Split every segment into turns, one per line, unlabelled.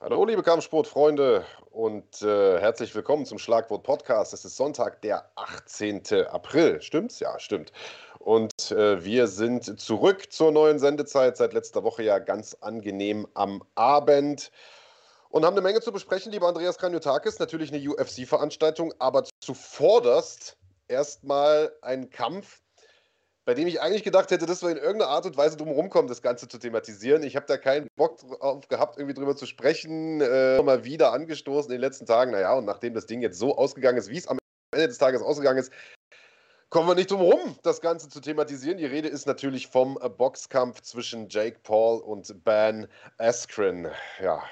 Hallo, liebe Kampfsportfreunde und äh, herzlich willkommen zum Schlagwort Podcast. Es ist Sonntag, der 18. April. Stimmt's? Ja, stimmt. Und äh, wir sind zurück zur neuen Sendezeit. Seit letzter Woche ja ganz angenehm am Abend. Und haben eine Menge zu besprechen, lieber Andreas Kranjotakis. Natürlich eine UFC-Veranstaltung, aber zuvorderst erstmal ein Kampf, bei dem ich eigentlich gedacht hätte, dass wir in irgendeiner Art und Weise drum rumkommen, das Ganze zu thematisieren. Ich habe da keinen Bock drauf gehabt, irgendwie drüber zu sprechen. Äh, mal wieder angestoßen in den letzten Tagen. Naja, und nachdem das Ding jetzt so ausgegangen ist, wie es am Ende des Tages ausgegangen ist, kommen wir nicht drum rum, das Ganze zu thematisieren. Die Rede ist natürlich vom Boxkampf zwischen Jake Paul und Ben Askren. Ja,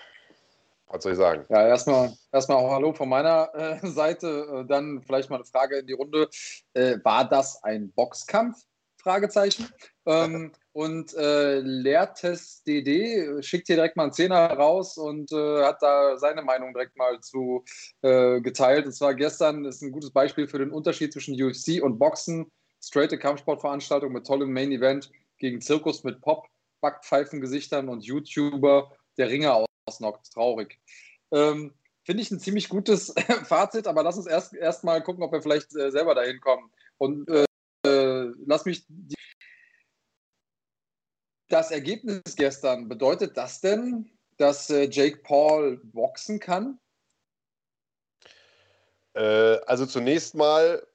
was soll ich sagen?
Ja, erstmal, erstmal auch Hallo von meiner äh, Seite. Äh, dann vielleicht mal eine Frage in die Runde. Äh, war das ein Boxkampf? Fragezeichen. Ähm, und äh, Lehrtest DD schickt hier direkt mal einen Zehner raus und äh, hat da seine Meinung direkt mal zu äh, geteilt. Und zwar gestern ist ein gutes Beispiel für den Unterschied zwischen UFC und Boxen. Straighte Kampfsportveranstaltung mit tollem Main Event gegen Zirkus mit Pop, Backpfeifengesichtern und YouTuber, der Ringer ausnockt. Traurig. Ähm, Finde ich ein ziemlich gutes Fazit, aber lass uns erst, erst mal gucken, ob wir vielleicht äh, selber dahin kommen. Und äh, lass mich. Das Ergebnis gestern, bedeutet das denn, dass äh, Jake Paul boxen kann?
Äh, also zunächst mal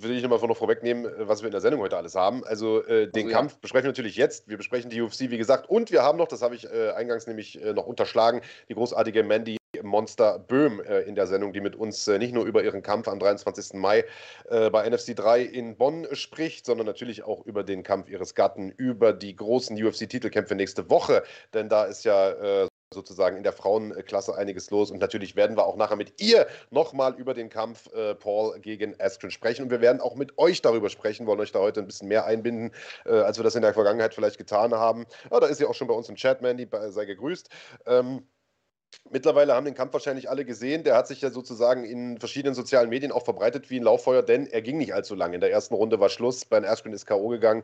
will ich nochmal noch vorwegnehmen, was wir in der Sendung heute alles haben. Also äh, den also, Kampf ja. besprechen wir natürlich jetzt. Wir besprechen die UFC, wie gesagt. Und wir haben noch, das habe ich äh, eingangs nämlich äh, noch unterschlagen, die großartige Mandy Monster Böhm äh, in der Sendung, die mit uns äh, nicht nur über ihren Kampf am 23. Mai äh, bei NFC 3 in Bonn spricht, sondern natürlich auch über den Kampf ihres Gatten, über die großen UFC-Titelkämpfe nächste Woche. Denn da ist ja äh, sozusagen in der Frauenklasse einiges los. Und natürlich werden wir auch nachher mit ihr nochmal über den Kampf äh, Paul gegen Askren sprechen. Und wir werden auch mit euch darüber sprechen, wollen euch da heute ein bisschen mehr einbinden, äh, als wir das in der Vergangenheit vielleicht getan haben. Ja, da ist sie auch schon bei uns im Chat, Mandy, sei gegrüßt. Ähm, Mittlerweile haben den Kampf wahrscheinlich alle gesehen. Der hat sich ja sozusagen in verschiedenen sozialen Medien auch verbreitet wie ein Lauffeuer, denn er ging nicht allzu lange. In der ersten Runde war Schluss, Ben Askren ist K.O. gegangen.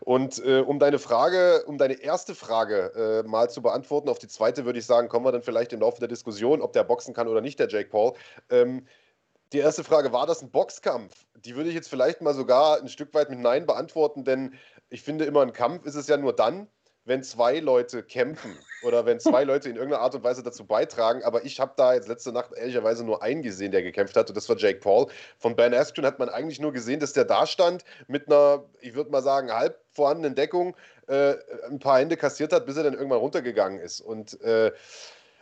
Und äh, um deine Frage, um deine erste Frage äh, mal zu beantworten, auf die zweite würde ich sagen, kommen wir dann vielleicht im Laufe der Diskussion, ob der boxen kann oder nicht, der Jake Paul. Ähm, die erste Frage, war das ein Boxkampf? Die würde ich jetzt vielleicht mal sogar ein Stück weit mit Nein beantworten, denn ich finde immer, ein Kampf ist es ja nur dann, wenn zwei Leute kämpfen oder wenn zwei Leute in irgendeiner Art und Weise dazu beitragen. Aber ich habe da jetzt letzte Nacht ehrlicherweise nur einen gesehen, der gekämpft hat, und das war Jake Paul. Von Ben Askren hat man eigentlich nur gesehen, dass der da stand mit einer, ich würde mal sagen, halb vorhandenen Deckung, äh, ein paar Hände kassiert hat, bis er dann irgendwann runtergegangen ist. Und äh,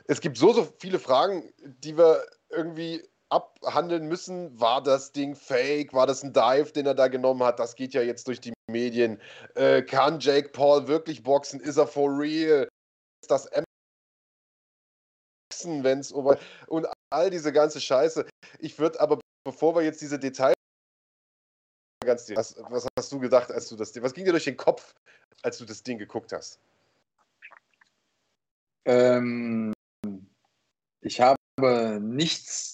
es gibt so, so viele Fragen, die wir irgendwie abhandeln müssen. War das Ding fake? War das ein Dive, den er da genommen hat? Das geht ja jetzt durch die Medien. Äh, kann Jake Paul wirklich boxen? Ist er for real? Ist das Boxen, wenn es und all diese ganze Scheiße. Ich würde aber, bevor wir jetzt diese Details ganz was, was hast du gedacht, als du das was ging dir durch den Kopf, als du das Ding geguckt hast?
Ähm, ich habe nichts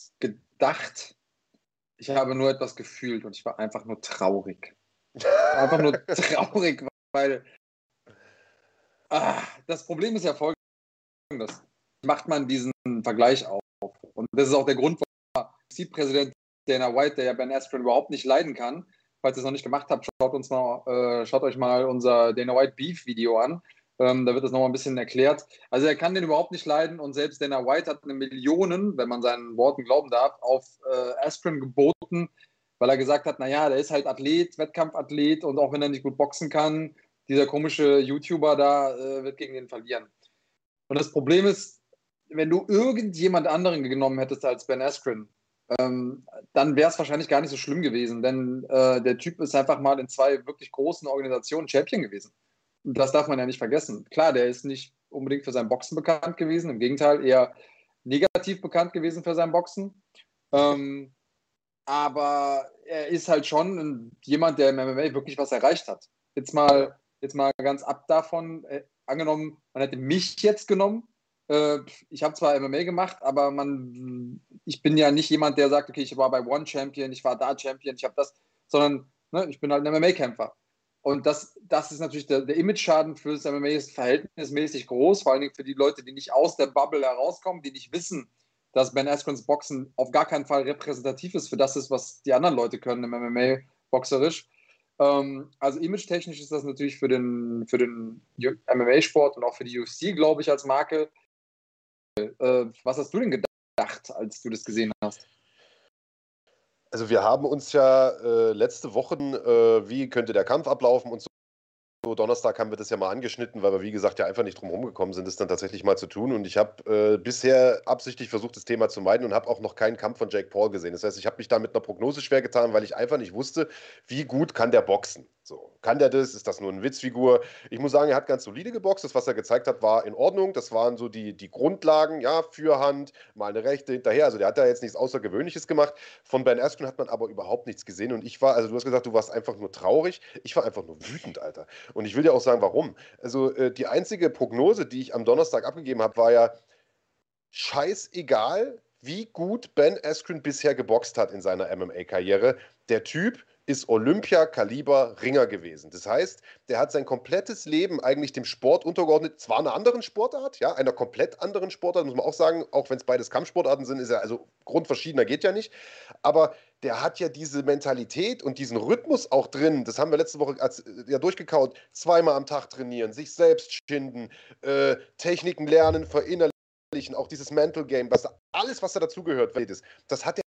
gedacht, ich habe nur etwas gefühlt und ich war einfach nur traurig. Einfach nur traurig, weil ah, das Problem ist ja folgendes. Macht man diesen Vergleich auf. Und das ist auch der Grund, warum präsident Dana White, der ja Ben Askren überhaupt nicht leiden kann, falls ihr es noch nicht gemacht habt, schaut, uns mal, äh, schaut euch mal unser Dana White Beef Video an. Ähm, da wird das nochmal ein bisschen erklärt. Also er kann den überhaupt nicht leiden und selbst Dana White hat eine Millionen, wenn man seinen Worten glauben darf, auf äh, Aspirin geboten, weil er gesagt hat, naja, der ist halt Athlet, Wettkampfathlet und auch wenn er nicht gut boxen kann, dieser komische YouTuber da äh, wird gegen den verlieren. Und das Problem ist, wenn du irgendjemand anderen genommen hättest als Ben Askren, ähm, dann wäre es wahrscheinlich gar nicht so schlimm gewesen, denn äh, der Typ ist einfach mal in zwei wirklich großen Organisationen Champion gewesen das darf man ja nicht vergessen. Klar, der ist nicht unbedingt für sein Boxen bekannt gewesen, im Gegenteil eher negativ bekannt gewesen für sein Boxen. Ähm, aber er ist halt schon jemand, der im MMA wirklich was erreicht hat. Jetzt mal, jetzt mal ganz ab davon, äh, angenommen, man hätte mich jetzt genommen, Äh, ich habe zwar MMA gemacht, aber man, ich bin ja nicht jemand, der sagt, okay, ich war bei One Champion, ich war da Champion, ich habe das, sondern ne, ich bin halt ein MMA-Kämpfer. Und das, das ist natürlich der, der Image-Schaden für das MMA ist verhältnismäßig groß, vor allen Dingen für die Leute, die nicht aus der Bubble herauskommen, die nicht wissen, dass Ben Askrens Boxen auf gar keinen Fall repräsentativ ist für das ist, was die anderen Leute können im MMA boxerisch. Ähm, also image-technisch ist das natürlich für den, für den MMA-Sport und auch für die UFC, glaube ich, als Marke äh, was hast du denn gedacht, als du das gesehen hast?
Also wir haben uns ja äh, letzte Woche, äh, wie könnte der Kampf ablaufen und so so Donnerstag haben wir das ja mal angeschnitten, weil wir, wie gesagt, ja einfach nicht drum gekommen sind, das dann tatsächlich mal zu tun. Und ich habe äh, bisher absichtlich versucht, das Thema zu meiden und habe auch noch keinen Kampf von Jake Paul gesehen. Das heißt, ich habe mich da mit einer Prognose schwer getan, weil ich einfach nicht wusste, wie gut kann der boxen. So, kann der das? Ist das nur eine Witzfigur? Ich muss sagen, er hat ganz solide geboxt. Das, was er gezeigt hat, war in Ordnung. Das waren so die, die Grundlagen, ja, Fürhand, mal eine Rechte hinterher. Also der hat da jetzt nichts Außergewöhnliches gemacht. Von Ben Askren hat man aber überhaupt nichts gesehen. Und ich war, also du hast gesagt, du warst einfach nur traurig. Ich war einfach nur wütend, Alter. Und ich will dir auch sagen, warum. Also äh, die einzige Prognose, die ich am Donnerstag abgegeben habe, war ja scheißegal, wie gut Ben Askren bisher geboxt hat in seiner MMA-Karriere. Der Typ ist Olympia-Kaliber-Ringer gewesen. Das heißt, der hat sein komplettes Leben eigentlich dem Sport untergeordnet, zwar einer anderen Sportart, ja, einer komplett anderen Sportart, muss man auch sagen, auch wenn es beides Kampfsportarten sind, ist er also grundverschiedener geht ja nicht, aber der hat ja diese Mentalität und diesen Rhythmus auch drin, das haben wir letzte Woche als, ja durchgekaut, zweimal am Tag trainieren, sich selbst schinden, äh, Techniken lernen, verinnerlichen, auch dieses Mental Game, was alles, was da dazugehört, das hat er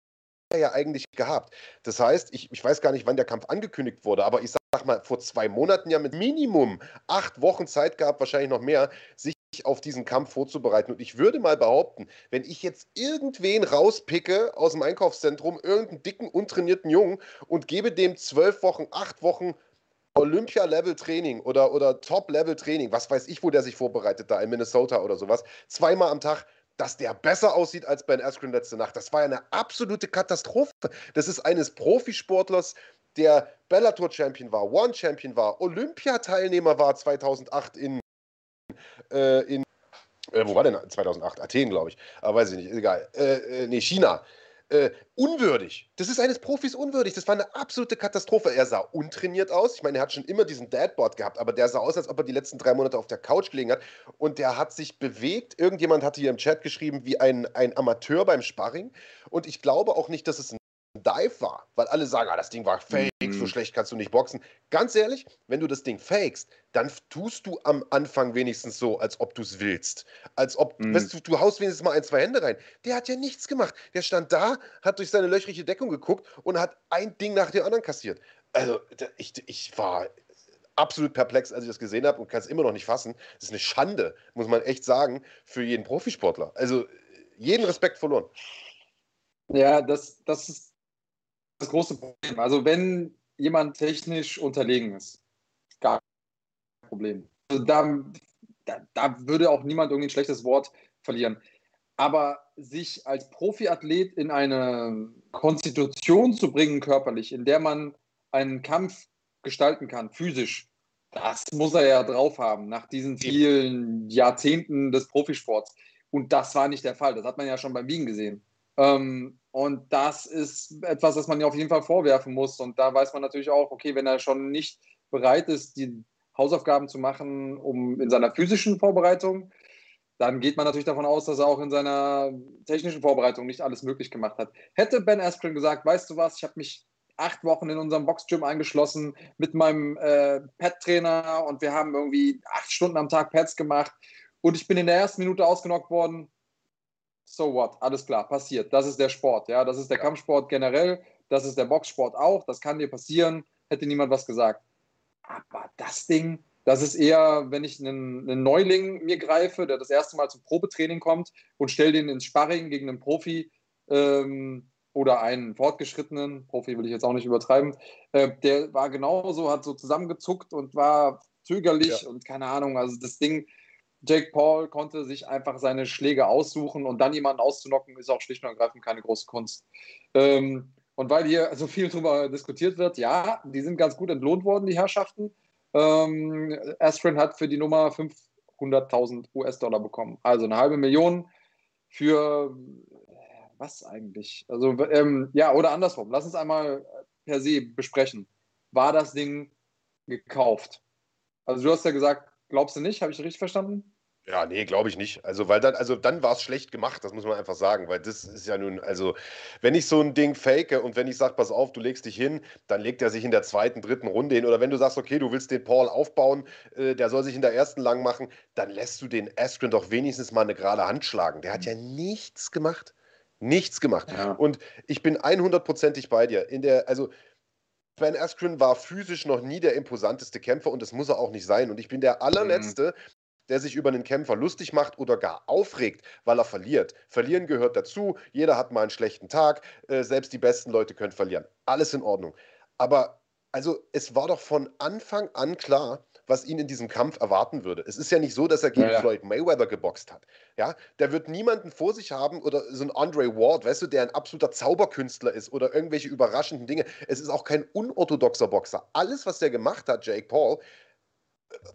ja eigentlich gehabt. Das heißt, ich, ich weiß gar nicht, wann der Kampf angekündigt wurde, aber ich sag mal, vor zwei Monaten ja mit Minimum acht Wochen Zeit gehabt, wahrscheinlich noch mehr, sich auf diesen Kampf vorzubereiten. Und ich würde mal behaupten, wenn ich jetzt irgendwen rauspicke aus dem Einkaufszentrum, irgendeinen dicken, untrainierten Jungen und gebe dem zwölf Wochen, acht Wochen Olympia-Level-Training oder, oder Top-Level-Training, was weiß ich, wo der sich vorbereitet, da in Minnesota oder sowas, zweimal am Tag, dass der besser aussieht als Ben Askren letzte Nacht. Das war eine absolute Katastrophe. Das ist eines Profisportlers, der Bellator-Champion war, One-Champion war, Olympiateilnehmer war 2008 in, äh, in äh, wo war denn 2008? Athen, glaube ich. Aber weiß ich nicht, egal. Äh, äh nee, China äh, unwürdig. Das ist eines Profis unwürdig. Das war eine absolute Katastrophe. Er sah untrainiert aus. Ich meine, er hat schon immer diesen Dadboard gehabt, aber der sah aus, als ob er die letzten drei Monate auf der Couch gelegen hat. Und der hat sich bewegt. Irgendjemand hatte hier im Chat geschrieben, wie ein, ein Amateur beim Sparring. Und ich glaube auch nicht, dass es ein Dive war, weil alle sagen, ah, das Ding war fake, mhm. so schlecht kannst du nicht boxen. Ganz ehrlich, wenn du das Ding fakest, dann tust du am Anfang wenigstens so, als ob du es willst. Als ob, mhm. weißt du, du haust wenigstens mal ein, zwei Hände rein. Der hat ja nichts gemacht. Der stand da, hat durch seine löchrige Deckung geguckt und hat ein Ding nach dem anderen kassiert. Also, ich, ich war absolut perplex, als ich das gesehen habe und kann es immer noch nicht fassen. Das ist eine Schande, muss man echt sagen, für jeden Profisportler. Also, jeden Respekt verloren.
Ja, das, das ist das große Problem. Also wenn jemand technisch unterlegen ist, gar kein Problem. Also da, da, da würde auch niemand irgendwie ein schlechtes Wort verlieren. Aber sich als Profiathlet in eine Konstitution zu bringen, körperlich, in der man einen Kampf gestalten kann, physisch, das muss er ja drauf haben, nach diesen vielen Jahrzehnten des Profisports. Und das war nicht der Fall. Das hat man ja schon beim Wiegen gesehen. Ähm, und das ist etwas, das man ja auf jeden Fall vorwerfen muss. Und da weiß man natürlich auch, okay, wenn er schon nicht bereit ist, die Hausaufgaben zu machen, um in seiner physischen Vorbereitung, dann geht man natürlich davon aus, dass er auch in seiner technischen Vorbereitung nicht alles möglich gemacht hat. Hätte Ben Askren gesagt, weißt du was, ich habe mich acht Wochen in unserem Boxgym eingeschlossen mit meinem äh, Pad-Trainer und wir haben irgendwie acht Stunden am Tag Pads gemacht und ich bin in der ersten Minute ausgenockt worden, so what, alles klar, passiert. Das ist der Sport, ja, das ist der ja. Kampfsport generell, das ist der Boxsport auch, das kann dir passieren, hätte niemand was gesagt. Aber das Ding, das ist eher, wenn ich einen, einen Neuling mir greife, der das erste Mal zum Probetraining kommt und stelle den ins Sparring gegen einen Profi ähm, oder einen fortgeschrittenen, Profi will ich jetzt auch nicht übertreiben, äh, der war genauso, hat so zusammengezuckt und war zögerlich ja. und keine Ahnung, also das Ding, Jake Paul konnte sich einfach seine Schläge aussuchen und dann jemanden auszunocken, ist auch schlicht und ergreifend keine große Kunst. Ähm, und weil hier so viel darüber diskutiert wird, ja, die sind ganz gut entlohnt worden, die Herrschaften. Ähm, Astrid hat für die Nummer 500 100.000 US-Dollar bekommen. Also eine halbe Million für was eigentlich? Also, ähm, ja, oder andersrum. Lass uns einmal per se besprechen. War das Ding gekauft? Also, du hast ja gesagt, glaubst du nicht? Habe ich richtig verstanden?
Ja, nee, glaube ich nicht. Also, weil dann, also dann war es schlecht gemacht, das muss man einfach sagen, weil das ist ja nun, also wenn ich so ein Ding fake und wenn ich sage, pass auf, du legst dich hin, dann legt er sich in der zweiten, dritten Runde hin. Oder wenn du sagst, okay, du willst den Paul aufbauen, äh, der soll sich in der ersten lang machen, dann lässt du den Askren doch wenigstens mal eine gerade Hand schlagen. Der hat ja nichts gemacht. Nichts gemacht. Ja. Und ich bin 100%ig bei dir. In der, also Ben Askren war physisch noch nie der imposanteste Kämpfer und das muss er auch nicht sein. Und ich bin der mhm. allerletzte, mhm der sich über einen Kämpfer lustig macht oder gar aufregt, weil er verliert. Verlieren gehört dazu. Jeder hat mal einen schlechten Tag. Äh, selbst die besten Leute können verlieren. Alles in Ordnung. Aber also es war doch von Anfang an klar, was ihn in diesem Kampf erwarten würde. Es ist ja nicht so, dass er gegen ja, ja. Floyd Mayweather geboxt hat. Ja, der wird niemanden vor sich haben oder so ein Andre Ward, weißt du, der ein absoluter Zauberkünstler ist oder irgendwelche überraschenden Dinge. Es ist auch kein unorthodoxer Boxer. Alles, was der gemacht hat, Jake Paul,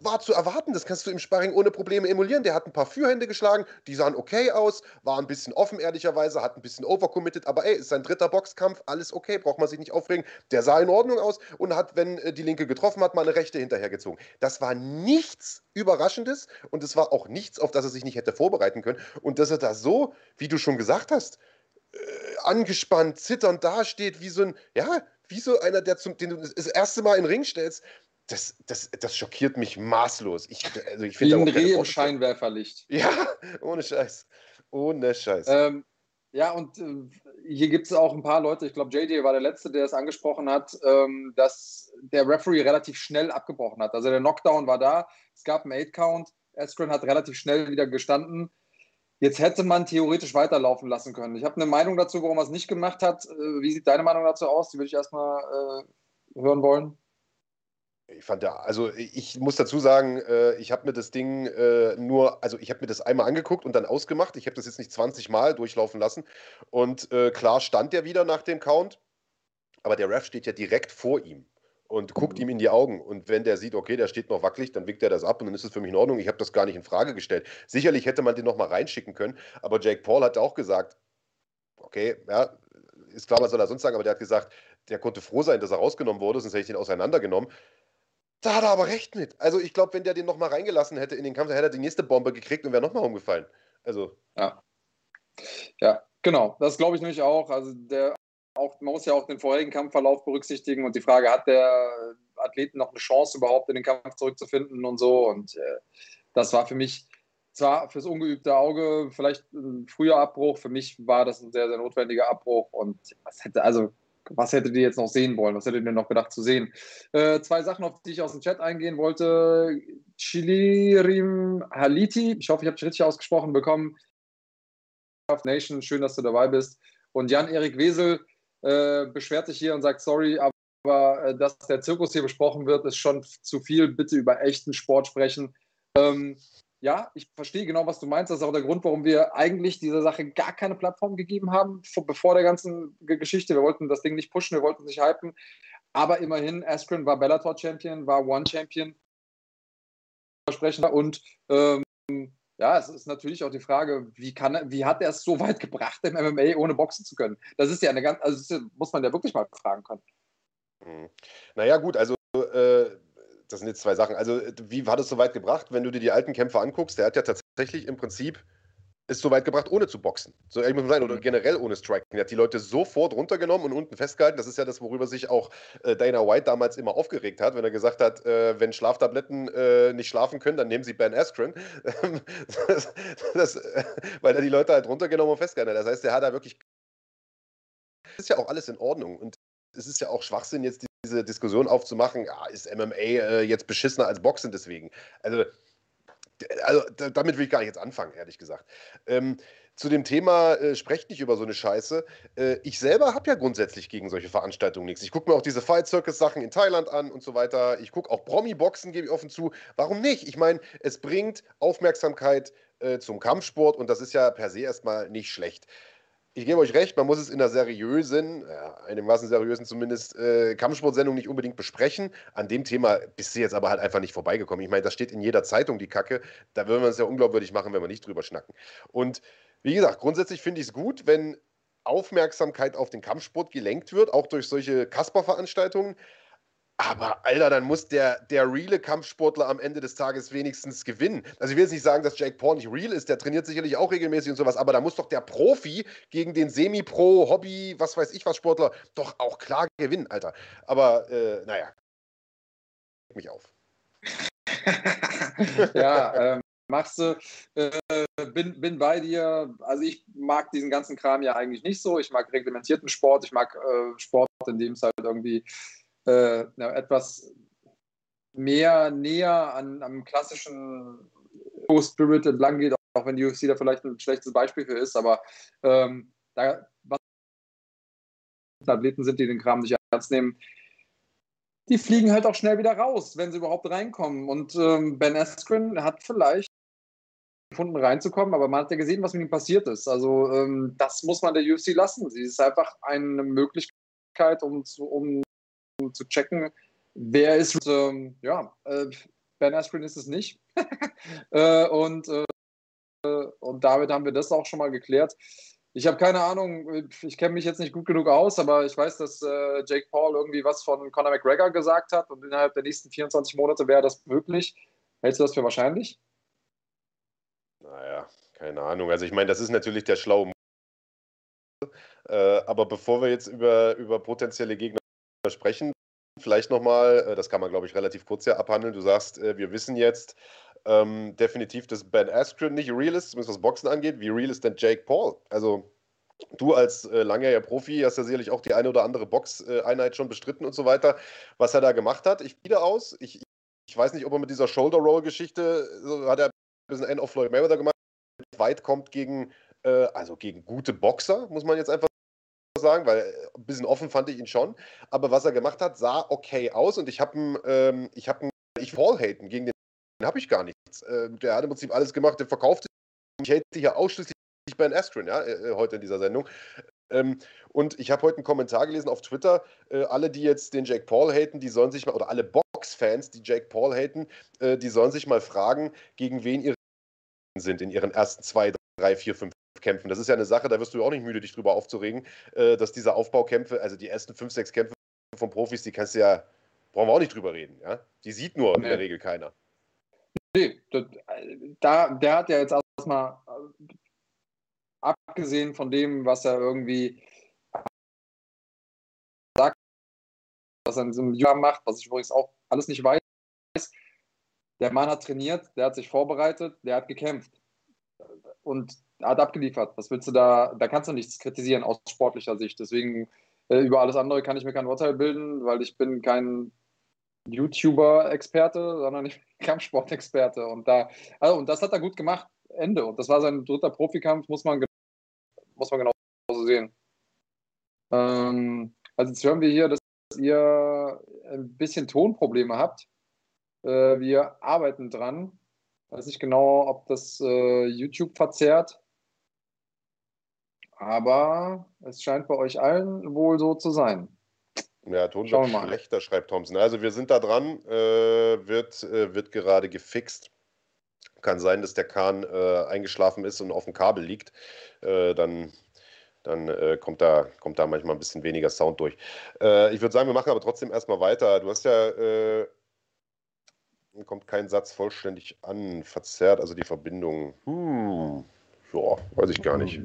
war zu erwarten. Das kannst du im Sparring ohne Probleme emulieren. Der hat ein paar Fürhände geschlagen, die sahen okay aus, war ein bisschen offen, ehrlicherweise, hat ein bisschen overcommitted, aber ey, ist sein dritter Boxkampf, alles okay, braucht man sich nicht aufregen. Der sah in Ordnung aus und hat, wenn äh, die Linke getroffen hat, mal eine rechte hinterhergezogen. Das war nichts Überraschendes und es war auch nichts, auf das er sich nicht hätte vorbereiten können. Und dass er da so, wie du schon gesagt hast, äh, angespannt, zitternd dasteht, wie so ein, ja, wie so einer, der zum, den du das erste Mal in den Ring stellst das, das, das schockiert mich maßlos. Ich,
also ich Wie ein Reh im Scheinwerferlicht.
Ja, ohne Scheiß. Ohne Scheiß.
Ähm, ja, und äh, hier gibt es auch ein paar Leute, ich glaube, JJ war der Letzte, der es angesprochen hat, ähm, dass der Referee relativ schnell abgebrochen hat. Also der Knockdown war da, es gab einen Eight-Count, Askren hat relativ schnell wieder gestanden. Jetzt hätte man theoretisch weiterlaufen lassen können. Ich habe eine Meinung dazu, warum er es nicht gemacht hat. Äh, wie sieht deine Meinung dazu aus? Die würde ich erstmal äh, hören wollen.
Ich fand ja, also ich muss dazu sagen, äh, ich habe mir das Ding äh, nur, also ich habe mir das einmal angeguckt und dann ausgemacht. Ich habe das jetzt nicht 20 Mal durchlaufen lassen. Und äh, klar stand der wieder nach dem Count, aber der Ref steht ja direkt vor ihm und guckt mhm. ihm in die Augen. Und wenn der sieht, okay, der steht noch wackelig, dann wiegt er das ab und dann ist es für mich in Ordnung. Ich habe das gar nicht in Frage gestellt. Sicherlich hätte man den nochmal reinschicken können, aber Jake Paul hat auch gesagt, okay, ja, ist klar, was soll er sonst sagen, aber der hat gesagt, der konnte froh sein, dass er rausgenommen wurde, sonst hätte ich den auseinandergenommen. Da hat er aber recht mit. Also ich glaube, wenn der den nochmal reingelassen hätte in den Kampf, dann hätte er die nächste Bombe gekriegt und wäre nochmal umgefallen. Also.
Ja. Ja, genau. Das glaube ich nämlich auch. Also der auch, man muss ja auch den vorherigen Kampfverlauf berücksichtigen und die Frage, hat der Athleten noch eine Chance überhaupt in den Kampf zurückzufinden und so. Und äh, das war für mich zwar fürs ungeübte Auge vielleicht ein früher Abbruch, für mich war das ein sehr, sehr notwendiger Abbruch und was hätte, also was hättet ihr jetzt noch sehen wollen? Was hättet ihr noch gedacht zu sehen? Äh, zwei Sachen, auf die ich aus dem Chat eingehen wollte. Chilirim Haliti, ich hoffe, ich habe es richtig ausgesprochen, bekommen. Nation, schön, dass du dabei bist. Und Jan-Erik Wesel äh, beschwert sich hier und sagt, sorry, aber äh, dass der Zirkus hier besprochen wird, ist schon zu viel. Bitte über echten Sport sprechen. Ähm, ja, ich verstehe genau, was du meinst. Das ist auch der Grund, warum wir eigentlich dieser Sache gar keine Plattform gegeben haben, vor, bevor der ganzen Geschichte. Wir wollten das Ding nicht pushen, wir wollten es nicht hypen. Aber immerhin, Askren war Bellator-Champion, war One-Champion. Und ähm, ja, es ist natürlich auch die Frage, wie, kann, wie hat er es so weit gebracht, im MMA ohne Boxen zu können? Das ist ja eine ganz, also muss man ja wirklich mal fragen können.
Hm. Naja, gut, also das sind jetzt zwei Sachen. Also, wie war das so weit gebracht, wenn du dir die alten Kämpfer anguckst? Der hat ja tatsächlich im Prinzip ist so weit gebracht, ohne zu boxen. So ehrlich muss man sein, oder mhm. generell ohne Striking. Er hat die Leute sofort runtergenommen und unten festgehalten. Das ist ja das, worüber sich auch äh, Dana White damals immer aufgeregt hat, wenn er gesagt hat, äh, wenn Schlaftabletten äh, nicht schlafen können, dann nehmen sie Ben Askren. das, das, äh, weil er die Leute halt runtergenommen und festgehalten hat. Das heißt, er hat da wirklich. Das ist ja auch alles in Ordnung. Und es ist ja auch Schwachsinn, jetzt diese Diskussion aufzumachen, ja, ist MMA äh, jetzt beschissener als Boxen deswegen. Also, also damit will ich gar nicht jetzt anfangen, ehrlich gesagt. Ähm, zu dem Thema, äh, sprecht nicht über so eine Scheiße. Äh, ich selber habe ja grundsätzlich gegen solche Veranstaltungen nichts. Ich gucke mir auch diese Fight Circus Sachen in Thailand an und so weiter. Ich gucke auch Promi-Boxen, gebe ich offen zu. Warum nicht? Ich meine, es bringt Aufmerksamkeit äh, zum Kampfsport und das ist ja per se erstmal nicht schlecht ich gebe euch recht, man muss es in einer seriösen, ja, einigermaßen seriösen zumindest, äh, Kampfsportsendung nicht unbedingt besprechen. An dem Thema bist du jetzt aber halt einfach nicht vorbeigekommen. Ich meine, das steht in jeder Zeitung, die Kacke. Da würden wir es ja unglaubwürdig machen, wenn wir nicht drüber schnacken. Und wie gesagt, grundsätzlich finde ich es gut, wenn Aufmerksamkeit auf den Kampfsport gelenkt wird, auch durch solche Kasper-Veranstaltungen. Aber Alter, dann muss der, der reale Kampfsportler am Ende des Tages wenigstens gewinnen. Also ich will jetzt nicht sagen, dass Jake Paul nicht real ist, der trainiert sicherlich auch regelmäßig und sowas, aber da muss doch der Profi gegen den Semi-Pro, Hobby, was weiß ich was Sportler doch auch klar gewinnen, Alter. Aber äh, naja, mich auf.
ja, ähm, machst du, äh, bin, bin bei dir. Also ich mag diesen ganzen Kram ja eigentlich nicht so. Ich mag reglementierten Sport, ich mag äh, Sport, in dem es halt irgendwie äh, etwas mehr näher an, am klassischen Spirit entlang geht, auch wenn die UFC da vielleicht ein schlechtes Beispiel für ist, aber ähm, da was Athleten sind, die den Kram nicht ernst nehmen, die fliegen halt auch schnell wieder raus, wenn sie überhaupt reinkommen. Und ähm, Ben Askren hat vielleicht gefunden reinzukommen, aber man hat ja gesehen, was mit ihm passiert ist. Also ähm, das muss man der UFC lassen. Sie ist einfach eine Möglichkeit, um um zu checken, wer ist, ähm, ja, äh, Ben Askren ist es nicht. äh, und, äh, und damit haben wir das auch schon mal geklärt. Ich habe keine Ahnung, ich kenne mich jetzt nicht gut genug aus, aber ich weiß, dass äh, Jake Paul irgendwie was von Conor McGregor gesagt hat und innerhalb der nächsten 24 Monate wäre das möglich. Hältst du das für wahrscheinlich?
Naja, keine Ahnung. Also ich meine, das ist natürlich der schlaue äh, aber bevor wir jetzt über, über potenzielle Gegner sprechen. Vielleicht nochmal, äh, das kann man, glaube ich, relativ kurz ja abhandeln. Du sagst, äh, wir wissen jetzt ähm, definitiv, dass Ben Askren nicht real ist, zumindest was Boxen angeht. Wie real ist denn Jake Paul? Also, du als äh, langjähriger Profi hast ja sicherlich auch die eine oder andere Boxeinheit schon bestritten und so weiter. Was er da gemacht hat, ich wieder aus. Ich, ich weiß nicht, ob er mit dieser Shoulder Roll-Geschichte, so hat er ein bisschen End of Floyd Mayweather gemacht, weit kommt gegen, äh, also gegen gute Boxer, muss man jetzt einfach sagen, weil äh, ein bisschen offen fand ich ihn schon. Aber was er gemacht hat, sah okay aus und ich habe ähm, ich habe ich Paul haten gegen den habe ich gar nichts. Äh, der hat im Prinzip alles gemacht, der verkauft. Ich hate hier ausschließlich Ben Askren, ja, äh, äh, heute in dieser Sendung. Ähm, und ich habe heute einen Kommentar gelesen auf Twitter. Äh, alle, die jetzt den Jake Paul haten, die sollen sich mal, oder alle Box-Fans, die Jake Paul haten, äh, die sollen sich mal fragen, gegen wen ihre sind in ihren ersten zwei, drei, vier, fünf Kämpfen. Das ist ja eine Sache, da wirst du auch nicht müde, dich drüber aufzuregen, äh, dass diese Aufbaukämpfe, also die ersten fünf, sechs Kämpfe von Profis, die kannst du ja, brauchen wir auch nicht drüber reden. Ja? Die sieht nur in der Regel keiner.
Nee, da, der hat ja jetzt erstmal, abgesehen von dem, was er irgendwie sagt, was er in diesem Jahr macht, was ich übrigens auch alles nicht weiß, der Mann hat trainiert, der hat sich vorbereitet, der hat gekämpft. Und hat abgeliefert. Was willst du da? Da kannst du nichts kritisieren aus sportlicher Sicht. Deswegen äh, über alles andere kann ich mir kein Urteil bilden, weil ich bin kein YouTuber-Experte, sondern ich bin Kampfsport-Experte. Und da, also, und das hat er gut gemacht. Ende. Und das war sein dritter Profikampf, muss man, muss man genauso sehen. Ähm, also jetzt hören wir hier, dass ihr ein bisschen Tonprobleme habt. Äh, wir arbeiten dran. Ich weiß nicht genau, ob das äh, YouTube verzerrt. Aber es scheint bei euch allen wohl so zu sein.
Ja, Ton wird schlechter, schreibt Thompson. Also wir sind da dran, äh, wird, äh, wird gerade gefixt. Kann sein, dass der Kahn äh, eingeschlafen ist und auf dem Kabel liegt. Äh, dann dann äh, kommt, da, kommt da manchmal ein bisschen weniger Sound durch. Äh, ich würde sagen, wir machen aber trotzdem erstmal weiter. Du hast ja, kommt kein Satz vollständig an, verzerrt, also die Verbindung. Hm, ja, weiß ich gar nicht.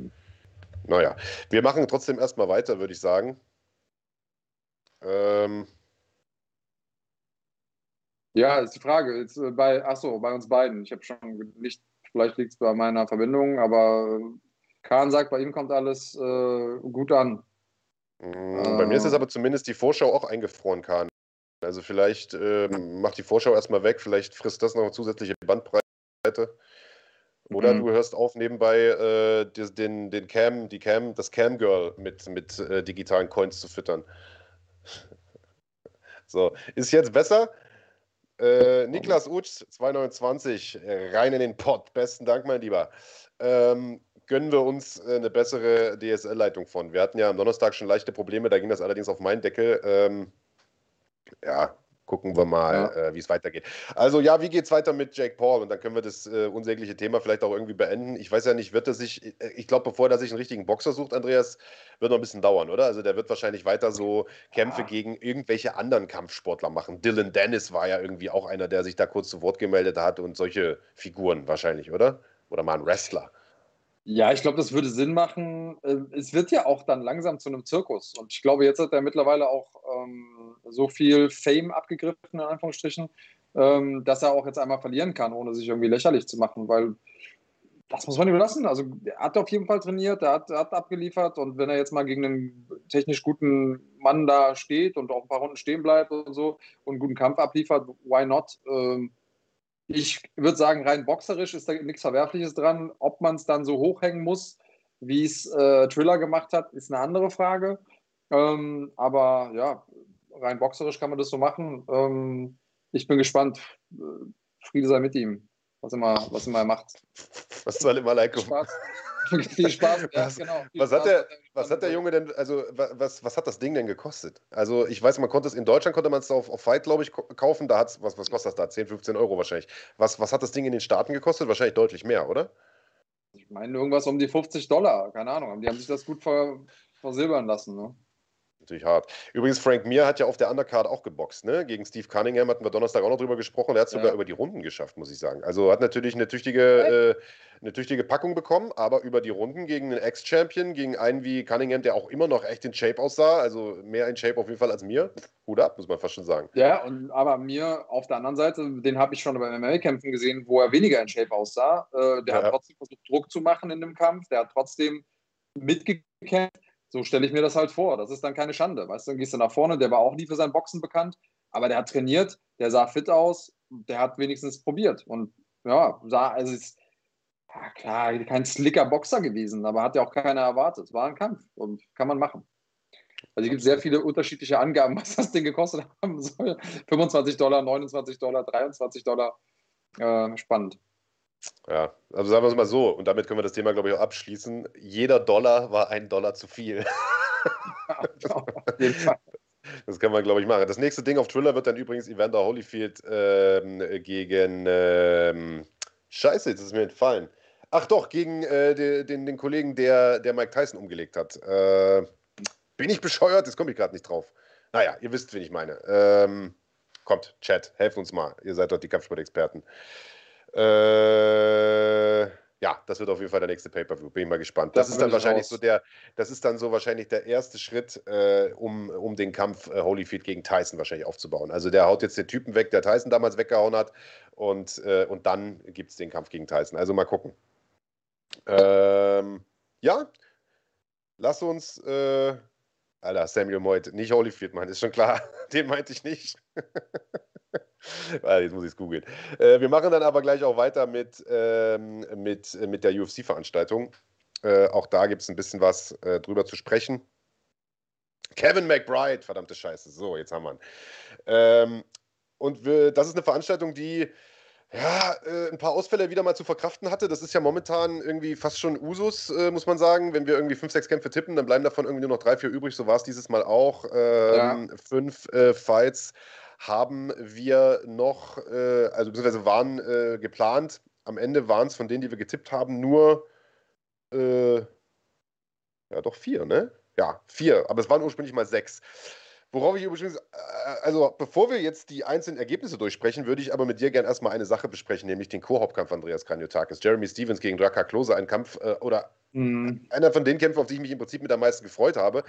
Naja, wir machen trotzdem erstmal weiter, würde ich sagen. Ähm.
Ja, ist die Frage. Jetzt äh, bei, achso, bei uns beiden. Ich habe schon nicht, vielleicht liegt es bei meiner Verbindung, aber äh, Kahn sagt, bei ihm kommt alles äh, gut an.
Mm, bei äh, mir ist es aber zumindest die Vorschau auch eingefroren, Kahn. Also vielleicht äh, macht die Vorschau erstmal weg, vielleicht frisst das noch eine zusätzliche Bandbreite. Oder mhm. du hörst auf, nebenbei äh, den, den Cam, die Cam, das Cam-Girl mit, mit äh, digitalen Coins zu füttern. so, ist jetzt besser? Äh, Niklas Utsch, 229, rein in den Pott. Besten Dank, mein Lieber. Ähm, gönnen wir uns äh, eine bessere DSL-Leitung von. Wir hatten ja am Donnerstag schon leichte Probleme, da ging das allerdings auf meinen Deckel. Ähm, ja, gucken wir mal, ja. äh, wie es weitergeht. Also ja, wie geht es weiter mit Jake Paul? Und dann können wir das äh, unsägliche Thema vielleicht auch irgendwie beenden. Ich weiß ja nicht, wird er sich, äh, ich glaube, bevor er sich einen richtigen Boxer sucht, Andreas, wird noch ein bisschen dauern, oder? Also der wird wahrscheinlich weiter so Kämpfe ja. gegen irgendwelche anderen Kampfsportler machen. Dylan Dennis war ja irgendwie auch einer, der sich da kurz zu Wort gemeldet hat und solche Figuren wahrscheinlich, oder? Oder mal ein Wrestler.
Ja, ich glaube, das würde Sinn machen. Äh, es wird ja auch dann langsam zu einem Zirkus. Und ich glaube, jetzt hat er mittlerweile auch ähm, so viel Fame abgegriffen, in Anführungsstrichen, ähm, dass er auch jetzt einmal verlieren kann, ohne sich irgendwie lächerlich zu machen. Weil das muss man ihm lassen. Also, er hat auf jeden Fall trainiert, er hat, hat abgeliefert. Und wenn er jetzt mal gegen einen technisch guten Mann da steht und auch ein paar Runden stehen bleibt und so und einen guten Kampf abliefert, why not? Ähm, ich würde sagen, rein boxerisch ist da nichts Verwerfliches dran. Ob man es dann so hochhängen muss, wie es äh, Triller gemacht hat, ist eine andere Frage. Ähm, aber ja, rein boxerisch kann man das so machen. Ähm, ich bin gespannt. Friede sei mit ihm, was immer, was immer er macht.
Was soll immer like
Spaß. Viel Spaß.
Ja, was, genau, viel was, Spaß hat der, was hat der Junge denn, also was, was hat das Ding denn gekostet? Also ich weiß, man konnte es in Deutschland konnte man es auf, auf Fight, glaube ich, kaufen. Da hat's, was, was kostet das da? 10, 15 Euro wahrscheinlich. Was, was hat das Ding in den Staaten gekostet? Wahrscheinlich deutlich mehr, oder?
Ich meine irgendwas um die 50 Dollar, keine Ahnung. Die haben sich das gut ver, versilbern lassen. Ne?
Natürlich hart. Übrigens, Frank Mir hat ja auf der Undercard auch geboxt, ne? Gegen Steve Cunningham hatten wir Donnerstag auch noch drüber gesprochen. Er hat sogar ja. über die Runden geschafft, muss ich sagen. Also hat natürlich eine tüchtige, äh, eine tüchtige Packung bekommen, aber über die Runden gegen einen Ex-Champion, gegen einen wie Cunningham, der auch immer noch echt in Shape aussah, also mehr in Shape auf jeden Fall als mir. Hut ab, muss man fast schon sagen.
Ja, und aber mir auf der anderen Seite, den habe ich schon bei MMA-Kämpfen gesehen, wo er weniger in Shape aussah. Äh, der ja. hat trotzdem versucht, Druck zu machen in dem Kampf, der hat trotzdem mitgekämpft so stelle ich mir das halt vor. Das ist dann keine Schande. Weißt du, dann gehst du nach vorne, der war auch nie für sein Boxen bekannt, aber der hat trainiert, der sah fit aus, der hat wenigstens probiert. Und ja, sah, also ist, ja, klar, kein slicker Boxer gewesen, aber hat ja auch keiner erwartet. War ein Kampf und kann man machen. Also es gibt sehr viele unterschiedliche Angaben, was das Ding gekostet haben soll. 25 Dollar, 29 Dollar, 23 Dollar. Äh, spannend.
Ja, also sagen wir es mal so, und damit können wir das Thema, glaube ich, auch abschließen. Jeder Dollar war ein Dollar zu viel. das kann man, glaube ich, machen. Das nächste Ding auf Thriller wird dann übrigens Evander Holyfield ähm, gegen. Ähm, Scheiße, jetzt ist es mir entfallen. Ach doch, gegen äh, den, den, den, Kollegen, der, der Mike Tyson umgelegt hat. Äh, bin ich bescheuert? Das komme ich gerade nicht drauf. Naja, ihr wisst, wen ich meine. Ähm, kommt, Chat, helft uns mal. Ihr seid dort die Kampfsportexperten. Äh, ja, das wird auf jeden Fall der nächste Pay-Per-View. Bin ich mal gespannt. Das, das ist dann wahrscheinlich raus. so der, das ist dann so wahrscheinlich der erste Schritt, äh, um, um den Kampf äh, Holyfield gegen Tyson wahrscheinlich aufzubauen. Also der haut jetzt den Typen weg, der Tyson damals weggehauen hat. Und, äh, und dann gibt es den Kampf gegen Tyson. Also mal gucken. Ähm, ja, lass uns. Äh, Alter, Samuel Moyd, nicht Holyfield, Mann, ist schon klar. Den meinte ich nicht. Jetzt muss ich es googeln. Äh, wir machen dann aber gleich auch weiter mit, ähm, mit, äh, mit der UFC-Veranstaltung. Äh, auch da gibt es ein bisschen was äh, drüber zu sprechen. Kevin McBride, verdammte Scheiße. So, jetzt haben wir ihn. Ähm, und wir, das ist eine Veranstaltung, die ja, äh, ein paar Ausfälle wieder mal zu verkraften hatte. Das ist ja momentan irgendwie fast schon Usus, äh, muss man sagen. Wenn wir irgendwie fünf, sechs Kämpfe tippen, dann bleiben davon irgendwie nur noch drei, vier übrig. So war es dieses Mal auch. Ähm, ja. Fünf äh, Fights haben wir noch, äh, also beziehungsweise waren äh, geplant. Am Ende waren es von denen, die wir getippt haben, nur äh, ja doch vier, ne? Ja, vier, aber es waren ursprünglich mal sechs. Worauf ich übrigens, äh, also bevor wir jetzt die einzelnen Ergebnisse durchsprechen, würde ich aber mit dir gerne erstmal eine Sache besprechen, nämlich den Co-Hauptkampf Andreas Kranjotakis. Jeremy Stevens gegen Draka Klose, ein Kampf äh, oder mhm. einer von den Kämpfen, auf die ich mich im Prinzip mit am meisten gefreut habe.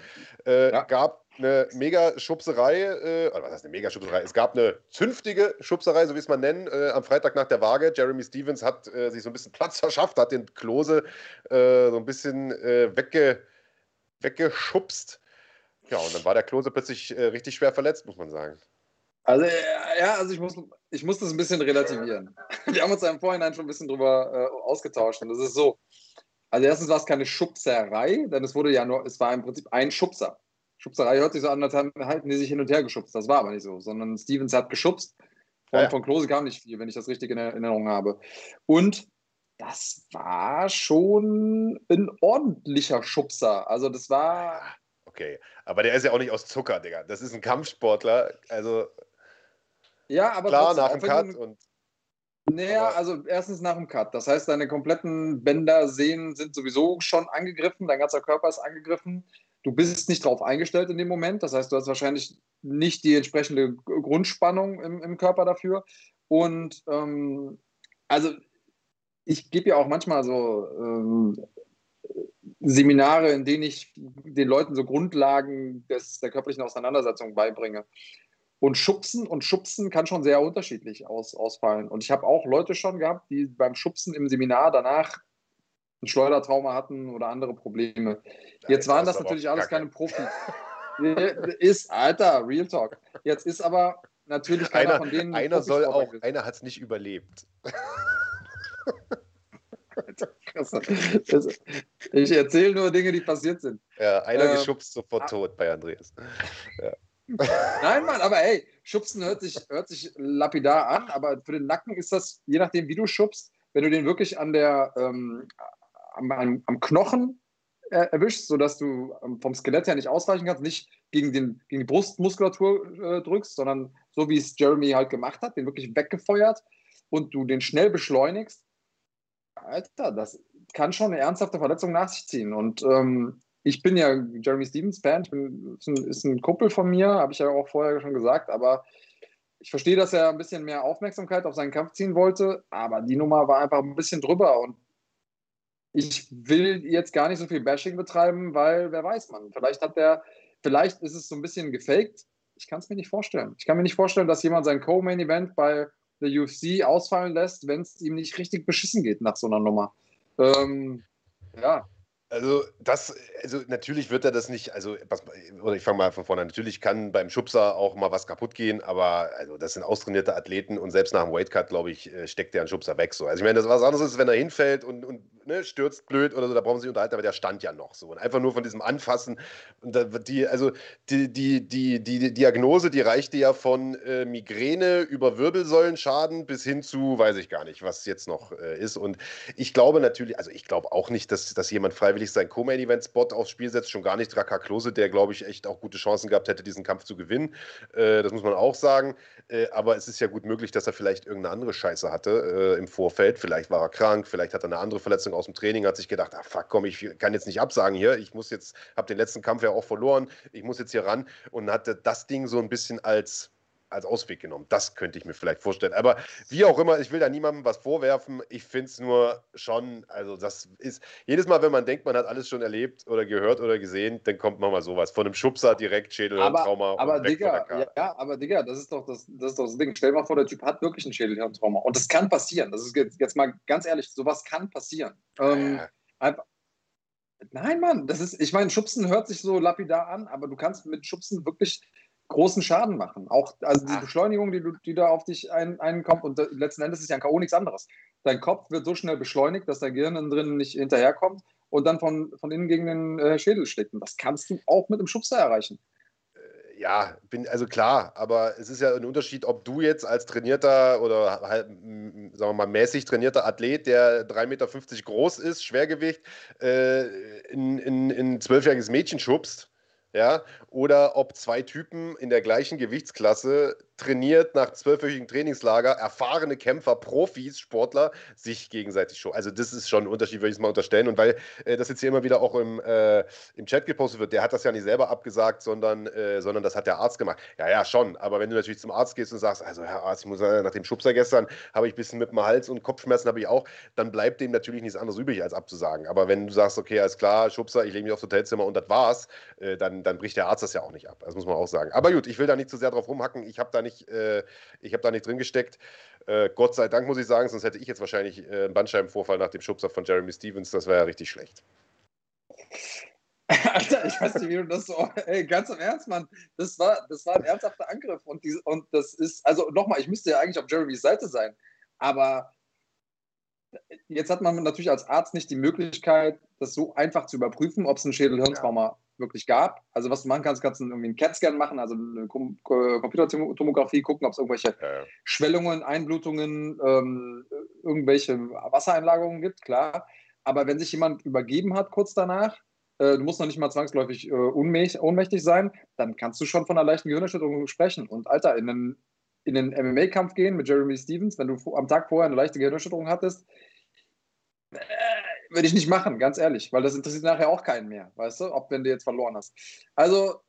Äh, ja. Gab eine mega Schubserei, äh, oder was heißt eine mega Schubserei? Es gab eine zünftige Schubserei, so wie es man nennen, äh, am Freitag nach der Waage. Jeremy Stevens hat äh, sich so ein bisschen Platz verschafft, hat den Klose so ein bisschen wegge weggeschubst ja, und dann war der Klose plötzlich äh, richtig schwer verletzt, muss man sagen.
Also, ja, also ich muss, ich muss das ein bisschen relativieren. Wir haben uns ja im Vorhinein schon ein bisschen drüber äh, ausgetauscht. Und das ist so. Also, erstens war es keine Schubserei, denn es wurde ja nur, es war im Prinzip ein Schubser. Schubserei hört sich so an, als halten die sich hin und her geschubst. Das war aber nicht so, sondern Stevens hat geschubst. Von, ja. von Klose kam nicht viel, wenn ich das richtig in Erinnerung habe. Und das war schon ein ordentlicher Schubser. Also das war.
Okay, aber der ist ja auch nicht aus Zucker, Digga. Das ist ein Kampfsportler. Also.
Ja, aber
klar, nach dem Cut und.
Naja, also erstens nach dem Cut. Das heißt, deine kompletten Bänder, Sehnen sind sowieso schon angegriffen, dein ganzer Körper ist angegriffen. Du bist nicht darauf eingestellt in dem Moment. Das heißt, du hast wahrscheinlich nicht die entsprechende Grundspannung im, im Körper dafür. Und ähm, also ich gebe ja auch manchmal so ähm, Seminare, in denen ich den Leuten so Grundlagen des, der körperlichen Auseinandersetzung beibringe. Und Schubsen und Schubsen kann schon sehr unterschiedlich aus, ausfallen. Und ich habe auch Leute schon gehabt, die beim Schubsen im Seminar danach ein Schleudertrauma hatten oder andere Probleme. Jetzt waren das natürlich alles keine Profis. ist, Alter, Real Talk. Jetzt ist aber natürlich
keiner einer, von denen. Einer soll auch, ist. einer hat es nicht überlebt.
ich erzähle nur Dinge, die passiert sind.
Ja, einer ähm, geschubst, sofort ah, tot bei Andreas. Ja.
Nein, Mann, aber hey, Schubsen hört sich, hört sich lapidar an, aber für den Nacken ist das, je nachdem, wie du schubst, wenn du den wirklich an der, ähm, am, am, Knochen äh, erwischst, sodass du ähm, vom Skelett her nicht ausweichen kannst, nicht gegen, den, gegen die Brustmuskulatur äh, drückst, sondern so wie es Jeremy halt gemacht hat, den wirklich weggefeuert und du den schnell beschleunigst, Alter, das kann schon eine ernsthafte Verletzung nach sich ziehen. Und ähm, ich bin ja Jeremy Stevens Fan, ist, ein, ist ein Kumpel von mir, habe ich ja auch vorher schon gesagt, aber ich verstehe, dass er ein bisschen mehr Aufmerksamkeit auf seinen Kampf ziehen wollte, aber die Nummer war einfach ein bisschen drüber und ich will jetzt gar nicht so viel Bashing betreiben, weil wer weiß man, vielleicht hat der, vielleicht ist es so ein bisschen gefaked. Ich kann es mir nicht vorstellen. Ich kann mir nicht vorstellen, dass jemand sein Co-Main-Event bei der UFC ausfallen lässt, wenn es ihm nicht richtig beschissen geht nach so einer Nummer. Ähm, ja,
also das, also natürlich wird er das nicht, also oder ich fange mal von vorne an, natürlich kann beim Schubser auch mal was kaputt gehen, aber also das sind austrainierte Athleten und selbst nach dem Weightcut, glaube ich, äh, steckt der einen Schubser weg. So. Also ich meine, das ist was anderes, wenn er hinfällt und, und ne, stürzt blöd oder so, da brauchen sie sich unterhalten, aber der stand ja noch so. Und einfach nur von diesem Anfassen, und da, die, also die, die, die, die Diagnose, die reichte ja von äh, Migräne über Wirbelsäulenschaden bis hin zu, weiß ich gar nicht, was jetzt noch äh, ist. Und ich glaube natürlich, also ich glaube auch nicht, dass, dass jemand freiwillig freiwillig seinen Co-Main-Event-Spot aufs Spiel setzt. Schon gar nicht Raka Klose, der, glaube ich, echt auch gute Chancen gehabt hätte, diesen Kampf zu gewinnen. Äh, das muss man auch sagen. Äh, aber es ist ja gut möglich, dass er vielleicht irgendeine andere Scheiße hatte äh, im Vorfeld. Vielleicht war er krank, vielleicht hat er eine andere Verletzung aus dem Training, hat sich gedacht, ah fuck, komm, ich kann jetzt nicht absagen hier. Ich muss jetzt, habe den letzten Kampf ja auch verloren. Ich muss jetzt hier ran und hatte das Ding so ein bisschen als als Ausweg genommen. Das könnte ich mir vielleicht vorstellen. Aber wie auch immer, ich will da niemandem was vorwerfen. Ich finde es nur schon, also das ist, jedes Mal, wenn man denkt, man hat alles schon erlebt oder gehört oder gesehen, dann kommt man mal sowas. Von einem Schubser direkt Schädelhirntrauma.
Aber, aber Digga, ja, aber Digga, das ist, doch das, das ist doch das Ding. Stell dir mal vor, der Typ hat wirklich ein Schädelhirntrauma. Und das kann passieren. Das ist jetzt, jetzt mal ganz ehrlich, sowas kann passieren. Ähm, einfach, Nein, Mann, das ist, ich meine, Schubsen hört sich so lapidar an, aber du kannst mit Schubsen wirklich großen Schaden machen. Auch also die Beschleunigung, die, die da auf dich ein, einkommt, und letzten Endes ist ja ein K.O. nichts anderes. Dein Kopf wird so schnell beschleunigt, dass dein Gehirn innen drin nicht hinterherkommt und dann von, von innen gegen den äh, Schädel schlägt. Und das kannst du auch mit einem Schubser erreichen.
Äh, ja, bin also klar, aber es ist ja ein Unterschied, ob du jetzt als trainierter oder halt, sagen wir mal, mäßig trainierter Athlet, der 3,50 Meter groß ist, Schwergewicht, äh, in, in, in ein zwölfjähriges Mädchen schubst, ja, oder ob zwei Typen in der gleichen Gewichtsklasse trainiert nach zwölfwöchigen Trainingslager, erfahrene Kämpfer, Profis, Sportler sich gegenseitig schon. Also das ist schon ein Unterschied, würde ich es mal unterstellen. Und weil äh, das jetzt hier immer wieder auch im, äh, im Chat gepostet wird, der hat das ja nicht selber abgesagt, sondern, äh, sondern das hat der Arzt gemacht. Ja, ja, schon. Aber wenn du natürlich zum Arzt gehst und sagst, also Herr Arzt, ich muss nach dem Schubser gestern habe ich ein bisschen mit dem Hals und Kopfschmerzen habe ich auch, dann bleibt dem natürlich nichts anderes übrig, als abzusagen. Aber wenn du sagst, okay, alles klar, Schubser, ich lege mich aufs Hotelzimmer und das war's, äh, dann, dann bricht der Arzt das ja auch nicht ab. Das muss man auch sagen. Aber gut, ich will da nicht zu sehr drauf rumhacken. Ich habe da nicht, äh, ich habe da nicht drin gesteckt. Äh, Gott sei Dank muss ich sagen, sonst hätte ich jetzt wahrscheinlich äh, einen Bandscheibenvorfall nach dem Schubser von Jeremy Stevens. Das wäre ja richtig schlecht.
Alter, ich weiß nicht, wie du das so. Ey, ganz im Ernst, Mann. Das war, das war ein ernsthafter Angriff. Und, die, und das ist, also nochmal, ich müsste ja eigentlich auf Jeremys Seite sein. Aber jetzt hat man natürlich als Arzt nicht die Möglichkeit, das so einfach zu überprüfen, ob es ein Schädelhirntrauma ja. Wirklich gab. Also was du machen kannst, kannst du irgendwie einen CAT-Scan machen, also eine Computertomographie, gucken, ob es irgendwelche ja. Schwellungen, Einblutungen, ähm, irgendwelche Wassereinlagerungen gibt, klar. Aber wenn sich jemand übergeben hat kurz danach, äh, du musst noch nicht mal zwangsläufig äh, ohnmächtig sein, dann kannst du schon von einer leichten Gehirnerschütterung sprechen. Und Alter, in einen, in den MMA-Kampf gehen mit Jeremy Stevens, wenn du am Tag vorher eine leichte Gehirnerschütterung hattest, äh, würde ich nicht machen, ganz ehrlich, weil das interessiert nachher auch keinen mehr, weißt du, ob wenn du jetzt verloren hast. Also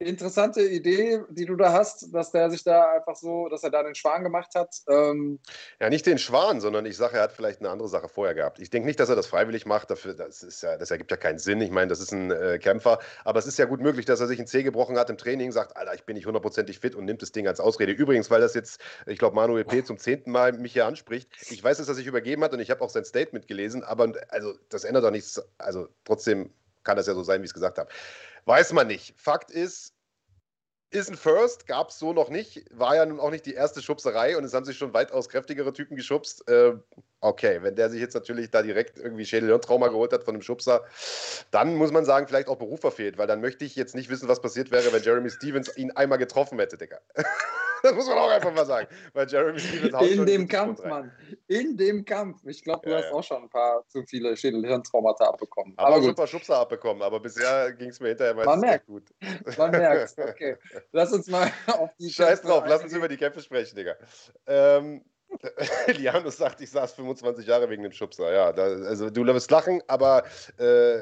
interessante Idee, die du da hast, dass der sich da einfach so, dass er da den Schwan gemacht hat. Ähm
ja, nicht den Schwan, sondern ich sage, er hat vielleicht eine andere Sache vorher gehabt. Ich denke nicht, dass er das freiwillig macht. Dafür, das, ist ja, das ergibt ja keinen Sinn. Ich meine, das ist ein äh, Kämpfer. Aber es ist ja gut möglich, dass er sich einen Zeh gebrochen hat im Training, sagt, Alter, ich bin nicht hundertprozentig fit und nimmt das Ding als Ausrede. Übrigens, weil das jetzt, ich glaube, Manuel P. zum zehnten Mal mich hier anspricht. Ich weiß, dass er sich übergeben hat und ich habe auch sein Statement gelesen. Aber also, das ändert doch nichts. Also trotzdem kann das ja so sein, wie ich es gesagt habe. Weiß man nicht. Fakt ist, ist ein First, gab es so noch nicht. War ja nun auch nicht die erste Schubserei und es haben sich schon weitaus kräftigere Typen geschubst. Äh, okay, wenn der sich jetzt natürlich da direkt irgendwie Schädelhirntrauma geholt hat von einem Schubser, dann muss man sagen, vielleicht auch Beruf verfehlt, weil dann möchte ich jetzt nicht wissen, was passiert wäre, wenn Jeremy Stevens ihn einmal getroffen hätte, Digga. das muss man auch einfach mal sagen. Weil Jeremy Stevens
haut In dem Kampf, Mann. In dem Kampf. Ich glaube, du ja, hast ja. auch schon ein paar zu viele Schädelhirntraumata abbekommen.
Aber, aber gut. paar Schubser abbekommen, aber bisher ging es mir hinterher
meistens
merkt.
gut. Man merkt okay. Lass uns mal auf die
Scheiß drauf, lass uns über die Kämpfe sprechen, Digga. Ähm, Lianus sagt, ich saß 25 Jahre wegen dem Schubser. Ja, da, also du wirst lachen, aber äh,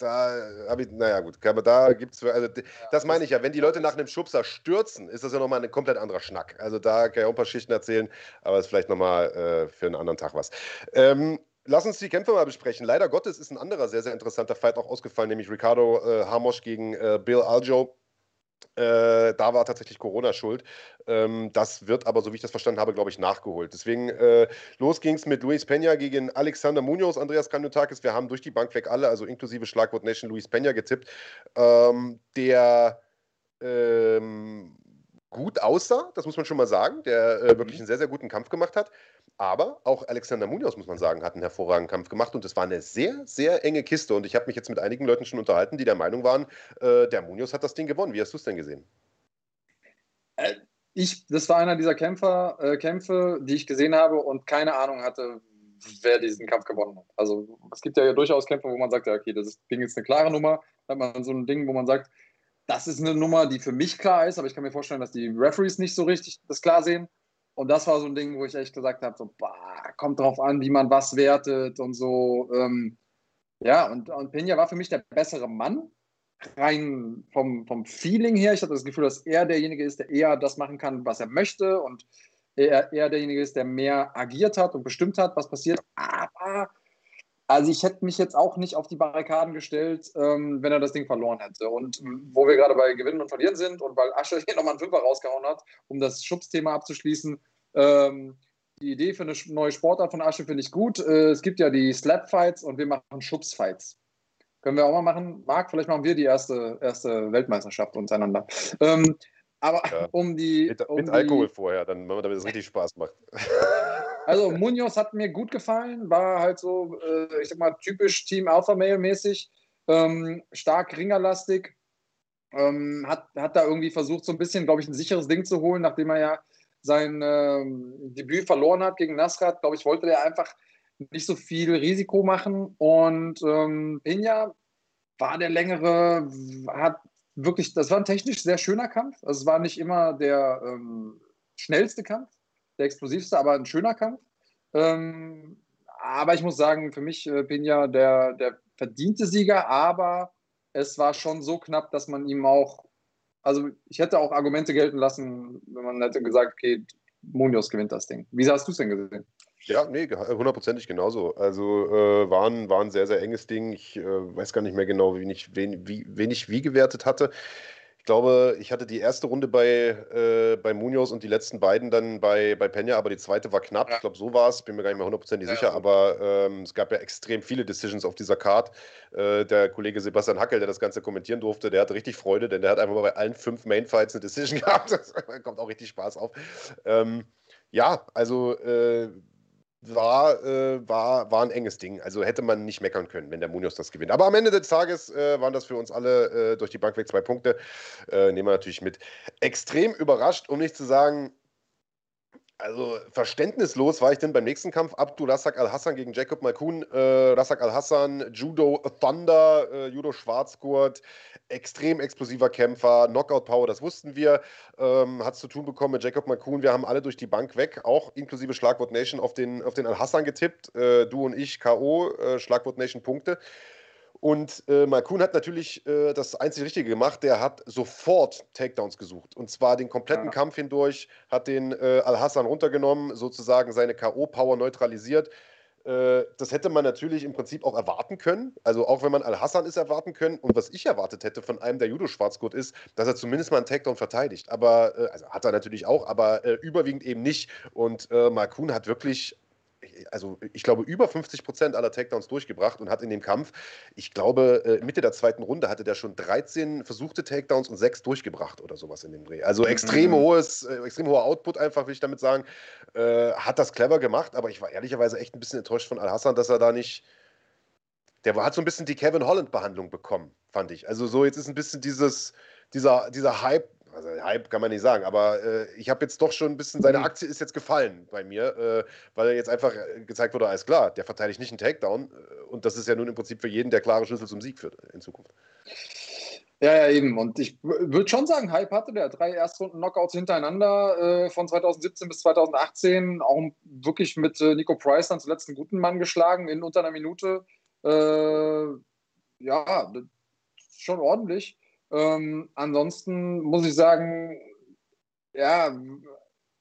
da habe ich, naja gut, da gibt es, also das meine ich ja, wenn die Leute nach einem Schubser stürzen, ist das ja nochmal ein komplett anderer Schnack. Also da kann ich auch ein paar Schichten erzählen, aber ist vielleicht nochmal äh, für einen anderen Tag was. Ähm, Lass uns die Kämpfe mal besprechen. Leider Gottes ist ein anderer sehr, sehr interessanter Fight auch ausgefallen, nämlich Ricardo äh, Hamosch gegen äh, Bill Aljo. Äh, da war tatsächlich Corona schuld. Ähm, das wird aber, so wie ich das verstanden habe, glaube ich, nachgeholt. Deswegen äh, los ging es mit Luis Peña gegen Alexander Munoz, Andreas Kanutakis. Wir haben durch die Bank weg alle, also inklusive Schlagwort Nation Luis Peña getippt. Ähm, der ähm, gut aussah, das muss man schon mal sagen, der äh, wirklich mhm. einen sehr, sehr guten Kampf gemacht hat. Aber auch Alexander Munoz, muss man sagen, hat einen hervorragenden Kampf gemacht und es war eine sehr, sehr enge Kiste. Und ich habe mich jetzt mit einigen Leuten schon unterhalten, die der Meinung waren, äh, der Munoz hat das Ding gewonnen. Wie hast du es denn gesehen?
Äh, ich, das war einer dieser Kämpfer, äh, Kämpfe, die ich gesehen habe und keine Ahnung hatte, wer diesen Kampf gewonnen hat. Also es gibt ja durchaus Kämpfe, wo man sagt, ja, okay, das Ding ist eine klare Nummer. Dann hat man so ein Ding, wo man sagt, das ist eine Nummer, die für mich klar ist, aber ich kann mir vorstellen, dass die Referees nicht so richtig das klar sehen. Und das war so ein Ding, wo ich echt gesagt habe, so, bah, kommt drauf an, wie man was wertet und so. Ähm, ja, und, und Pena war für mich der bessere Mann, rein vom, vom Feeling her. Ich hatte das Gefühl, dass er derjenige ist, der eher das machen kann, was er möchte und er, er derjenige ist, der mehr agiert hat und bestimmt hat, was passiert. Aber also ich hätte mich jetzt auch nicht auf die Barrikaden gestellt, ähm, wenn er das Ding verloren hätte. Und wo wir gerade bei Gewinnen und Verlieren sind und weil Asche hier nochmal einen Fünfer rausgehauen hat, um das Schubsthema abzuschließen, ähm, die Idee für eine neue Sportart von Asche finde ich gut. Äh, es gibt ja die Slap-Fights und wir machen Schubsfights. Können wir auch mal machen. Marc, vielleicht machen wir die erste, erste Weltmeisterschaft untereinander. Ähm, aber ja. um die.
Mit,
um
mit
die,
Alkohol vorher, dann, damit es richtig Spaß macht.
Also Munoz hat mir gut gefallen, war halt so, äh, ich sag mal, typisch Team Alpha Male mäßig, ähm, stark ringerlastig, ähm, hat, hat da irgendwie versucht, so ein bisschen, glaube ich, ein sicheres Ding zu holen, nachdem er ja sein ähm, Debüt verloren hat gegen Nasrat. Glaube ich, wollte er einfach nicht so viel Risiko machen und ähm, Pena war der längere, hat wirklich, das war ein technisch sehr schöner Kampf. Also es war nicht immer der ähm, schnellste Kampf, der explosivste, aber ein schöner Kampf. Ähm, aber ich muss sagen, für mich äh, Pena der, der verdiente Sieger, aber es war schon so knapp, dass man ihm auch, also ich hätte auch Argumente gelten lassen, wenn man hätte gesagt, okay, Munoz gewinnt das Ding. Wie hast du es denn gesehen?
Ja, nee, hundertprozentig genauso. Also äh, war, ein, war ein sehr, sehr enges Ding. Ich äh, weiß gar nicht mehr genau, wen ich, wen, wie, wen ich wie gewertet hatte. Ich glaube, ich hatte die erste Runde bei, äh, bei Munoz und die letzten beiden dann bei, bei Peña, aber die zweite war knapp. Ja. Ich glaube, so war es. Bin mir gar nicht mehr hundertprozentig ja, sicher, aber ähm, es gab ja extrem viele Decisions auf dieser Card. Äh, der Kollege Sebastian Hackel, der das Ganze kommentieren durfte, der hatte richtig Freude, denn der hat einfach mal bei allen fünf Mainfights eine Decision gehabt. da kommt auch richtig Spaß auf. Ähm, ja, also. Äh, war, äh, war, war ein enges Ding. Also hätte man nicht meckern können, wenn der Munoz das gewinnt. Aber am Ende des Tages äh, waren das für uns alle äh, durch die Bank weg zwei Punkte. Äh, nehmen wir natürlich mit. Extrem überrascht, um nicht zu sagen, also verständnislos war ich denn beim nächsten Kampf. Abdul Rassak Al-Hassan gegen Jacob Malkun. Äh, Rassak Al-Hassan, Judo Thunder, äh, Judo Schwarzgurt, extrem explosiver Kämpfer, Knockout-Power, das wussten wir. Ähm, Hat es zu tun bekommen mit Jacob Malkun. Wir haben alle durch die Bank weg, auch inklusive Schlagwort Nation, auf den, auf den Al-Hassan getippt. Äh, du und ich K.O., äh, Schlagwort Nation Punkte. Und äh, Malkun hat natürlich äh, das einzig Richtige gemacht. Der hat sofort Takedowns gesucht. Und zwar den kompletten ja. Kampf hindurch, hat den äh, Al-Hassan runtergenommen, sozusagen seine K.O.-Power neutralisiert. Äh, das hätte man natürlich im Prinzip auch erwarten können. Also auch wenn man Al-Hassan ist erwarten können. Und was ich erwartet hätte von einem der Judo-Schwarzgurt ist, dass er zumindest mal einen Takedown verteidigt. Aber, äh, also hat er natürlich auch, aber äh, überwiegend eben nicht. Und äh, Malkun hat wirklich also ich glaube, über 50 Prozent aller Takedowns durchgebracht und hat in dem Kampf, ich glaube, äh, Mitte der zweiten Runde hatte der schon 13 versuchte Takedowns und sechs durchgebracht oder sowas in dem Dreh. Also extrem mhm. hohes, äh, extrem hoher Output einfach, will ich damit sagen. Äh, hat das clever gemacht, aber ich war ehrlicherweise echt ein bisschen enttäuscht von Al-Hassan, dass er da nicht. Der hat so ein bisschen die Kevin Holland-Behandlung bekommen, fand ich. Also so, jetzt ist ein bisschen dieses, dieser, dieser Hype also Hype kann man nicht sagen, aber äh, ich habe jetzt doch schon ein bisschen, seine mhm. Aktie ist jetzt gefallen bei mir, äh, weil er jetzt einfach äh, gezeigt wurde, alles klar, der verteidigt nicht einen Takedown äh, und das ist ja nun im Prinzip für jeden der klare Schlüssel zum Sieg führt in Zukunft.
Ja, ja, eben. Und ich würde schon sagen, Hype hatte der drei Erstrunden-Knockouts hintereinander äh, von 2017 bis 2018, auch wirklich mit äh, Nico Price dann zuletzt einen guten Mann geschlagen in unter einer Minute. ja, schon ordentlich. Ähm, ansonsten muss ich sagen, ja,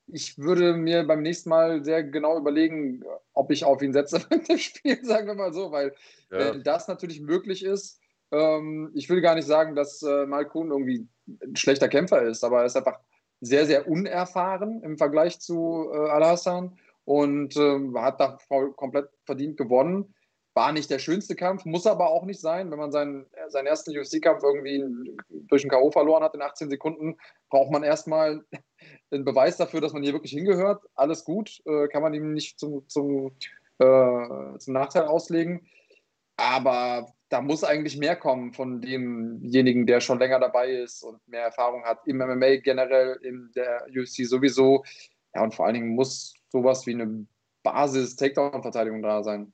ich würde mir beim nächsten Mal sehr genau überlegen, ob ich auf ihn setze in dem Spiel, sagen wir mal so, weil ja. wenn das natürlich möglich ist, ähm, ich will gar nicht sagen, dass äh, Malkun irgendwie ein schlechter Kämpfer ist, aber er ist einfach sehr, sehr unerfahren im Vergleich zu äh, Al-Hassan und äh, hat da voll, komplett verdient gewonnen. War nicht der schönste Kampf, muss aber auch nicht sein. Wenn man seinen, seinen ersten UFC-Kampf irgendwie durch einen K.O. verloren hat in 18 Sekunden, braucht man erstmal den Beweis dafür, dass man hier wirklich hingehört. Alles gut, äh, kann man ihm nicht zum, zum, äh, zum Nachteil auslegen. Aber da muss eigentlich mehr kommen von demjenigen, der schon länger dabei ist und mehr Erfahrung hat im MMA generell, in der UFC sowieso. Ja, und vor allen Dingen muss sowas wie eine Basis-Takedown-Verteidigung da sein.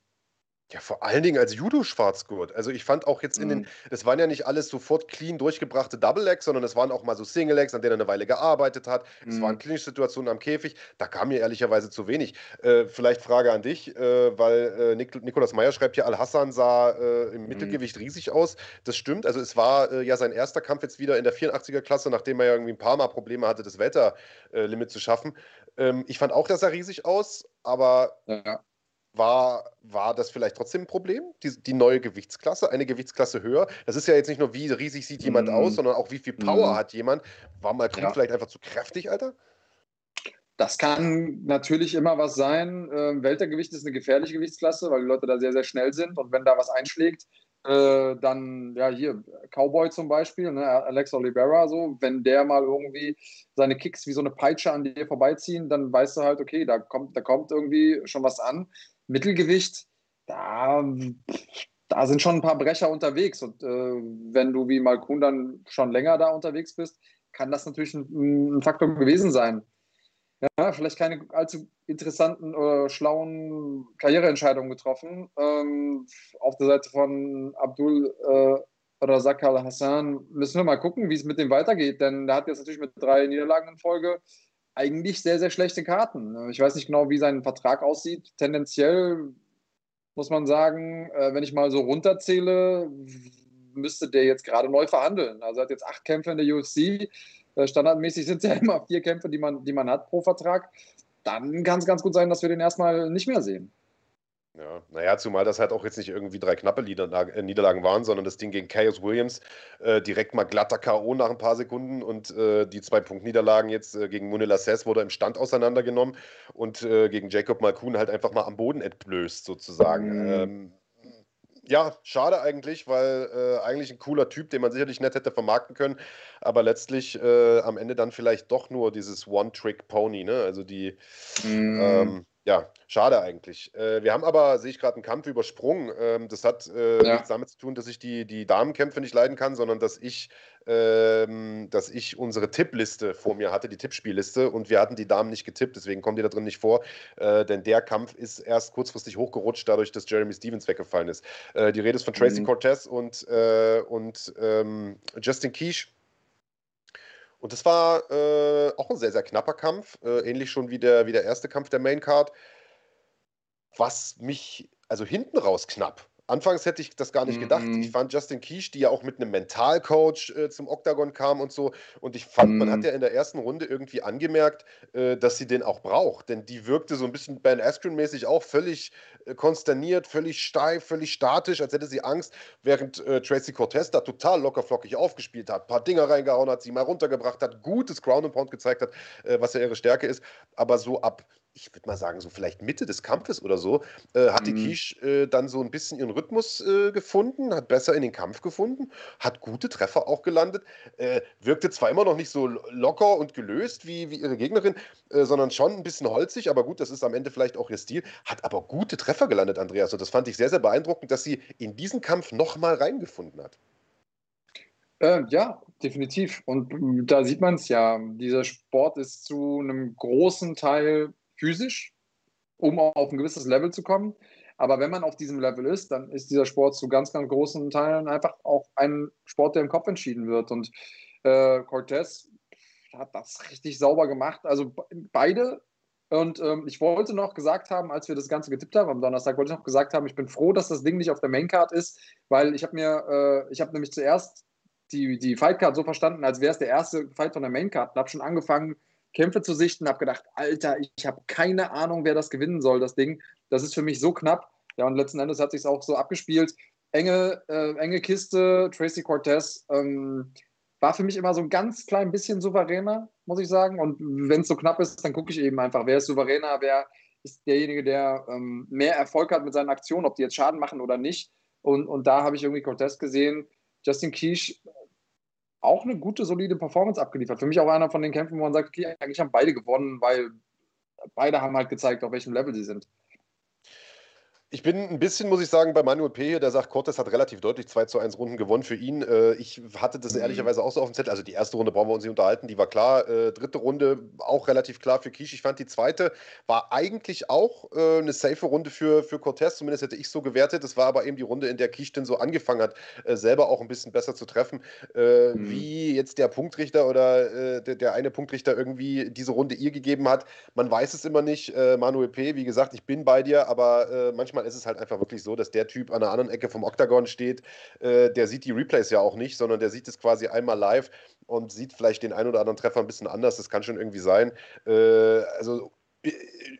Ja, vor allen Dingen als Judo-Schwarzgurt. Also ich fand auch jetzt in den, mhm. das waren ja nicht alles sofort clean durchgebrachte Double-Legs, sondern es waren auch mal so Single-Legs, an denen er eine Weile gearbeitet hat. Es waren mhm. Clinch-Situationen am Käfig. Da kam mir ehrlicherweise zu wenig. Äh, vielleicht Frage an dich, äh, weil äh, Nik Nikolas Meyer schreibt hier, Al-Hassan sah äh, im Mhm. Mittelgewicht riesig aus. Das stimmt. Also es war äh, ja sein erster Kampf jetzt wieder in der 84er-Klasse, nachdem er ja irgendwie ein paar Mal Probleme hatte, das Wetterlimit zu schaffen. Ähm, ich fand auch, dass er riesig aus, aber Ja war, war das vielleicht trotzdem ein Problem, die, die neue Gewichtsklasse, eine Gewichtsklasse höher? Das ist ja jetzt nicht nur, wie riesig sieht jemand mm. aus, sondern auch, wie viel Power mm. hat jemand. War mal ja. vielleicht einfach zu kräftig, Alter?
Das kann natürlich immer was sein. Ähm, Weltergewicht ist eine gefährliche Gewichtsklasse, weil die Leute da sehr, sehr schnell sind. Und wenn da was einschlägt, äh, dann, ja, hier, Cowboy zum Beispiel, ne, Alex Oliveira, so, wenn der mal irgendwie seine Kicks wie so eine Peitsche an dir vorbeiziehen, dann weißt du halt, okay, da kommt, da kommt irgendwie schon was an. Mittelgewicht, da, da sind schon ein paar Brecher unterwegs. Und äh, wenn du wie Malkun dann schon länger da unterwegs bist, kann das natürlich ein, ein Faktor gewesen sein. Ja, vielleicht keine allzu interessanten oder schlauen Karriereentscheidungen getroffen. Ähm, auf der Seite von Abdul äh, Razak Al-Hassan müssen wir mal gucken, wie es mit dem weitergeht, denn der hat jetzt natürlich mit drei Niederlagen in Folge eigentlich sehr, sehr schlechte Karten. Ich weiß nicht genau, wie sein Vertrag aussieht. Tendenziell muss man sagen, äh, wenn ich mal so runterzähle, müsste der jetzt gerade neu verhandeln. Also er hat jetzt acht Kämpfe in der UFC. Äh, standardmäßig sind es ja immer vier Kämpfe, die man, die man hat pro Vertrag. Dann kann es ganz gut sein, dass wir den erstmal nicht mehr sehen.
Ja, naja, zumal das halt auch jetzt nicht irgendwie drei knappe äh, Niederlagen waren, sondern das Ding gegen Chaos Williams äh, direkt mal glatter K.O. nach ein paar Sekunden und äh, die zwei Punktniederlagen jetzt äh, gegen Munila Sess wurde im Stand auseinandergenommen und äh, gegen Jacob Malkun halt einfach mal am Boden entblößt sozusagen. Mhm. Ähm, ja, schade eigentlich, weil äh, eigentlich ein cooler Typ, den man sicherlich nett hätte vermarkten können, aber letztlich am Ende dann vielleicht doch nur dieses One-Trick-Pony, ne? Also die. Mhm. Ähm, Ja, schade eigentlich. Äh, wir haben aber, sehe ich gerade, einen Kampf übersprungen. Ähm, das hat äh, ja. nichts damit zu tun, dass ich die, die Damenkämpfe nicht leiden kann, sondern dass ich, ähm, dass ich unsere Tippliste vor mir hatte, die Tippspielliste, und wir hatten die Damen nicht getippt, deswegen kommen die da drin nicht vor. Äh, denn der Kampf ist erst kurzfristig hochgerutscht, dadurch, dass Jeremy Stevens weggefallen ist. Äh, die Rede ist von Tracy mhm. Cortez und, äh, und ähm, Justin Quiche. Und das war äh, auch ein sehr, sehr knapper Kampf, äh, ähnlich schon wie der, wie der erste Kampf der Main Card. Was mich, also hinten raus knapp, Anfangs hätte ich das gar nicht gedacht. Ich mhm. fand Justin Kiesch, die ja auch mit einem Mentalcoach äh, zum Octagon kam und so. Und ich fand, mm. man hat mhm. ja in der ersten Runde irgendwie angemerkt, äh, dass sie den auch braucht. Denn die wirkte so ein bisschen Ben Askren-mäßig auch völlig äh, konsterniert, völlig steif, völlig statisch, als hätte sie Angst, während äh, Tracy Cortez da total lockerflockig aufgespielt hat, ein paar Dinger reingehauen hat, sie mal runtergebracht hat, gutes Ground and Pound gezeigt hat, äh, was ja ihre Stärke ist. Aber so ab ich würde mal sagen, so vielleicht Mitte des Kampfes oder so, äh, hat die mhm. Quiche äh, dann so ein bisschen ihren Rhythmus äh, gefunden, hat besser in den Kampf gefunden, hat gute Treffer auch gelandet, äh, wirkte zwar immer noch nicht so locker und gelöst wie, wie ihre Gegnerin, äh, sondern schon ein bisschen holzig, aber gut, das ist am Ende vielleicht auch ihr Stil, hat aber gute Treffer gelandet, Andreas, und das fand ich sehr, sehr beeindruckend, dass sie in diesen Kampf nochmal reingefunden hat.
Äh, ja, definitiv. Und da sieht man es ja. Dieser Sport ist zu einem großen Teil physisch, um auf ein gewisses Level zu kommen. Aber wenn man auf diesem Level ist, dann ist dieser Sport zu ganz, ganz großen Teilen einfach auch ein Sport, der im Kopf entschieden wird. Und äh, Cortez hat das richtig sauber gemacht. Also beide. Und ähm, ich wollte noch gesagt haben, als wir das Ganze getippt haben am Donnerstag, wollte ich noch gesagt haben, ich bin froh, dass das Ding nicht auf der Maincard ist, weil ich habe mir, äh, ich habe nämlich zuerst die, die Fightcard so verstanden, als wäre es der erste Fight von der Maincard und habe schon angefangen, Kämpfe zu sichten, habe gedacht, Alter, ich habe keine Ahnung, wer das gewinnen soll, das Ding. Das ist für mich so knapp. Ja, und letzten Endes hat sich auch so abgespielt. Enge, äh, enge Kiste, Tracy Cortez ähm, war für mich immer so ein ganz klein bisschen souveräner, muss ich sagen. Und wenn es so knapp ist, dann gucke ich eben einfach, wer ist souveräner, wer ist derjenige, der ähm, mehr Erfolg hat mit seinen Aktionen, ob die jetzt Schaden machen oder nicht. Und, und da habe ich irgendwie Cortez gesehen. Justin Quiche auch eine gute, solide Performance abgeliefert. Für mich auch einer von den Kämpfen, wo man sagt, okay, eigentlich haben beide gewonnen, weil beide haben halt gezeigt, auf welchem Level sie sind.
Ich bin ein bisschen, muss ich sagen, bei Manuel P. hier, der sagt, Cortes hat relativ deutlich 2 zu 1 Runden gewonnen für ihn. Äh, ich hatte das mhm. ehrlicherweise auch so auf dem Zettel. Also die erste Runde brauchen wir uns nicht unterhalten, die war klar. Äh, dritte Runde auch relativ klar für Kish. Ich fand die zweite war eigentlich auch äh, eine safe Runde für, für Cortez, zumindest hätte ich so gewertet. Das war aber eben die Runde, in der Kish dann so angefangen hat, selber auch ein bisschen besser zu treffen. Mhm. Wie jetzt der Punktrichter oder der, der, eine Punktrichter irgendwie diese Runde ihr gegeben hat, man weiß es immer nicht. Manuel P., wie gesagt, ich bin bei dir, aber manchmal ist es halt einfach wirklich so, dass der Typ an der anderen Ecke vom Oktagon steht, äh, der sieht die Replays ja auch nicht, sondern der sieht es quasi einmal live und sieht vielleicht den einen oder anderen Treffer ein bisschen anders. Das kann schon irgendwie sein. Äh, also äh,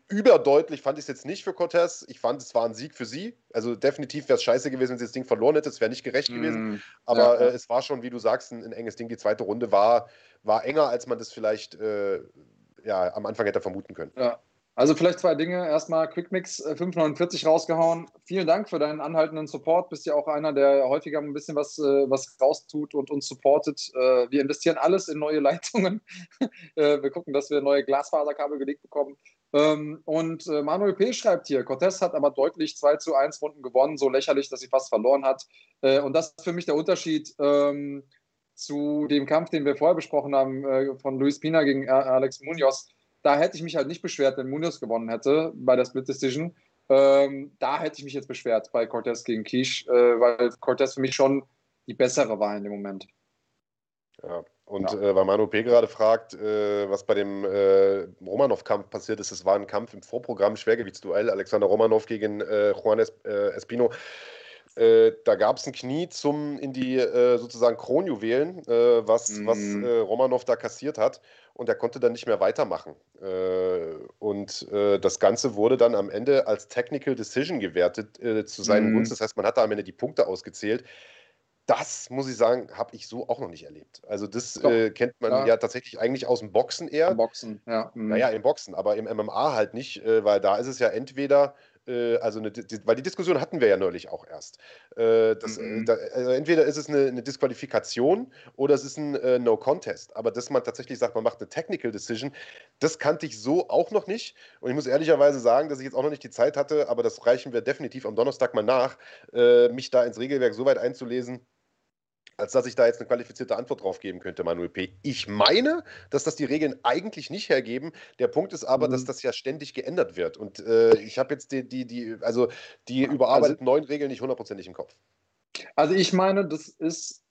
überdeutlich fand ich es jetzt nicht für Cortez. Ich fand, es war ein Sieg für sie. Also definitiv wäre es scheiße gewesen, wenn sie das Ding verloren hätte. Es wäre nicht gerecht gewesen. Mm, Aber ja. äh, es war schon, wie du sagst, ein, ein, enges Ding. Die zweite Runde war, war enger, als man das vielleicht äh, ja, am Anfang hätte vermuten können.
Ja. Also vielleicht zwei Dinge. Erstmal Quickmix 549 äh, rausgehauen. Vielen Dank für deinen anhaltenden Support. Bist ja auch einer, der häufiger ein bisschen was, äh, was raustut und uns supportet. Äh, wir investieren alles in neue Leitungen. wir gucken, dass wir neue Glasfaserkabel gelegt bekommen. Ähm, und Manuel P. schreibt hier, Cortez hat aber deutlich 2 zu 1 Runden gewonnen, so lächerlich, dass sie fast verloren hat. Und das ist für mich der Unterschied ähm, zu dem Kampf, den wir vorher besprochen haben, von Luis Pina gegen Alex Munoz da hätte ich mich halt nicht beschwert, wenn Munoz gewonnen hätte bei der Split Decision. Ähm, da hätte ich mich jetzt beschwert bei Cortez gegen Kish, äh, weil Cortez für mich schon die bessere war in dem Moment.
Ja, und ja. äh, weil Manu P. gerade fragt, äh, was bei dem äh, Romanov-Kampf passiert ist, es war ein Kampf im Vorprogramm, Schwergewichtsduell, Alexander Romanov gegen äh, Juan es äh, Espino. Äh, da gab es ein Knie zum in die äh, sozusagen Kronjuwelen, äh, was, mm. was mhm. äh, Romanov da kassiert hat. Und er konnte dann nicht mehr weitermachen. Äh, und das Ganze wurde dann am Ende als Technical Decision gewertet zu seinen mm. Gunst. Das heißt, man hat da am Ende die Punkte ausgezählt. Das, muss ich sagen, habe ich so auch noch nicht erlebt. Also das kennt man ja. ja. tatsächlich eigentlich aus dem Boxen eher.
Im Boxen, ja.
Mhm. Naja, im Boxen, aber im MMA halt nicht, weil da ist es ja entweder also eine, die, weil die Diskussion hatten wir ja neulich auch erst. Äh, das, äh, mhm. da, also entweder ist es eine, eine, Disqualifikation oder es ist ein äh, No Contest. Aber dass man tatsächlich sagt, man macht eine Technical Decision, das kannte ich so auch noch nicht. Und ich muss ehrlicherweise sagen, dass ich jetzt auch noch nicht die Zeit hatte, aber das reichen wir definitiv am Donnerstag mal nach, äh, mich da ins Regelwerk so weit einzulesen als dass ich da jetzt eine qualifizierte Antwort drauf geben könnte, Manuel P. Ich meine, dass das die Regeln eigentlich nicht hergeben. Der Punkt ist aber, mhm. dass das ja ständig geändert wird. Und äh, ich habe jetzt die, die, die, also die überarbeiteten also, neuen Regeln nicht hundertprozentig im Kopf.
Also ich meine, das ist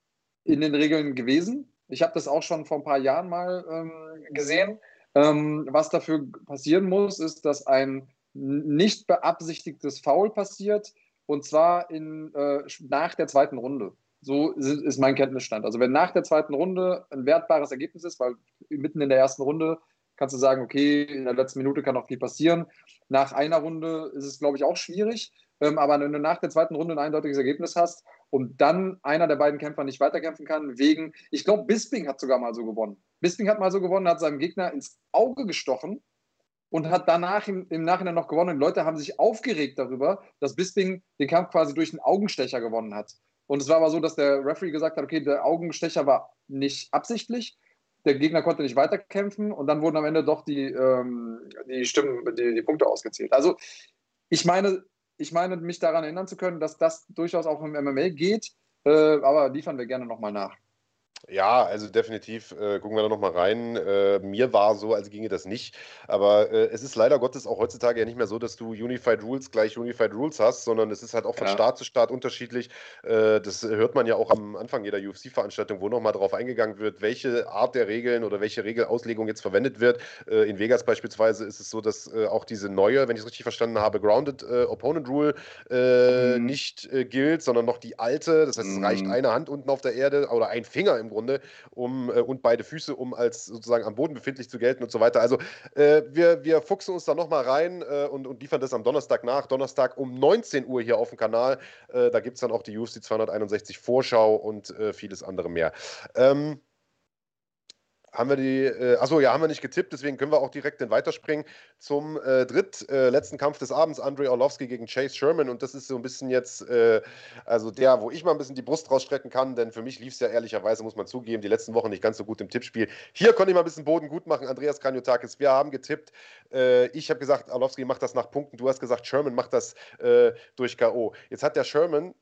in den Regeln gewesen. Ich habe das auch schon vor ein paar Jahren mal ähm, gesehen. Ähm, was dafür passieren muss, ist, dass ein nicht beabsichtigtes Foul passiert und zwar in, äh, nach der zweiten Runde. So ist mein Kenntnisstand. Also wenn nach der zweiten Runde ein wertbares Ergebnis ist, weil mitten in der ersten Runde kannst du sagen, okay, in der letzten Minute kann noch viel passieren. Nach einer Runde ist es, glaube ich, auch schwierig. Ähm, aber wenn du nach der zweiten Runde ein eindeutiges Ergebnis hast und dann einer der beiden Kämpfer nicht weiterkämpfen kann, wegen, ich glaube, Bisping hat sogar mal so gewonnen. Bisping hat mal so gewonnen, hat seinem Gegner ins Auge gestochen und hat danach im, im Nachhinein noch gewonnen. Und Leute haben sich aufgeregt darüber, dass Bisping den Kampf quasi durch einen Augenstecher gewonnen hat. Und es war aber so, dass der Referee gesagt hat, okay, der Augenstecher war nicht absichtlich, der Gegner konnte nicht weiterkämpfen und dann wurden am Ende doch die, ähm, die Stimmen, die, die Punkte ausgezählt. Also ich meine, ich meine, mich daran erinnern zu können, dass das durchaus auch im MMA geht, äh, aber liefern wir gerne nochmal nach.
Ja, also definitiv äh, gucken wir da nochmal rein. Äh, mir war so, als ginge das nicht. Aber äh, es ist leider Gottes auch heutzutage ja nicht mehr so, dass du Unified Rules gleich Unified Rules hast, sondern es ist halt auch von ja. Staat zu Staat unterschiedlich. Äh, das hört man ja auch am Anfang jeder UFC-Veranstaltung, wo nochmal darauf eingegangen wird, welche Art der Regeln oder welche Regelauslegung jetzt verwendet wird. Äh, in Vegas beispielsweise ist es so, dass äh, auch diese neue, wenn ich es richtig verstanden habe, Grounded Opponent Rule mhm. nicht gilt, sondern noch die alte. Das heißt, es reicht mhm. eine Hand unten auf der Erde oder ein Finger im Grunde, um, äh, und beide Füße, um als sozusagen am Boden befindlich zu gelten und so weiter. Also äh, wir, wir fuchsen uns da nochmal rein äh, und, und liefern das am Donnerstag nach. Donnerstag um 19 Uhr hier auf dem Kanal. Äh, da gibt es dann auch die UFC 261 Vorschau und äh, vieles andere mehr. Ähm, haben wir die, äh, achso, ja, haben wir nicht getippt, deswegen können wir auch direkt dann weiterspringen zum äh, drittletzten äh, Kampf des Abends, Andrei Orlovsky gegen Chase Sherman. Und das ist so ein bisschen jetzt, äh, also der, wo ich mal ein bisschen die Brust rausstrecken kann, denn für mich lief es ja ehrlicherweise, muss man zugeben, die letzten Wochen nicht ganz so gut im Tippspiel. Hier konnte ich mal ein bisschen Boden gut machen, Andreas Kanyotakis. Wir haben getippt. Äh, ich habe gesagt, Orlovsky macht das nach Punkten. Du hast gesagt, Sherman macht das äh, durch K.O. Jetzt hat der Sherman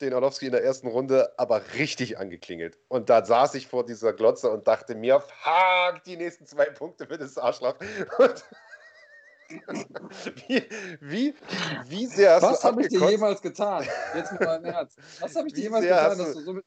den Orlowski in der ersten Runde aber richtig angeklingelt. Und da saß ich vor dieser Glotze und dachte mir, fuck, die nächsten zwei Punkte für das Arschloch. wie, wie, wie sehr hast
Was habe ich dir jemals getan? Jetzt mit meinem Herz. Was habe ich dir jemals getan, dass du so mit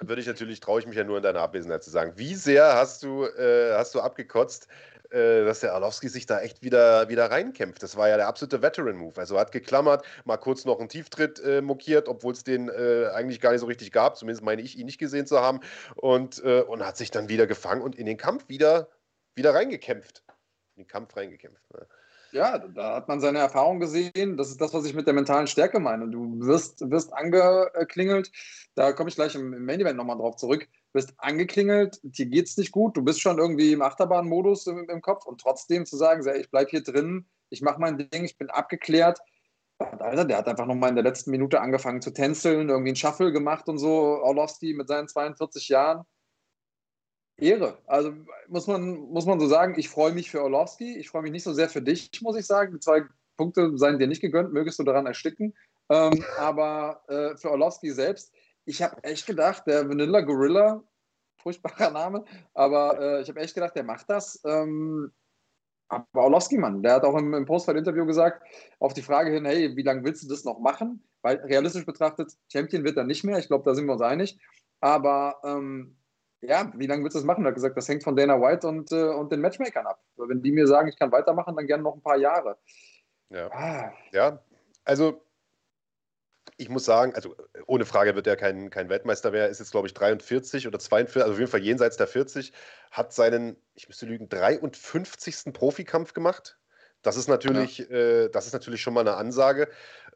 würde ich natürlich, traue ich mich ja nur in deiner Abwesenheit zu sagen. Wie sehr hast du, äh, hast du abgekotzt, dass der Arlovski sich da echt wieder, wieder reinkämpft. Das war ja der absolute Veteran-Move. Also hat geklammert, mal kurz noch einen Tieftritt äh, mokiert, obwohl es den äh, eigentlich gar nicht so richtig gab. Zumindest meine ich, ihn nicht gesehen zu haben. Und, äh, und hat sich dann wieder gefangen und in den Kampf wieder, wieder reingekämpft. In den Kampf reingekämpft. Ne?
Ja, da hat man seine Erfahrung gesehen. Das ist das, was ich mit der mentalen Stärke meine. Du wirst, wirst angeklingelt. Da komme ich gleich im Main Event nochmal drauf zurück bist angeklingelt, dir geht's nicht gut, du bist schon irgendwie im Achterbahnmodus im, im Kopf und trotzdem zu sagen, ich bleibe hier drin, ich mache mein Ding, ich bin abgeklärt. Alter, der hat einfach nochmal in der letzten Minute angefangen zu tänzeln, irgendwie einen Shuffle gemacht und so, Orlovsky mit seinen 42 Jahren. Ehre. Also muss man, muss man so sagen, ich freue mich für Orlovsky, ich freue mich nicht so sehr für dich, muss ich sagen. Die zwei Punkte seien dir nicht gegönnt, mögest du daran ersticken. Ähm, aber äh, für Orlovsky selbst, ich habe echt gedacht, der Vanilla Gorilla, furchtbarer Name, aber äh, ich habe echt gedacht, der macht das. Ähm, aber Orlowski, Mann, der hat auch im, im Postfight-Interview gesagt, auf die Frage hin, hey, wie lange willst du das noch machen? Weil realistisch betrachtet, Champion wird er nicht mehr, ich glaube, da sind wir uns einig. Aber ähm, ja, wie lange willst du das machen? Er hat gesagt, das hängt von Dana White und, äh, und den Matchmakern ab. Wenn die mir sagen, ich kann weitermachen, dann gerne noch ein paar Jahre.
Ja, ah. ja. also ich muss sagen, also ohne Frage wird er kein, kein Weltmeister mehr, ist jetzt glaube ich 43 oder 42, also auf jeden Fall jenseits der 40, hat seinen, ich müsste lügen, 53. Profikampf gemacht. Das ist natürlich, ja. äh, das ist natürlich schon mal eine Ansage.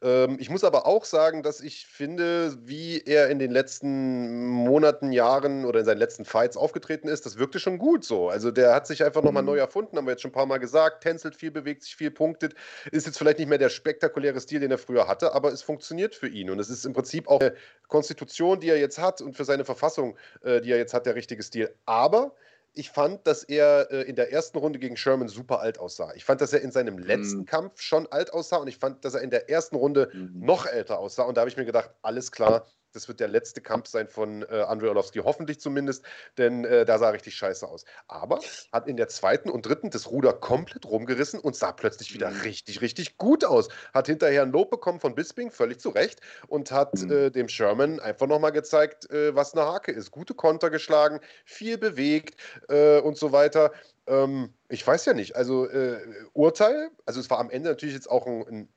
Ähm, ich muss aber auch sagen, dass ich finde, wie er in den letzten Monaten, Jahren oder in seinen letzten Fights aufgetreten ist, das wirkte schon gut so. Also der hat sich einfach nochmal mhm. neu erfunden, haben wir jetzt schon ein paar Mal gesagt, tänzelt viel, bewegt sich viel, punktet. Ist jetzt vielleicht nicht mehr der spektakuläre Stil, den er früher hatte, aber es funktioniert für ihn. Und es ist im Prinzip auch eine Konstitution, die er jetzt hat und für seine Verfassung, äh, die er jetzt hat, der richtige Stil. Aber ich fand, dass er äh, in der ersten Runde gegen Sherman super alt aussah. Ich fand, dass er in seinem letzten mhm. Kampf schon alt aussah und ich fand, dass er in der ersten Runde mhm. noch älter aussah. Und da habe ich mir gedacht, alles klar, das wird der letzte Kampf sein von äh, Andrei Orlovsky, hoffentlich zumindest, denn äh, da sah richtig scheiße aus. Aber hat in der zweiten und dritten das Ruder komplett rumgerissen und sah plötzlich wieder mhm. richtig, richtig gut aus. Hat hinterher ein Lob bekommen von Bisping, völlig zu Recht, und hat mhm. äh, dem Sherman einfach nochmal gezeigt, äh, was eine Hake ist. Gute Konter geschlagen, viel bewegt äh, und so weiter. Ähm, ich weiß ja nicht, also äh, Urteil, also es war am Ende natürlich jetzt auch ein, ein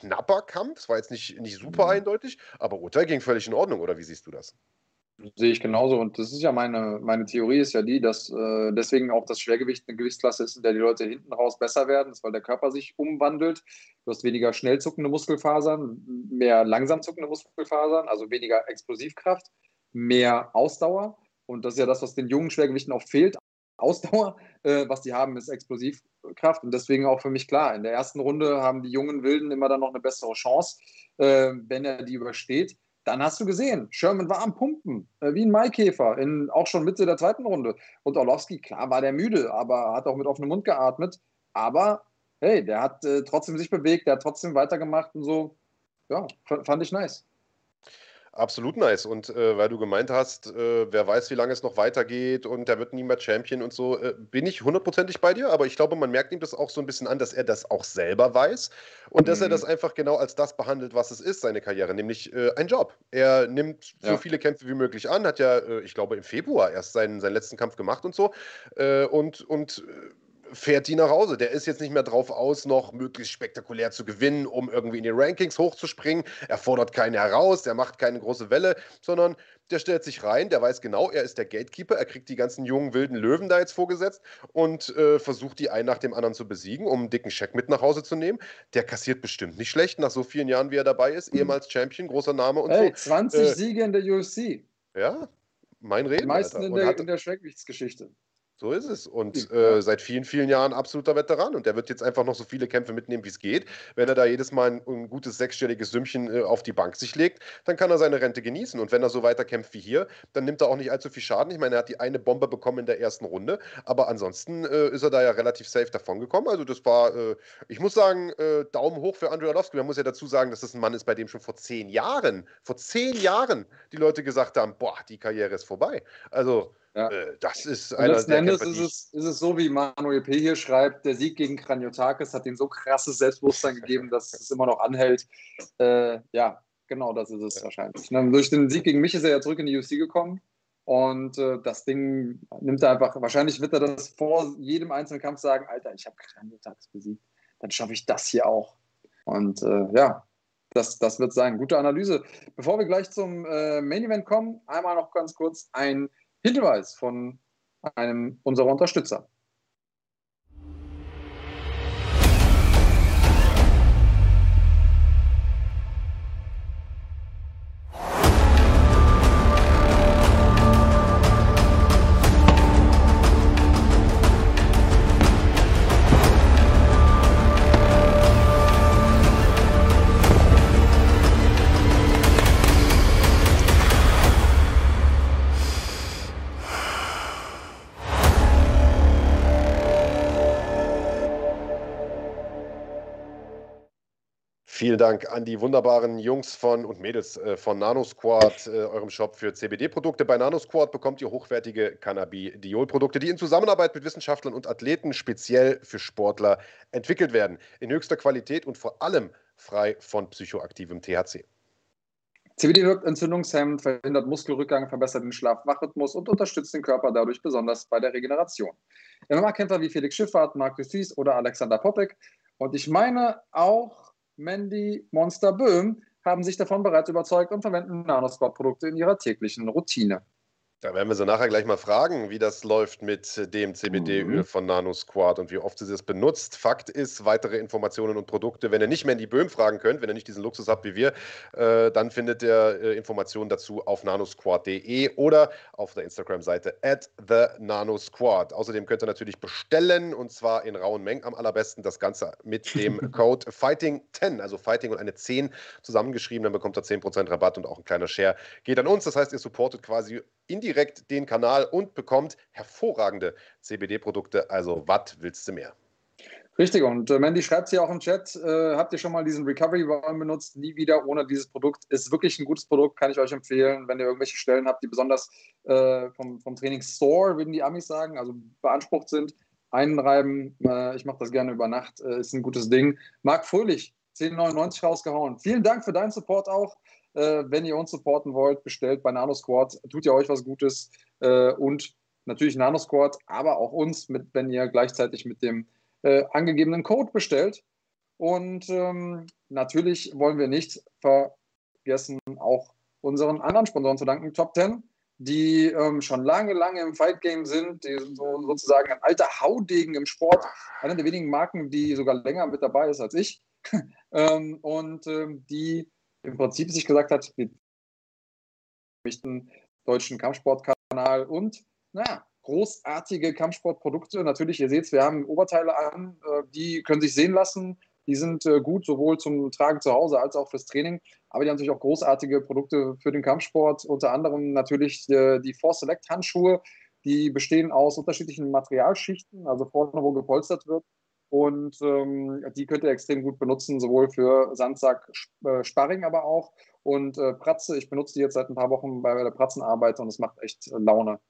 knapper Kampf. Es war jetzt nicht, nicht super mhm. eindeutig, aber Urteil ging völlig in Ordnung, oder wie siehst du das?
Sehe ich genauso. Und das ist ja meine, meine Theorie, ist ja die, dass äh, deswegen auch das Schwergewicht eine Gewichtsklasse ist, in der die Leute hinten raus besser werden, das weil der Körper sich umwandelt. Du hast weniger schnell zuckende Muskelfasern, mehr langsam zuckende Muskelfasern, also weniger Explosivkraft, mehr Ausdauer. Und das ist ja das, was den jungen Schwergewichten auch fehlt. Ausdauer, äh, was die haben, ist Explosivkraft. Und deswegen auch für mich klar, in der ersten Runde haben die jungen Wilden immer dann noch eine bessere Chance, äh, wenn er die übersteht. Dann hast du gesehen, Sherman war am Pumpen, äh, wie ein Maikäfer, in, auch schon Mitte der zweiten Runde. Und Orlowski, klar war der müde, aber hat auch mit offenem Mund geatmet. Aber hey, der hat äh, trotzdem sich bewegt, der hat trotzdem weitergemacht und so. Ja, fand ich nice.
Absolut nice. Und äh, weil du gemeint hast, äh, wer weiß, wie lange es noch weitergeht und der wird nie mehr Champion und so, äh, bin ich hundertprozentig bei dir. Aber ich glaube, man merkt ihm das auch so ein bisschen an, dass er das auch selber weiß und mhm. dass er das mhm. einfach genau als das behandelt, was es ist, seine Karriere, nämlich äh, ein Job. Er nimmt so ja. viele Kämpfe wie möglich an, hat ja, äh, ich glaube, im Februar erst seinen, seinen letzten Kampf gemacht und so. Äh, und und fährt die nach Hause. Der ist jetzt nicht mehr drauf aus, noch möglichst spektakulär zu gewinnen, um irgendwie in die Rankings hochzuspringen. Er fordert keine heraus, der macht keine große Welle, sondern der stellt sich rein, der weiß genau, er ist der Gatekeeper, er kriegt die ganzen jungen wilden Löwen da jetzt vorgesetzt und äh, versucht die einen nach dem anderen zu besiegen, um einen dicken Scheck mit nach Hause zu nehmen. Der kassiert bestimmt nicht schlecht nach so vielen Jahren, wie er dabei ist, mhm. ehemals Champion, großer Name und hey,
so. 20 äh, Siege in der UFC.
Ja, mein Reden.
Die meisten in der, in der Schwergewichtsgeschichte.
So ist es. Und äh, seit vielen, vielen Jahren absoluter Veteran. Und der wird jetzt einfach noch so viele Kämpfe mitnehmen, wie es geht. Wenn er da jedes Mal ein, ein gutes sechsstelliges Sümmchen äh, auf die Bank sich legt, dann kann er seine Rente genießen. Und wenn er so weiter kämpft wie hier, dann nimmt er auch nicht allzu viel Schaden. Ich meine, er hat die eine Bombe bekommen in der ersten Runde. Aber ansonsten äh, ist er da ja relativ safe davongekommen. Also das war, äh, ich muss sagen, äh, Daumen hoch für Andrei Arlovski. Man muss ja dazu sagen, dass das ein Mann ist, bei dem schon vor zehn Jahren, vor zehn Jahren die Leute gesagt haben, boah, die Karriere ist vorbei. Also ja. Äh, das ist
einer letzten der Endes ist es, ist es so, wie Manuel P. hier schreibt, der Sieg gegen Kranjotakis hat ihm so krasses Selbstbewusstsein gegeben, dass es immer noch anhält. Äh, ja, genau das ist es ja. wahrscheinlich. Ne? Durch den Sieg gegen mich ist er ja zurück in die UFC gekommen. Und äh, das Ding nimmt er einfach, wahrscheinlich wird er das vor jedem einzelnen Kampf sagen, Alter, ich habe Kranjotakis besiegt, dann schaffe ich das hier auch. Und äh, ja, das, das wird sein. Gute Analyse. Bevor wir gleich zum äh, Main Event kommen, einmal noch ganz kurz ein Hinweis von einem unserer Unterstützer.
Vielen Dank an die wunderbaren Jungs von und Mädels äh, von NanoSquad, äh, eurem Shop für CBD-Produkte. Bei NanoSquad bekommt ihr hochwertige Cannabidiol-Produkte, die in Zusammenarbeit mit Wissenschaftlern und Athleten speziell für Sportler entwickelt werden. In höchster Qualität und vor allem frei von psychoaktivem THC.
CBD wirkt entzündungshemmend, verhindert Muskelrückgang, verbessert den Schlaf-Wach-Rhythmus und unterstützt den Körper dadurch besonders bei der Regeneration. MMA-Kämpfer wie Felix Schifffahrt, Markus Thies oder Alexander Popek und ich meine auch Mandy Monster Böhm haben sich davon bereits überzeugt und verwenden Nanosquad-Produkte in ihrer täglichen Routine.
Da werden wir sie nachher gleich mal fragen, wie das läuft mit dem CBD-Öl mhm. von Nano Squad und wie oft sie es benutzt. Fakt ist, weitere Informationen und Produkte, wenn ihr nicht mehr in die Böhm fragen könnt, wenn ihr nicht diesen Luxus habt wie wir, äh, dann findet ihr äh, Informationen dazu auf nanosquad.de oder auf der Instagram-Seite at the nanosquad. Außerdem könnt ihr natürlich bestellen und zwar in rauen Mengen am allerbesten. Das Ganze mit dem Code Fighting10, also Fighting und eine 10 zusammengeschrieben. Dann bekommt ihr 10% Rabatt und auch ein kleiner Share geht an uns. Das heißt, ihr supportet quasi indirekt den Kanal und bekommt hervorragende CBD-Produkte. Also, was willst du mehr?
Richtig, und äh, Mandy schreibt hier auch im Chat, äh, habt ihr schon mal diesen Recovery-Balm benutzt? Nie wieder ohne dieses Produkt. Ist wirklich ein gutes Produkt, kann ich euch empfehlen, wenn ihr irgendwelche Stellen habt, die besonders äh, vom, vom Training Store, würden die Amis sagen, also beansprucht sind. Einreiben, äh, ich mache das gerne über Nacht, äh, ist ein gutes Ding. Marc Fröhlich, 10,99 rausgehauen. Vielen Dank für deinen Support auch. Äh, wenn ihr uns supporten wollt, bestellt bei Nano Squad, tut ihr euch was Gutes äh, und natürlich Nano Squad, aber auch uns, mit, wenn ihr gleichzeitig mit dem äh, angegebenen Code bestellt. Und ähm, natürlich wollen wir nicht vergessen, auch unseren anderen Sponsoren zu danken, Top 10, die ähm, schon lange, lange im Fight Game sind, die so, sozusagen ein alter Haudegen im Sport, eine der wenigen Marken, die sogar länger mit dabei ist als ich. ähm, und ähm, die im Prinzip sich gesagt hat, wir möchten deutschen Kampfsportkanal und naja, großartige Kampfsportprodukte. Natürlich, ihr seht wir haben Oberteile an, äh, die können sich sehen lassen. Die sind äh, gut sowohl zum Tragen zu Hause als auch fürs Training. Aber die haben natürlich auch großartige Produkte für den Kampfsport. Unter anderem natürlich äh, die Force Select Handschuhe. Die bestehen aus unterschiedlichen Materialschichten, also vorne, wo gepolstert wird. Und ähm, die könnt ihr extrem gut benutzen, sowohl für Sandsack, äh, Sparring aber auch. Und äh, Pratze, ich benutze die jetzt seit ein paar Wochen bei der Pratzenarbeit und es macht echt Laune.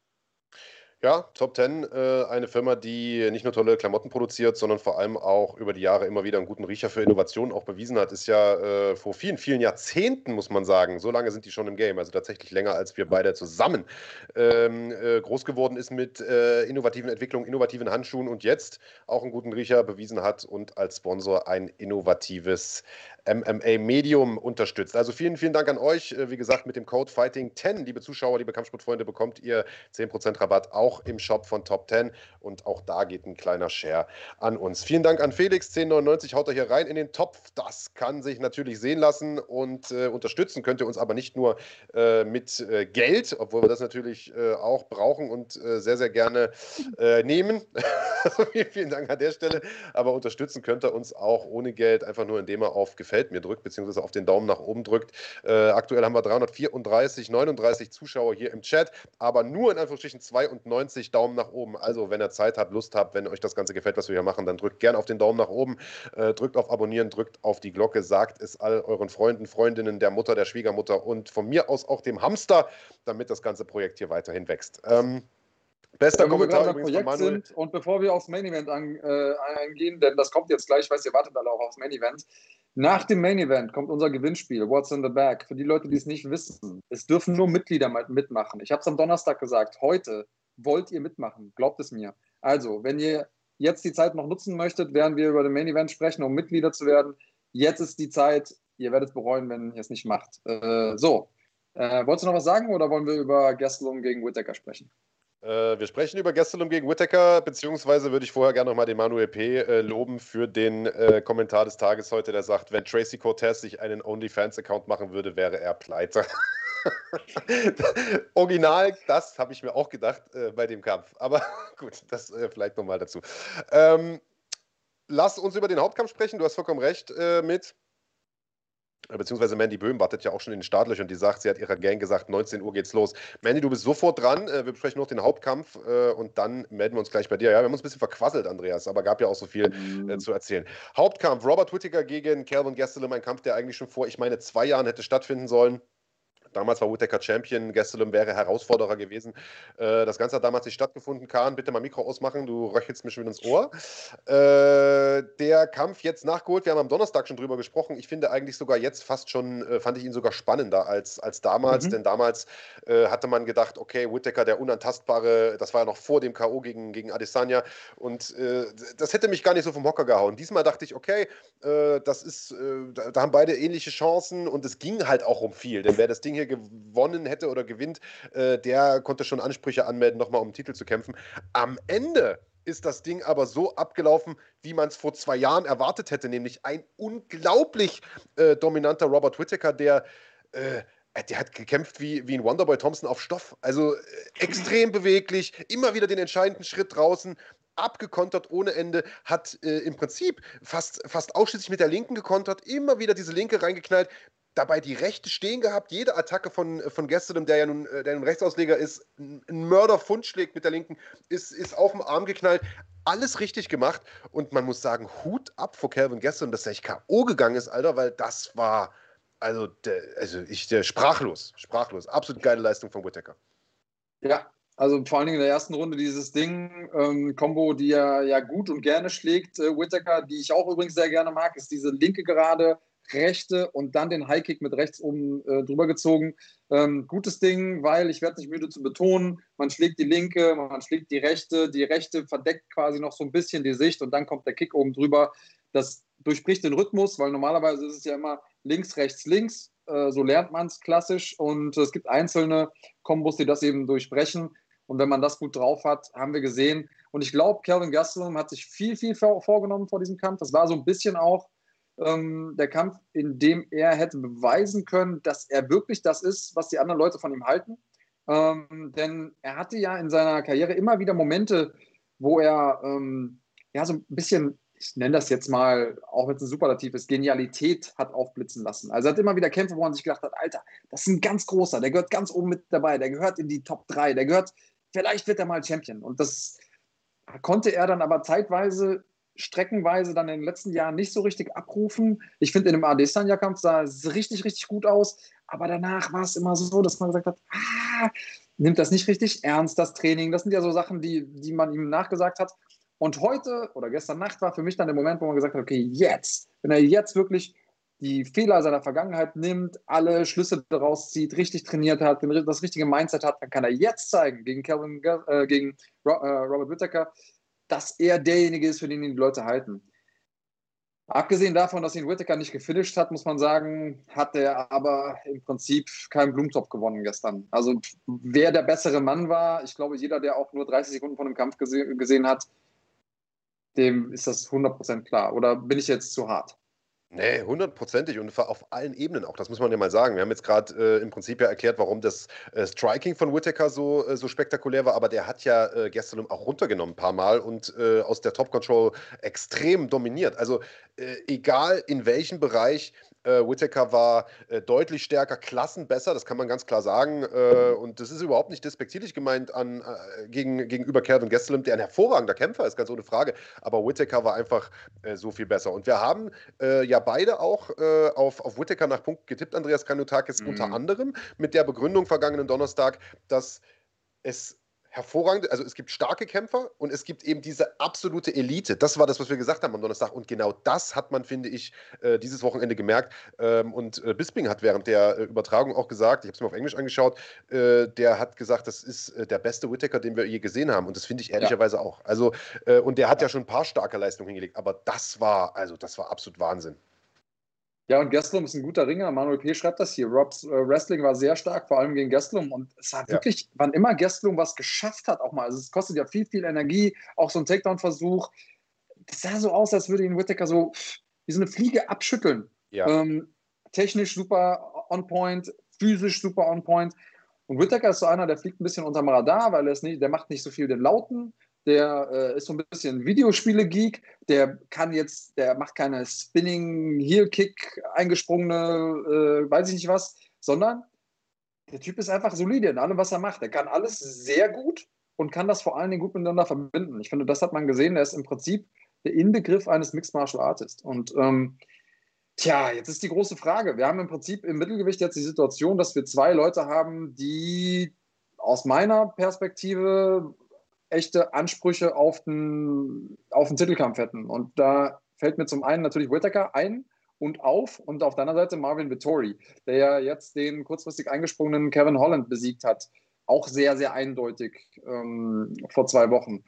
Ja, Top 10, äh, eine Firma, die nicht nur tolle Klamotten produziert, sondern vor allem auch über die Jahre immer wieder einen guten Riecher für Innovationen auch bewiesen hat, ist ja äh, vor vielen, vielen Jahrzehnten, muss man sagen, so lange sind die schon im Game, also tatsächlich länger als wir beide zusammen, ähm, äh, groß geworden ist mit äh, innovativen Entwicklungen, innovativen Handschuhen und jetzt auch einen guten Riecher bewiesen hat und als Sponsor ein innovatives MMA-Medium unterstützt. Also vielen, vielen Dank an euch. Äh, wie gesagt, mit dem Code Fighting10, liebe Zuschauer, liebe Kampfsportfreunde, bekommt ihr 10% Rabatt auch im Shop von Top 10 und auch da geht ein kleiner Share an uns. Vielen Dank an Felix, 1099, haut er hier rein in den Topf. Das kann sich natürlich sehen lassen und äh, unterstützen könnt ihr uns aber nicht nur äh, mit äh, Geld, obwohl wir das natürlich äh, auch brauchen und äh, sehr, sehr gerne nehmen. vielen, vielen Dank an der Stelle. Aber unterstützen könnt ihr uns auch ohne Geld, einfach nur indem ihr auf Gefällt Gefällt mir drückt, beziehungsweise auf den Daumen nach oben drückt. Äh, aktuell haben wir 334, 39 Zuschauer hier im Chat, aber nur in Anführungsstrichen 92 Daumen nach oben. Also, wenn ihr Zeit habt, Lust habt, wenn euch das Ganze gefällt, was wir hier machen, dann drückt gerne auf den Daumen nach oben, äh, drückt auf Abonnieren, drückt auf die Glocke, sagt es all euren Freunden, Freundinnen, der Mutter, der Schwiegermutter und von mir aus auch dem Hamster, damit das ganze Projekt hier weiterhin wächst. Ähm,
Bester ja, Kommentar übrigens Projekt. Sind und bevor wir aufs Main Event an, äh, eingehen, denn das kommt jetzt gleich, ich weiß, ihr wartet alle auch aufs Main Event. Nach dem Main Event kommt unser Gewinnspiel, What's in the Bag. Für die Leute, die es nicht wissen, es dürfen nur Mitglieder mitmachen. Ich habe es am Donnerstag gesagt. Heute wollt ihr mitmachen, glaubt es mir. Also, wenn ihr jetzt die Zeit noch nutzen möchtet, während wir über den Main Event sprechen, um Mitglieder zu werden, jetzt ist die Zeit. Ihr werdet es bereuen, wenn ihr es nicht macht. Äh, so, äh, wolltest du noch was sagen oder wollen wir über Gastelum gegen Whittaker sprechen?
Äh, wir sprechen über Gastelum gegen Whittaker, beziehungsweise würde ich vorher gerne nochmal den Manuel P. Äh, loben für den äh, Kommentar des Tages heute, der sagt, wenn Tracy Cortez sich einen OnlyFans-Account machen würde, wäre er pleite. Original, das habe ich mir auch gedacht äh, bei dem Kampf. Aber gut, das äh, vielleicht nochmal dazu. Ähm, lass uns über den Hauptkampf sprechen. Du hast vollkommen recht äh, mit beziehungsweise Mandy Böhm wartet ja auch schon in den Startlöchern, die sagt, sie hat ihrer Gang gesagt, 19 Uhr geht's los. Mandy, du bist sofort dran. Äh, wir besprechen noch den Hauptkampf äh, und dann melden wir uns gleich bei dir. Ja, wir haben uns ein bisschen verquasselt, Andreas, aber gab ja auch so viel äh, mhm. zu erzählen. Hauptkampf, Robert Whittaker gegen Calvin Gastelum, ein Kampf, der eigentlich schon vor, ich meine, zwei Jahren hätte stattfinden sollen. Damals war Whittaker Champion, Gastelum wäre Herausforderer gewesen. Äh, das Ganze hat damals nicht stattgefunden. Kahn, bitte mal Mikro ausmachen, du röchelst mir schon wieder ins Ohr. Äh, der Kampf jetzt nachgeholt, wir haben am Donnerstag schon drüber gesprochen. Ich finde eigentlich sogar jetzt fast schon, äh, fand ich ihn sogar spannender als, als damals, mhm. denn damals hatte man gedacht, okay, Whittaker, der Unantastbare, das war ja noch vor dem K.O. gegen, gegen Adesanya und das hätte mich gar nicht so vom Hocker gehauen. Diesmal dachte ich, okay, das ist, da haben beide ähnliche Chancen und es ging halt auch um viel, denn wer das Ding hier gewonnen hätte oder gewinnt, äh, der konnte schon Ansprüche anmelden, nochmal um den Titel zu kämpfen. Am Ende ist das Ding aber so abgelaufen, wie man es vor zwei Jahren erwartet hätte, nämlich ein unglaublich äh, dominanter Robert Whittaker, der äh, der hat gekämpft wie, wie ein Wonderboy Thompson auf Stoff. Also äh, extrem beweglich, immer wieder den entscheidenden Schritt draußen, abgekontert ohne Ende, hat äh, im Prinzip fast, fast ausschließlich mit der Linken gekontert, immer wieder diese Linke reingeknallt, dabei die Rechte stehen gehabt. Jede Attacke von, von Gastelum, der ja nun, äh, der nun Rechtsausleger ist, ein Mörderfund schlägt mit der Linken, ist, ist auf den Arm geknallt. Alles richtig gemacht und man muss sagen, Hut ab vor Calvin Gastelum, dass er nicht K.O. gegangen ist, Alter, weil das war, also, der, also ich, der, sprachlos, sprachlos. Absolut geile Leistung von Whittaker.
Ja, also vor allen Dingen in der ersten Runde dieses Ding, ähm, Combo, die er ja gut und gerne schlägt, äh, Whittaker, die ich auch übrigens sehr gerne mag, ist diese linke Gerade, rechte und dann den Highkick mit rechts oben äh, drüber gezogen. Ähm, gutes Ding, weil ich werde nicht müde zu betonen, man schlägt die linke, man schlägt die rechte, die rechte verdeckt quasi noch so ein bisschen die Sicht und dann kommt der Kick oben drüber. Das durchbricht den Rhythmus, weil normalerweise ist es ja immer links, rechts, links. Äh, so lernt man es klassisch und es gibt einzelne Kombos, die das eben durchbrechen. Und wenn man das gut drauf hat, haben wir gesehen. Und ich glaube, Calvin Gastelum hat sich viel, viel vorgenommen vor diesem Kampf. Das war so ein bisschen auch ähm, der Kampf, in dem er hätte beweisen können, dass er wirklich das ist, was die anderen Leute von ihm halten. Ähm, denn er hatte ja in seiner Karriere immer wieder Momente, wo er ähm, ja so ein bisschen, ich nenne das jetzt mal, auch wenn es ein Superlativ ist, Genialität hat aufblitzen lassen. Also er hat immer wieder Kämpfe, wo man sich gedacht hat, Alter, das ist ein ganz großer, der gehört ganz oben mit dabei, der gehört in die Top 3, der gehört vielleicht wird er mal Champion. Und das konnte er dann aber zeitweise, streckenweise dann in den letzten Jahren nicht so richtig abrufen. Ich finde, in dem Adesanya-Kampf sah es richtig, richtig gut aus. Aber danach war es immer so, dass man gesagt hat, ah, nimmt das nicht richtig ernst, das Training. Das sind ja so Sachen, die, die man ihm nachgesagt hat. Und heute oder gestern Nacht war für mich dann der Moment, wo man gesagt hat, okay, jetzt, wenn er jetzt wirklich die Fehler seiner Vergangenheit nimmt, alle Schlüsse daraus zieht, richtig trainiert hat, das richtige Mindset hat, dann kann er jetzt zeigen gegen, Calvin, äh, gegen äh, Robert Whittaker, dass er derjenige ist, für den die Leute halten. Abgesehen davon, dass ihn Whittaker nicht gefinisht hat, muss man sagen, hat er aber im Prinzip keinen Blumentopf gewonnen gestern. Also wer der bessere Mann war, ich glaube, jeder, der auch nur 30 Sekunden von dem Kampf gese gesehen hat, dem ist das 100% klar. Oder bin ich jetzt zu hart?
Nee, hundertprozentig und auf allen Ebenen auch. Das muss man ja mal sagen. Wir haben jetzt gerade äh, im Prinzip ja erklärt, warum das äh, Striking von Whittaker so, äh, so spektakulär war, aber der hat ja äh, gestern auch runtergenommen ein paar Mal und äh, aus der Top Control extrem dominiert. Also äh, egal in welchem Bereich äh, Whittaker war äh, deutlich stärker, klassenbesser, das kann man ganz klar sagen. Äh, und das ist überhaupt nicht despektierlich gemeint an, äh, gegen, gegenüber Calvin Gastelum, der ein hervorragender Kämpfer ist, ganz ohne Frage. Aber Whittaker war einfach äh, so viel besser. Und wir haben äh, ja beide auch auf, auf Whittaker nach Punkt getippt, Andreas Kanutakis, mhm. unter anderem mit der Begründung vergangenen Donnerstag, dass es hervorragende, also es gibt starke Kämpfer und es gibt eben diese absolute Elite. Das war das, was wir gesagt haben am Donnerstag. Und genau das hat man, finde ich, äh, dieses Wochenende gemerkt. Ähm, und äh, Bisping hat während der äh, Übertragung auch gesagt, ich habe es mir auf Englisch angeschaut, der hat gesagt, das ist der beste Whittaker, den wir je gesehen haben. Und das finde ich ehrlicherweise ja. auch. Also, und der hat ja schon ein paar starke Leistungen hingelegt, aber das war, also das war absolut Wahnsinn.
Ja, und Gastelum ist ein guter Ringer. Manuel P. schreibt das hier. Robs äh, Wrestling war sehr stark, vor allem gegen Gastelum. Und es hat ja. wirklich, wann immer Gastelum was geschafft hat, auch mal, also es kostet ja viel, viel Energie, auch so ein Takedown-Versuch. Das sah so aus, als würde ihn Whittaker so wie so eine Fliege abschütteln. Ja. Ähm, technisch super on point, physisch super on point. Und Whittaker ist so einer, der fliegt ein bisschen unterm Radar, weil er ist nicht, der macht nicht so viel den Lauten, der äh, ist so ein bisschen Videospiele-Geek, der kann jetzt, der macht keine Spinning, Heel-Kick, eingesprungene, äh, weiß ich nicht was, sondern der Typ ist einfach solide in allem, was er macht. Er kann alles sehr gut und kann das vor allen Dingen gut miteinander verbinden. Ich finde, das hat man gesehen. Er ist im Prinzip der Inbegriff eines Mixed Martial Artists. Und ähm, tja, jetzt ist die große Frage. Wir haben im Prinzip im Mittelgewicht jetzt die Situation, dass wir zwei Leute haben, die aus meiner Perspektive echte Ansprüche auf den, auf den Titelkampf hätten. Und da fällt mir zum einen natürlich Whittaker ein und auf und auf der anderen Seite Marvin Vittori, der ja jetzt den kurzfristig eingesprungenen Kevin Holland besiegt hat. Auch sehr, sehr eindeutig ähm, vor zwei Wochen.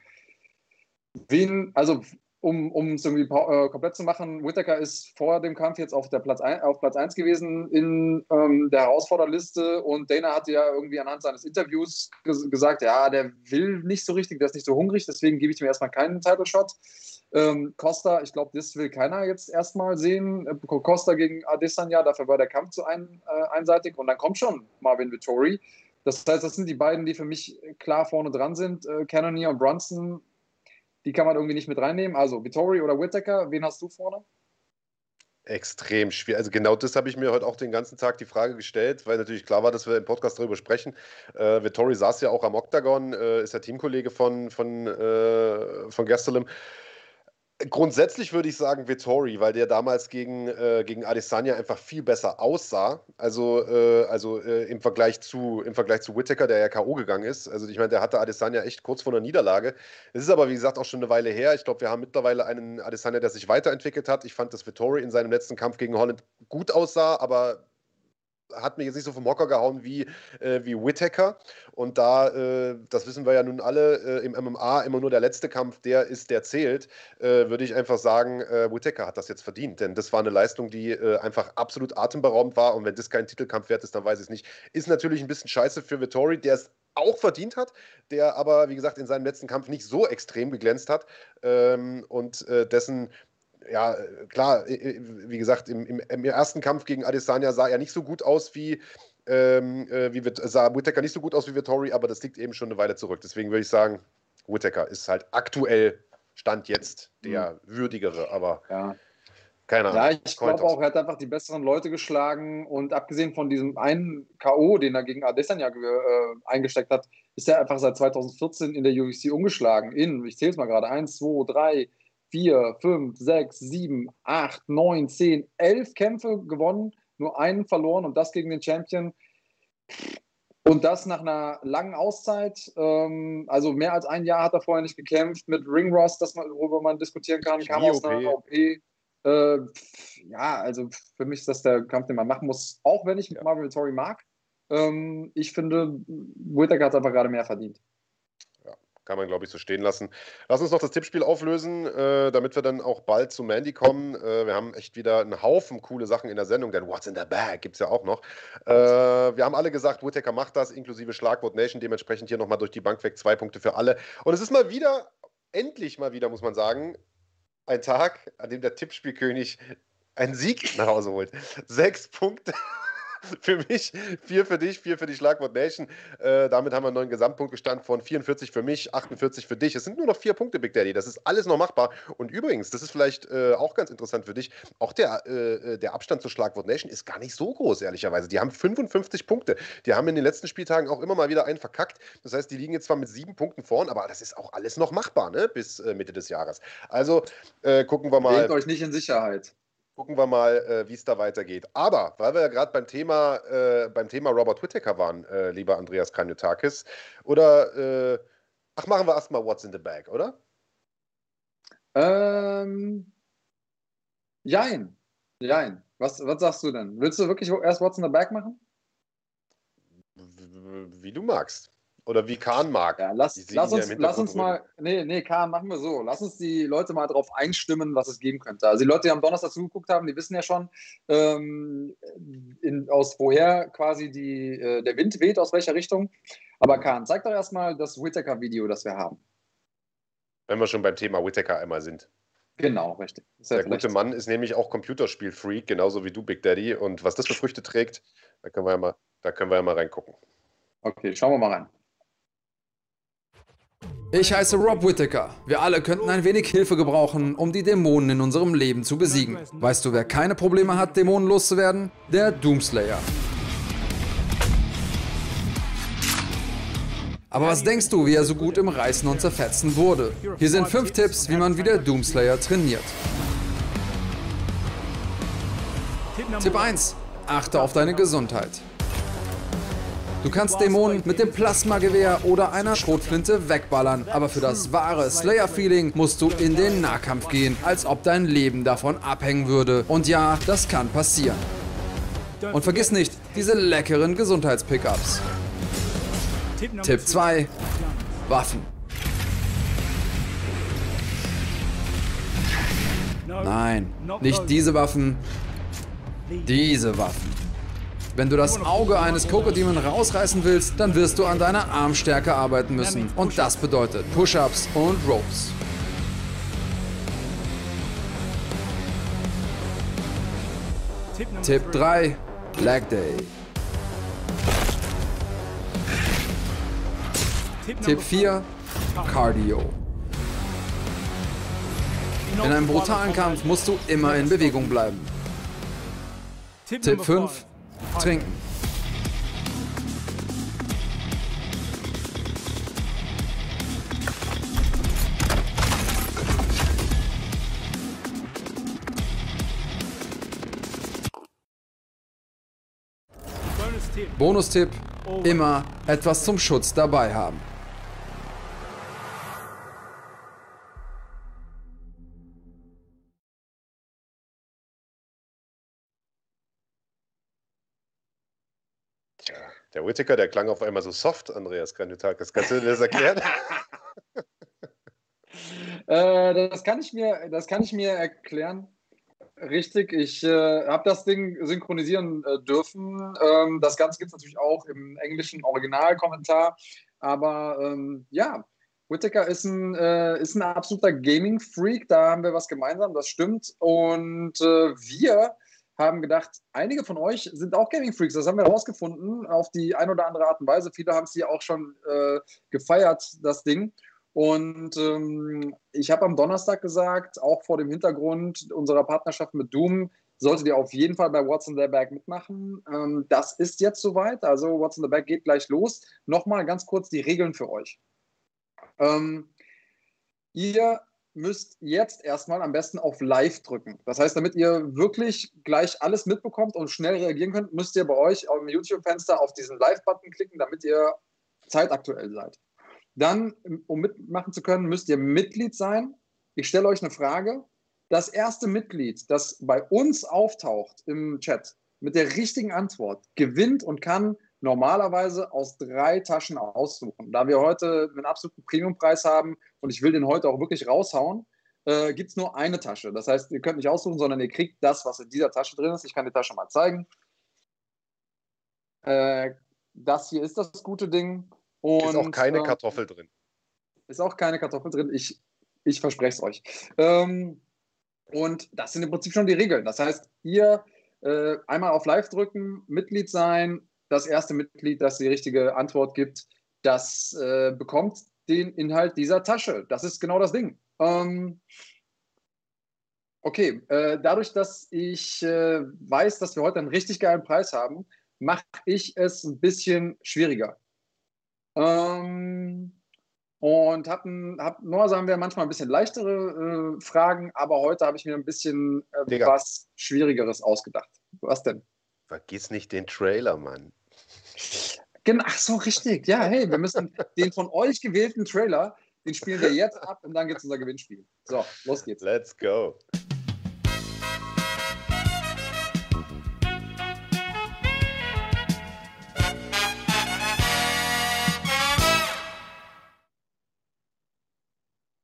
Wen, also um es irgendwie äh, komplett zu machen, Whittaker ist vor dem Kampf jetzt auf, der Platz ein, auf Platz 1 gewesen in ähm, der Herausforderliste und Dana hatte ja irgendwie anhand seines Interviews ges gesagt, ja, der will nicht so richtig, der ist nicht so hungrig, deswegen gebe ich mir erstmal keinen Title-Shot. Ähm, Costa, ich glaube, das will keiner jetzt erstmal sehen. Äh, Costa gegen Adesanya, dafür war der Kampf zu ein, äh, einseitig und dann kommt schon Marvin Vittori. Das heißt, das sind die beiden, die für mich klar vorne dran sind. Äh, Cannonier und Brunson die kann man irgendwie nicht mit reinnehmen. Also Vittori oder Whittaker, wen hast du vorne?
Extrem schwer. Also genau das habe ich mir heute auch den ganzen Tag die Frage gestellt, weil natürlich klar war, dass wir im Podcast darüber sprechen. Äh, Vittori saß ja auch am Octagon, äh, ist ja Teamkollege von, von, äh, von Gastelum. Grundsätzlich würde ich sagen Vittori, weil der damals gegen, äh, gegen Adesanya einfach viel besser aussah. Also, äh, also äh, im, Vergleich zu, im Vergleich zu Whittaker, der ja K.O. gegangen ist. Also ich meine, der hatte Adesanya echt kurz vor einer Niederlage. Es ist aber, wie gesagt, auch schon eine Weile her. Ich glaube, wir haben mittlerweile einen Adesanya, der sich weiterentwickelt hat. Ich fand, dass Vittori in seinem letzten Kampf gegen Holland gut aussah, aber hat mich jetzt nicht so vom Hocker gehauen wie, äh, wie Whittaker. Und da, äh, das wissen wir ja nun alle, äh, im MMA immer nur der letzte Kampf, der ist, der zählt, äh, würde ich einfach sagen, äh, Whittaker hat das jetzt verdient. Denn das war eine Leistung, die äh, einfach absolut atemberaubend war. Und wenn das kein Titelkampf wert ist, dann weiß ich es nicht. Ist natürlich ein bisschen scheiße für Vittori, der es auch verdient hat, der aber, wie gesagt, in seinem letzten Kampf nicht so extrem geglänzt hat ähm, und dessen ja, klar, wie gesagt, im, im, im, ersten Kampf gegen Adesanya sah er nicht so gut aus wie, ähm, äh, wie sah Whittaker nicht so gut aus wie Vittori, aber das liegt eben schon eine Weile zurück. Deswegen würde ich sagen, Whittaker ist halt aktuell Stand jetzt der mhm. würdigere, aber
ja. keine Ahnung. Ja, ich glaube auch, er hat einfach die besseren Leute geschlagen und abgesehen von diesem einen K.O., den er gegen Adesanya äh, eingesteckt hat, ist er einfach seit 2014 in der UFC umgeschlagen. In, ich zähle es mal gerade, 1, 2, 3, vier, fünf, sechs, sieben, acht, neun, zehn, elf Kämpfe gewonnen, nur einen verloren und das gegen den Champion. Und das nach einer langen Auszeit. Ähm, also mehr als ein Jahr hat er vorher nicht gekämpft mit Ring Rust, das man, worüber man diskutieren kann. Kam aus einer OP. Äh, ja, also für mich ist das der Kampf, den man machen muss, auch wenn ich ja. Marvel Vittori mag. Ähm, ich finde, Whittaker hat einfach gerade mehr verdient.
Kann man, glaube ich, so stehen lassen. Lass uns noch das Tippspiel auflösen, äh, damit wir dann auch bald zu Mandy kommen. Äh, wir haben echt wieder einen Haufen coole Sachen in der Sendung, denn What's in the Bag gibt es ja auch noch. Äh, wir haben alle gesagt, Whittaker macht das, inklusive Schlagwort Nation. Dementsprechend hier nochmal durch die Bank weg. Zwei Punkte für alle. Und es ist mal wieder, endlich mal wieder, muss man sagen, ein Tag, an dem der Tippspielkönig einen Sieg nach Hause holt. Sechs Punkte. für mich, vier für dich, vier für die Schlagwort Nation. Äh, damit haben wir einen neuen Gesamtpunktgestand von 44 für mich, 48 für dich. Es sind nur noch vier Punkte, Big Daddy. Das ist alles noch machbar. Und übrigens, das ist vielleicht äh, auch ganz interessant für dich, auch der, äh, der Abstand zur Schlagwort Nation ist gar nicht so groß, ehrlicherweise. Die haben 55 Punkte. Die haben in den letzten Spieltagen auch immer mal wieder einen verkackt. Das heißt, die liegen jetzt zwar mit sieben Punkten vorn, aber das ist auch alles noch machbar, ne? Bis äh, Mitte des Jahres. Also äh, gucken wir mal.
Nehmt euch nicht in Sicherheit
gucken wir mal, äh, wie es da weitergeht. Aber weil wir ja gerade beim Thema, äh, beim Thema Robert Whittaker waren, äh, lieber Andreas Kanyotakis, oder äh, ach, machen wir erstmal What's in the Bag, oder?
Ähm, jein. Jein. Was, was sagst du denn? Willst du wirklich erst What's in the Bag machen?
Wie du magst. Oder wie Kahn mag.
Ja, lass, lass uns, lass uns mal, nee, nee, Kahn, machen wir so. Lass uns die Leute mal darauf einstimmen, was es geben könnte. Also die Leute, die am Donnerstag zugeguckt haben, die wissen ja schon, ähm, in, aus woher quasi die, äh, der Wind weht, aus welcher Richtung. Aber Kahn, zeig doch erstmal das Whittaker-Video, das wir haben.
Wenn wir schon beim Thema Whittaker einmal sind.
Genau, richtig.
Sehr der gute Mann ist nämlich auch Computerspiel-Freak, genauso wie du, Big Daddy. Und was das für Früchte trägt, da können wir ja mal, da können wir ja mal reingucken.
Okay, schauen wir mal rein.
Ich heiße Rob Whittaker. Wir alle könnten ein wenig Hilfe gebrauchen, um die Dämonen in unserem Leben zu besiegen. Weißt du, wer keine Probleme hat, Dämonen loszuwerden? Der Doomslayer. Aber was denkst du, wie er so gut im Reißen und Zerfetzen wurde? Hier sind fünf Tipps, wie man wie der Doomslayer trainiert. Tipp 1. Achte auf deine Gesundheit. Du kannst Dämonen mit dem Plasmagewehr oder einer Schrotflinte wegballern, aber für das wahre Slayer-Feeling musst du in den Nahkampf gehen, als ob dein Leben davon abhängen würde. Und ja, das kann passieren. Und vergiss nicht diese leckeren Gesundheitspickups. Tipp 2. Waffen. Nein, nicht diese Waffen, diese Waffen. Wenn du das Auge eines Kokodemon rausreißen willst, dann wirst du an deiner Armstärke arbeiten müssen. Und das bedeutet Push-Ups und Ropes. Tipp 3, Leg Day. Tipp 4, Cardio. In einem brutalen Kampf musst du immer in Bewegung bleiben. Tipp 5, trinken. Bonustipp, immer etwas zum Schutz dabei haben.
Der Whittaker, der klang auf einmal so soft, Andreas Granutakis. Kannst du dir das erklären?
äh, das, kann ich mir, das kann ich mir erklären. Richtig, ich äh, habe das Ding synchronisieren äh, dürfen. Ähm, das Ganze gibt es natürlich auch im englischen Originalkommentar. Aber ähm, ja, Whittaker ist ein, äh, ist ein absoluter Gaming-Freak. Da haben wir was gemeinsam, das stimmt. Und äh, wir haben gedacht, einige von euch sind auch Gaming-Freaks. Das haben wir herausgefunden auf die eine oder andere Art und Weise. Viele haben es hier auch schon äh, gefeiert, das Ding. Und ähm, ich habe am Donnerstag gesagt, auch vor dem Hintergrund unserer Partnerschaft mit Doom, solltet ihr auf jeden Fall bei What's in the Bag mitmachen. Ähm, das ist jetzt soweit. Also What's in the Bag geht gleich los. Nochmal ganz kurz die Regeln für euch. Ähm, ihr müsst jetzt erstmal am besten auf Live drücken. Das heißt, damit ihr wirklich gleich alles mitbekommt und schnell reagieren könnt, müsst ihr bei euch im YouTube-Fenster auf diesen Live-Button klicken, damit ihr zeitaktuell seid. Dann, um mitmachen zu können, müsst ihr Mitglied sein. Ich stelle euch eine Frage. Das erste Mitglied, das bei uns auftaucht im Chat mit der richtigen Antwort, gewinnt und kann normalerweise aus drei Taschen aussuchen. Da wir heute einen absoluten Premiumpreis haben und ich will den heute auch wirklich raushauen, äh, gibt es nur eine Tasche. Das heißt, ihr könnt nicht aussuchen, sondern ihr kriegt das, was in dieser Tasche drin ist. Ich kann die Tasche mal zeigen. Äh, das hier ist das gute Ding.
Und, ist auch keine äh, Kartoffel drin.
Ist auch keine Kartoffel drin. Ich, ich verspreche es euch. Ähm, und das sind im Prinzip schon die Regeln. Das heißt, ihr äh, einmal auf Live drücken, Mitglied sein. Das erste Mitglied, das die richtige Antwort gibt, das äh, bekommt den Inhalt dieser Tasche. Das ist genau das Ding. Ähm, okay, äh, dadurch, dass ich äh, weiß, dass wir heute einen richtig geilen Preis haben, mache ich es ein bisschen schwieriger. Ähm, und hab, hab, normalerweise haben wir manchmal ein bisschen leichtere äh, Fragen, aber heute habe ich mir ein bisschen äh, was Schwierigeres ausgedacht. Was denn?
Vergiss nicht den Trailer, Mann.
Genau, ach so, richtig. Ja, hey, wir müssen den von euch gewählten Trailer, den spielen wir jetzt ab und dann gibt es unser Gewinnspiel. So, los geht's.
Let's go.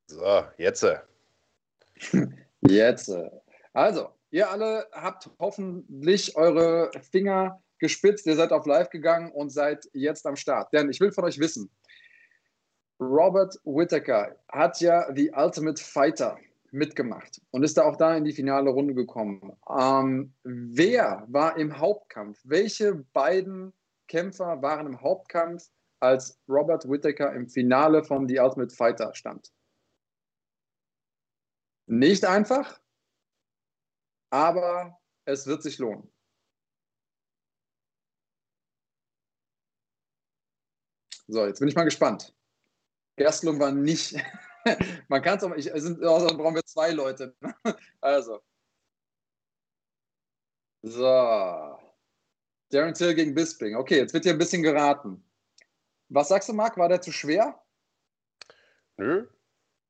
So, jetzt.
Jetzt. Also, ihr alle habt hoffentlich eure Finger gespitzt, ihr seid auf Live gegangen und seid jetzt am Start. Denn ich will von euch wissen, Robert Whittaker hat ja The Ultimate Fighter mitgemacht und ist da auch da in die finale Runde gekommen. Ähm, wer war im Hauptkampf? Welche beiden Kämpfer waren im Hauptkampf, als Robert Whittaker im Finale von The Ultimate Fighter stand? Nicht einfach, aber es wird sich lohnen. So, jetzt bin ich mal gespannt. Gerstlung war nicht. Man kann es auch. Ich, sind, also brauchen wir zwei Leute. also. So. Darren Till gegen Bisping. Okay, jetzt wird hier ein bisschen geraten. Was sagst du, Marc? War der zu schwer?
Nö.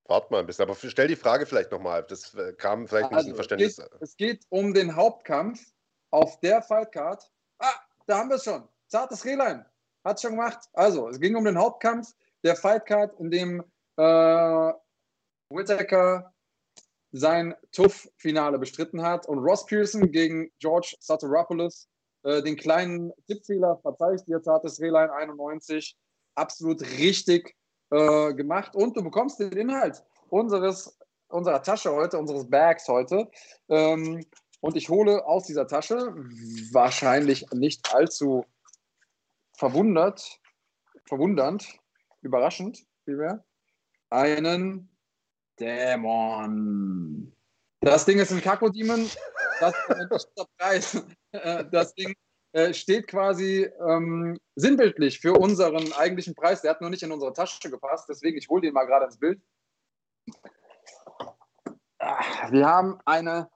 Warte mal ein bisschen. Aber stell die Frage vielleicht nochmal. Das äh, kam vielleicht ein also, bisschen Verständnis.
Es geht, es geht um den Hauptkampf auf der Fightcard. Ah, da haben wir es schon. Zartes Rehlein. Hat es schon gemacht. Also, es ging um den Hauptkampf der Fightcard, in dem äh, Whittaker sein TUF-Finale bestritten hat und Ross Pearson gegen George Satoropoulos äh, den kleinen Tippfehler, verzeih ich dir, zartes Rehlein 91, absolut richtig äh, gemacht und du bekommst den Inhalt unseres, unserer Tasche heute, unseres Bags heute. Ähm, und ich hole aus dieser Tasche, wahrscheinlich nicht allzu verwundert, verwundernd, überraschend, vielmehr, einen Dämon. Das Ding ist ein Kakodemon. Das ist der Preis. Äh, das Ding äh, steht quasi ähm, sinnbildlich für unseren eigentlichen Preis. Der hat nur nicht in unsere Tasche gepasst, deswegen ich hole den mal gerade ins Bild. Ah, wir haben eine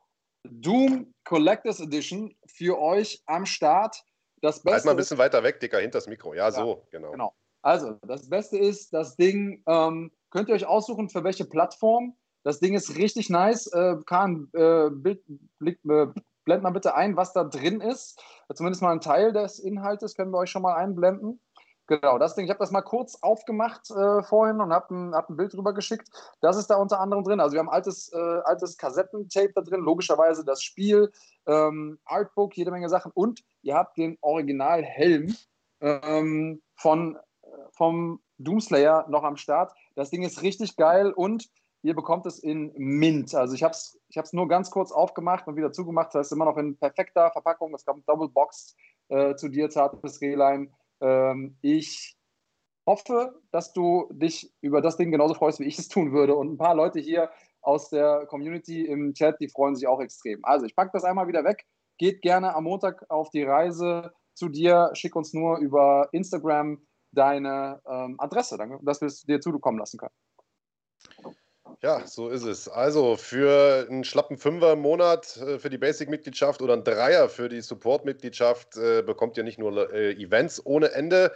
Doom Collectors Edition für euch am Start.
Das Beste halt mal ein bisschen weiter weg, Dicker, hinter das Mikro. Ja, ja so, genau. genau.
Also, das Beste ist, das Ding ähm, könnt ihr euch aussuchen, für welche Plattform. Das Ding ist richtig nice. Äh, Kahn, äh, Bild, Blick, äh, blend mal bitte ein, was da drin ist. Zumindest mal ein Teil des Inhaltes können wir euch schon mal einblenden. Genau, das Ding, ich habe das mal kurz aufgemacht äh, vorhin und habe ein, hab ein Bild drüber geschickt. Das ist da unter anderem drin. Also wir haben altes, äh, altes Kassettentape da drin, logischerweise das Spiel, ähm, Artbook, jede Menge Sachen und ihr habt den Originalhelm ähm, von, äh, vom Doomslayer noch am Start. Das Ding ist richtig geil und ihr bekommt es in Mint. Also ich habe es ich nur ganz kurz aufgemacht und wieder zugemacht. Das heißt immer noch in perfekter Verpackung. Es kommt Double Box äh, zu dir, zartes Rehlein. Ähm, ich hoffe, dass du dich über das Ding genauso freust, wie ich es tun würde. Und ein paar Leute hier aus der Community im Chat, die freuen sich auch extrem. Also ich packe das einmal wieder weg. Geht gerne am Montag auf die Reise zu dir. Schick uns nur über Instagram deine ähm, Adresse, dass wir es dir zukommen lassen können.
Ja, so ist es. Also für einen schlappen Fünfer im Monat äh, für die Basic-Mitgliedschaft oder einen Dreier für die Support-Mitgliedschaft äh, bekommt ihr nicht nur äh, Events ohne Ende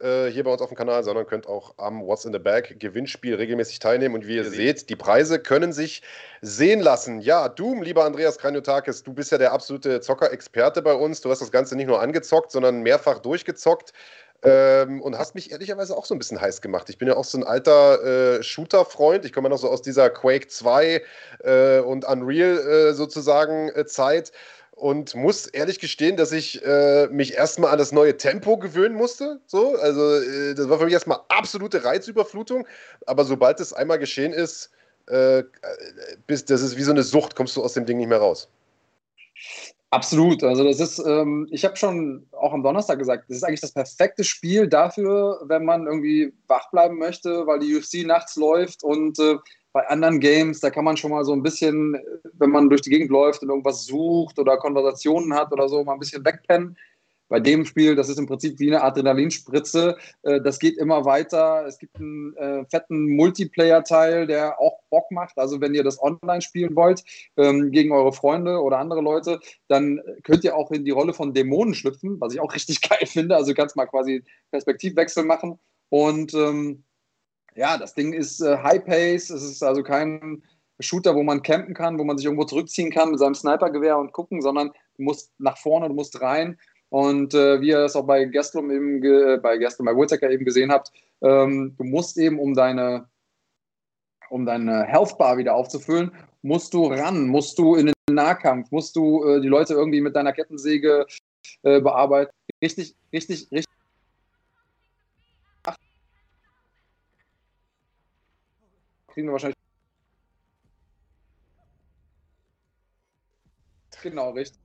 äh, hier bei uns auf dem Kanal, sondern könnt auch am What's in the Bag Gewinnspiel regelmäßig teilnehmen. Und wie ihr ja, seht, die Preise können sich sehen lassen. Ja, Doom, lieber Andreas Kranjotakis, du bist ja der absolute Zocker-Experte bei uns. Du hast das Ganze nicht nur angezockt, sondern mehrfach durchgezockt. Ähm, und hast mich ehrlicherweise auch so ein bisschen heiß gemacht. Ich bin ja auch so ein alter äh, Shooter-Freund. Ich komme ja noch so aus dieser Quake 2 äh, und Unreal äh, sozusagen äh, Zeit und muss ehrlich gestehen, dass ich äh, mich erstmal an das neue Tempo gewöhnen musste. So, also äh, das war für mich erstmal absolute Reizüberflutung. Aber sobald es einmal geschehen ist, bist, das ist wie so eine Sucht, kommst du aus dem Ding nicht mehr raus.
Absolut. Also das ist, ähm, ich habe schon auch am Donnerstag gesagt, das ist eigentlich das perfekte Spiel dafür, wenn man irgendwie wach bleiben möchte, weil die UFC nachts läuft und äh, bei anderen Games, da kann man schon mal so ein bisschen, wenn man durch die Gegend läuft und irgendwas sucht oder Konversationen hat oder so, mal ein bisschen wegpennen bei dem Spiel, das ist im Prinzip wie eine Adrenalinspritze. Äh, das geht immer weiter. Es gibt einen äh, fetten Multiplayer-Teil, der auch Bock macht. Also wenn ihr das online spielen wollt ähm, gegen eure Freunde oder andere Leute, dann könnt ihr auch in die Rolle von Dämonen schlüpfen, was ich auch richtig geil finde. Also kannst mal quasi Perspektivwechsel machen. Und ähm, ja, das Ding ist äh, High Pace. Es ist also kein Shooter, wo man campen kann, wo man sich irgendwo zurückziehen kann mit seinem Snipergewehr und gucken, sondern du musst nach vorne, du musst rein. Und äh, wie ihr das auch bei Gastelum eben, bei Gastelum, bei Whittaker eben gesehen habt, ähm, du musst eben, um deine, um deine Health Bar wieder aufzufüllen, musst du ran, musst du in den Nahkampf, musst du äh, die Leute irgendwie mit deiner Kettensäge äh, bearbeiten. Richtig, richtig, richtig. Kriegen wir wahrscheinlich. Genau, richtig.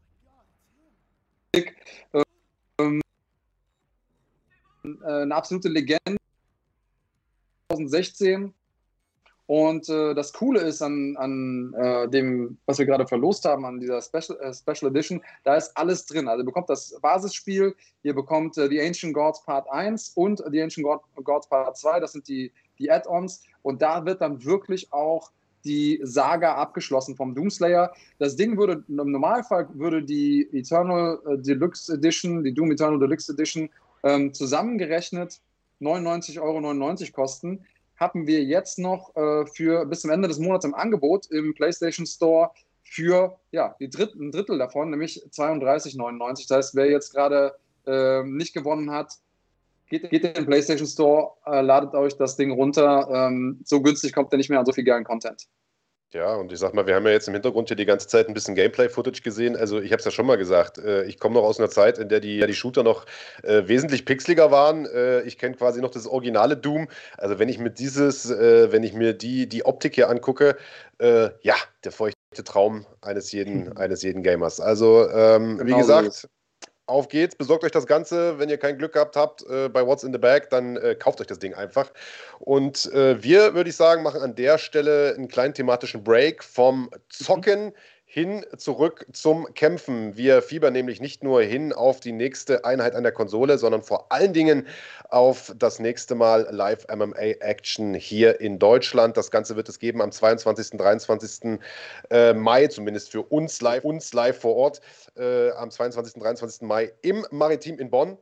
Ähm, äh, eine absolute Legende 2016. Und äh, das Coole ist an, an äh, dem, was wir gerade verlost haben, an dieser Special, äh, Special Edition, da ist alles drin. Also ihr bekommt das Basisspiel, ihr bekommt äh, die Ancient Gods Part 1 und die Ancient God, Gods Part 2, das sind die, die Add-ons. Und da wird dann wirklich auch die Saga abgeschlossen vom Doomslayer. Das Ding würde im Normalfall würde die Eternal äh, Deluxe Edition, die Doom Eternal Deluxe Edition ähm, zusammengerechnet 99,99 Euro kosten. Haben wir jetzt noch äh, für bis zum Ende des Monats im Angebot im PlayStation Store für ja, die Dritt, ein Drittel davon, nämlich 32,99. Das heißt, wer jetzt gerade äh, nicht gewonnen hat, geht, geht in den PlayStation Store, äh, ladet euch das Ding runter. Ähm, so günstig kommt ihr nicht mehr an so viel geilen Content.
Ja, und ich sag mal, wir haben ja jetzt im Hintergrund hier die ganze Zeit ein bisschen Gameplay-Footage gesehen. Also ich habe es ja schon mal gesagt, äh, ich komme noch aus einer Zeit, in der die, ja, die Shooter noch äh, wesentlich pixeliger waren. Äh, ich kenne quasi noch das originale Doom. Also wenn ich mir dieses, äh, wenn ich mir die, die Optik hier angucke, äh, ja, der feuchte Traum eines jeden, eines jeden Gamers. Also ähm, genau wie gesagt, so auf geht's, besorgt euch das Ganze. Wenn ihr kein Glück gehabt habt äh, bei What's in the Bag, dann äh, kauft euch das Ding einfach. Und äh, wir, würde ich sagen, machen an der Stelle einen kleinen thematischen Break vom Zocken. Hin zurück zum Kämpfen. Wir fiebern nämlich nicht nur hin auf die nächste Einheit an der Konsole, sondern vor allen Dingen auf das nächste Mal Live MMA Action hier in Deutschland. Das Ganze wird es geben am 22. 23. Äh, Mai, zumindest für uns live, uns live vor Ort, äh, am 22. 23. Mai im Maritim in Bonn.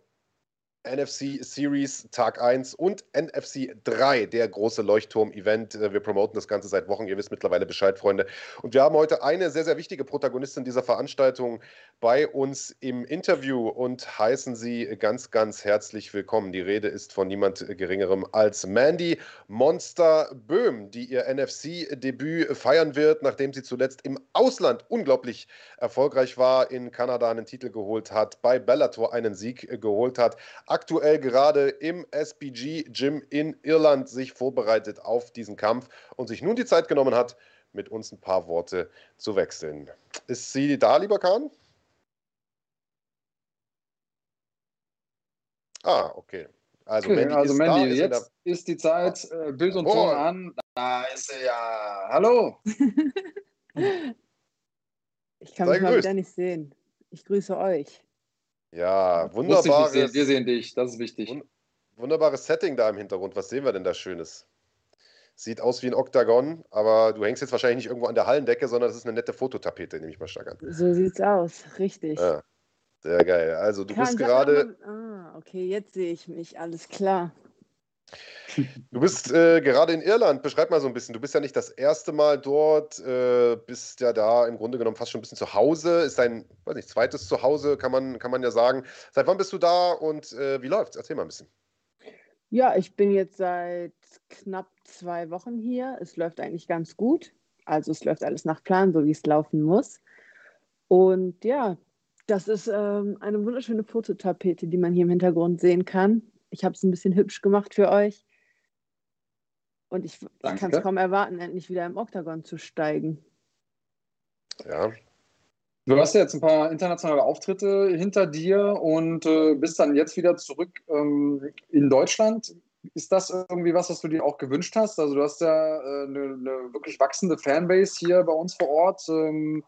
NFC Series Tag 1 und NFC 3, der große Leuchtturm-Event. Äh, wir promoten das Ganze seit Wochen. Ihr wisst mittlerweile Bescheid, Freunde. Und wir haben heute eine sehr, sehr wichtige Protagonistin dieser Veranstaltung bei uns im Interview und heißen sie ganz, ganz herzlich willkommen. Die Rede ist von niemand Geringerem als Mandy Monster Böhm, die ihr NFC-Debüt feiern wird, nachdem sie zuletzt im Ausland unglaublich erfolgreich war, in Kanada einen Titel geholt hat, bei Bellator einen Sieg geholt hat aktuell gerade im SPG Gym in Irland sich vorbereitet auf diesen Kampf und sich nun die Zeit genommen hat, mit uns ein paar Worte zu wechseln. Ist sie da, lieber Kahn? Ah, okay.
Also, Mandy, also ist, Mandy da, jetzt ist, ist, die Zeit, äh, Bild und Ton an. Da ist sie ja. Hallo.
ich kann Sei mich mal wieder nicht sehen. Ich grüße euch.
Ja, wunderbares.
Sehen. Wir sehen dich, das ist wichtig.
Wunderbares Setting da im Hintergrund. Was sehen wir denn da Schönes? Sieht aus wie ein Oktagon, aber du hängst jetzt wahrscheinlich nicht irgendwo an der Hallendecke, sondern das ist eine nette Fototapete, nehme ich mal stark an.
So sieht's aus, richtig. Ja,
sehr geil. Also du Kann bist gerade.
Ah, okay, jetzt sehe ich mich, alles klar.
Du bist äh, gerade in Irland. Beschreib mal so ein bisschen. Du bist ja nicht das erste Mal dort, äh, bist ja da im Grunde genommen fast schon ein bisschen zu Hause. Ist dein, weiß nicht, zweites Zuhause, kann man, kann man ja sagen. Seit wann bist du da und äh, wie läuft's? Erzähl mal ein bisschen.
Ja, ich bin jetzt seit knapp zwei Wochen hier. Es läuft eigentlich ganz gut. Also es läuft alles nach Plan, so wie es laufen muss. Und ja, das ist ähm, eine wunderschöne Fototapete, die man hier im Hintergrund sehen kann. Ich habe es ein bisschen hübsch gemacht für euch. Und ich, ich kann es kaum erwarten, endlich wieder im Oktagon zu steigen.
Ja.
Du hast ja jetzt ein paar internationale Auftritte hinter dir und äh, bist dann jetzt wieder zurück ähm, in Deutschland. Ist das irgendwie was, was du dir auch gewünscht hast? Also du hast ja äh, eine, eine, wirklich wachsende Fanbase hier bei uns vor Ort. Ähm,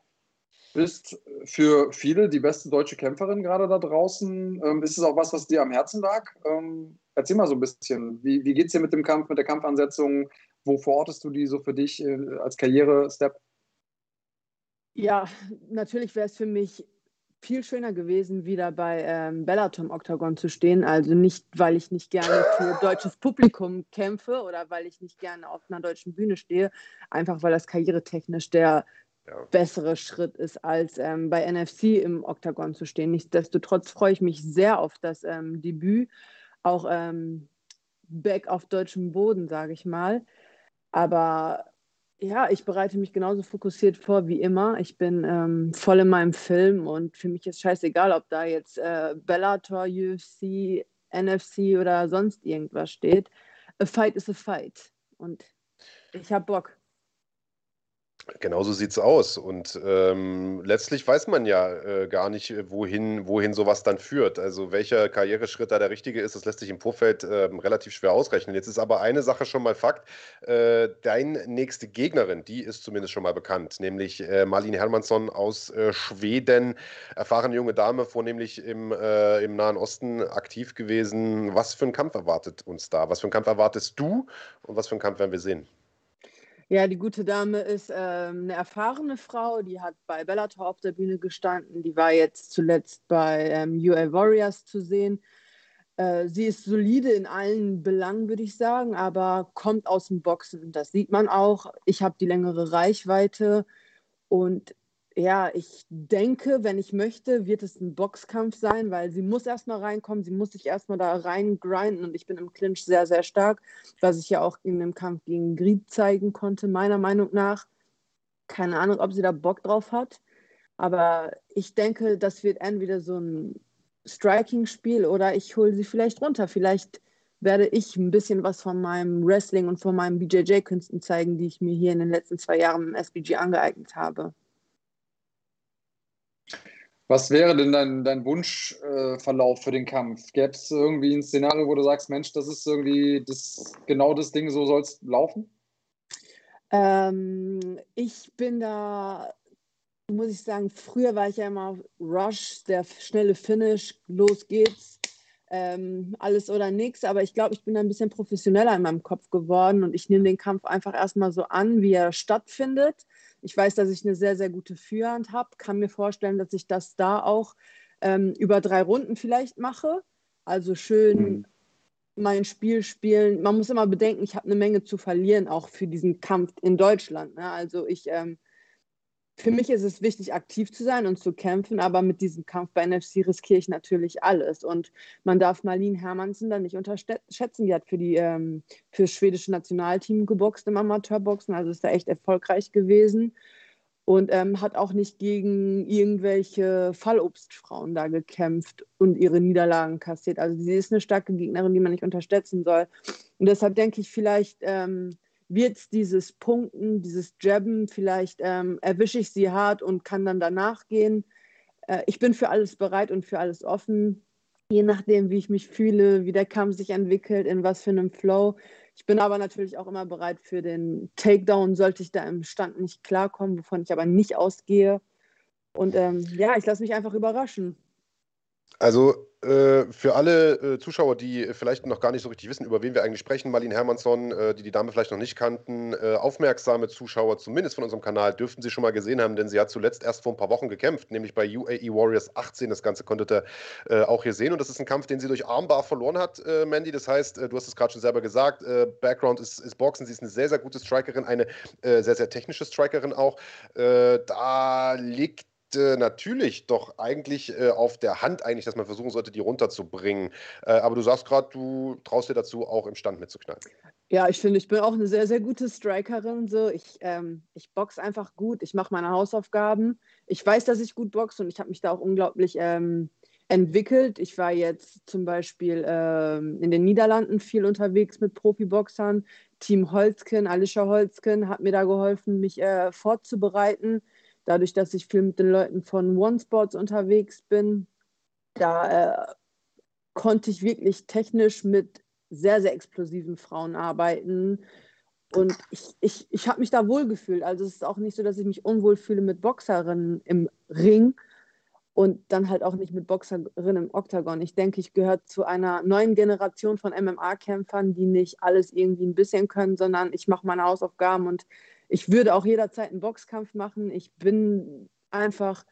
bist für viele die beste deutsche Kämpferin gerade da draußen. Ähm, ist es auch was, was dir am Herzen lag? Ähm, erzähl mal so ein bisschen. Wie, wie geht es dir mit dem Kampf, mit der Kampfansetzung? Wo verortest du die so für dich äh, als Karriere-Step?
Ja, natürlich wäre es für mich viel schöner gewesen, wieder bei ähm, Bellator Octagon zu stehen. Also nicht, weil ich nicht gerne für deutsches Publikum kämpfe oder weil ich nicht gerne auf einer deutschen Bühne stehe, einfach weil das karrieretechnisch der ja. bessere Schritt ist, als ähm, bei NFC im Oktagon zu stehen. Nichtsdestotrotz freue ich mich sehr auf das ähm, Debüt, auch ähm, back auf deutschem Boden, sage ich mal. Aber ja, ich bereite mich genauso fokussiert vor wie immer. Ich bin ähm, voll in meinem Film und für mich ist scheißegal, ob da jetzt äh, Bellator, UFC, NFC oder sonst irgendwas steht. A fight is a fight. Und ich habe Bock.
Genauso sieht es aus. Und ähm, letztlich weiß man ja äh, gar nicht, äh, wohin, wohin sowas dann führt. Also welcher Karriereschritt da der richtige ist, das lässt sich im Vorfeld ähm, relativ schwer ausrechnen. Jetzt ist aber eine Sache schon mal Fakt. Äh, deine nächste Gegnerin, die ist zumindest schon mal bekannt, nämlich äh, Marlene Hermansson aus äh, Schweden. Erfahrene junge Dame, vornehmlich im, äh, im Nahen Osten aktiv gewesen. Was für ein Kampf erwartet uns da? Was für einen Kampf erwartest du und was für einen Kampf werden wir sehen?
Ja, die gute Dame ist ähm, eine erfahrene Frau, die hat bei Bellator auf der Bühne gestanden, die war jetzt zuletzt bei ähm, UA Warriors zu sehen. Äh, sie ist solide in allen Belangen, würde ich sagen, aber kommt aus dem Boxen. Das sieht man auch. Ich habe die längere Reichweite und ja, ich denke, wenn ich möchte, wird es ein Boxkampf sein, weil sie muss erstmal reinkommen, sie muss sich erstmal da rein grinden und ich bin im Clinch sehr, sehr stark, was ich ja auch in dem Kampf gegen Grieb zeigen konnte, meiner Meinung nach. Keine Ahnung, ob sie da Bock drauf hat. Aber ich denke, das wird entweder so ein Striking-Spiel oder ich hole sie vielleicht runter. Vielleicht werde ich ein bisschen was von meinem Wrestling und von meinen BJJ-Künsten zeigen, die ich mir hier in den letzten zwei Jahren im SBG angeeignet habe.
Was wäre denn dein, dein Wunschverlauf äh, für den Kampf? Gäbe es irgendwie ein Szenario, wo du sagst, Mensch, das ist irgendwie das, genau das Ding, so soll es laufen?
Ähm, ich bin da, muss ich sagen, früher war ich ja immer Rush, der schnelle Finish, los geht's, ähm, alles oder nichts. Aber ich glaube, ich bin ein bisschen professioneller in meinem Kopf geworden und ich nehme den Kampf einfach erstmal so an, wie er stattfindet. Ich weiß, dass ich eine sehr, sehr gute Führhand habe, kann mir vorstellen, dass ich das da auch ähm, über drei Runden vielleicht mache. Also schön mhm. mein Spiel spielen. Man muss immer bedenken, ich habe eine Menge zu verlieren, auch für diesen Kampf in Deutschland. Ne? Also ich ähm, für mich ist es wichtig, aktiv zu sein und zu kämpfen, aber mit diesem Kampf bei NFC riskiere ich natürlich alles. Und man darf Marlene Hermansen dann nicht unterschätzen. Die hat für, die, ähm, für das schwedische Nationalteam geboxt im Amateurboxen, also ist da echt erfolgreich gewesen. Und ähm, hat auch nicht gegen irgendwelche Fallobstfrauen da gekämpft und ihre Niederlagen kassiert. Also sie ist eine starke Gegnerin, die man nicht unterschätzen soll. Und deshalb denke ich vielleicht, ähm, wird dieses Punkten, dieses Jabben, vielleicht ähm, erwische ich sie hart und kann dann danach gehen. Äh, ich bin für alles bereit und für alles offen, je nachdem, wie ich mich fühle, wie der Kampf sich entwickelt, in was für einem Flow. Ich bin aber natürlich auch immer bereit für den Takedown, sollte ich da im Stand nicht klarkommen, wovon ich aber nicht ausgehe. Und ähm, ja, ich lasse mich einfach überraschen.
Also äh, für alle äh, Zuschauer, die vielleicht noch gar nicht so richtig wissen, über wen wir eigentlich sprechen, Marlene Hermansson, äh, die die Dame vielleicht noch nicht kannten, äh, aufmerksame Zuschauer, zumindest von unserem Kanal, dürften sie schon mal gesehen haben, denn sie hat zuletzt erst vor ein paar Wochen gekämpft, nämlich bei UAE Warriors 18. Das Ganze konntet ihr äh, auch hier sehen. Und das ist ein Kampf, den sie durch Armbar verloren hat, Mandy. Das heißt, du hast es gerade schon selber gesagt, Background ist, ist, Boxen. Sie ist eine sehr, sehr gute Strikerin, eine sehr, sehr technische Strikerin auch. da liegt äh, natürlich doch eigentlich äh, auf der Hand, eigentlich, dass man versuchen sollte, die runterzubringen. Äh, aber du sagst gerade, du traust dir dazu, auch im Stand mitzuknallen.
Ja, ich finde, ich bin auch eine sehr, sehr gute Strikerin. So. Ich, ähm, ich boxe einfach gut, ich mache meine Hausaufgaben. Ich weiß, dass ich gut boxe und ich habe mich da auch unglaublich ähm, entwickelt. Ich war jetzt zum Beispiel ähm, in den Niederlanden viel unterwegs mit Profiboxern. Team Holzken, Alicia Holzken hat mir da geholfen, mich äh, vorzubereiten dadurch, dass ich viel mit den Leuten von One Sports unterwegs bin, da äh, konnte ich wirklich technisch mit sehr, sehr explosiven Frauen arbeiten. Und ich, ich, ich habe mich da wohlgefühlt. Also es ist auch nicht so, dass ich mich unwohl fühle mit Boxerinnen im Ring und dann halt auch nicht mit Boxerinnen im Oktagon. Ich denke, ich gehöre zu einer neuen Generation von MMA-Kämpfern, die nicht alles irgendwie ein bisschen können, sondern ich mache meine Hausaufgaben und ich würde auch jederzeit einen Boxkampf machen. Ich bin einfach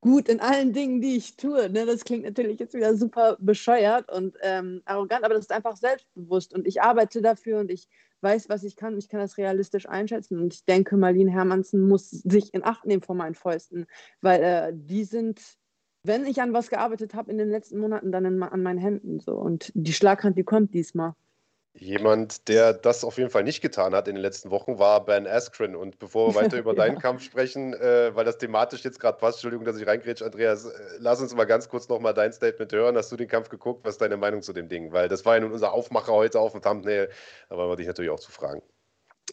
gut in allen Dingen, die ich tue. Ne? Das klingt natürlich jetzt wieder super bescheuert und ähm, arrogant, aber das ist einfach selbstbewusst und ich arbeite dafür und ich weiß, was ich kann. Ich kann das realistisch einschätzen und ich denke, Marlene Hermansen muss sich in Acht nehmen vor meinen Fäusten, weil äh, die sind, wenn ich an was gearbeitet habe in den letzten Monaten, dann in, an meinen Händen so und die Schlaghand, die kommt diesmal.
Jemand, der das auf jeden Fall nicht getan hat in den letzten Wochen, war Ben Askren. Und bevor wir weiter über ja. deinen Kampf sprechen, äh, weil das thematisch jetzt gerade passt, Entschuldigung, dass ich reingrätsche, Andreas, äh, lass uns mal ganz kurz nochmal dein Statement hören. Hast du den Kampf geguckt? Was ist deine Meinung zu dem Ding? Weil das war ja nun unser Aufmacher heute auf dem Thumbnail. Da wollen wir dich natürlich auch zu fragen.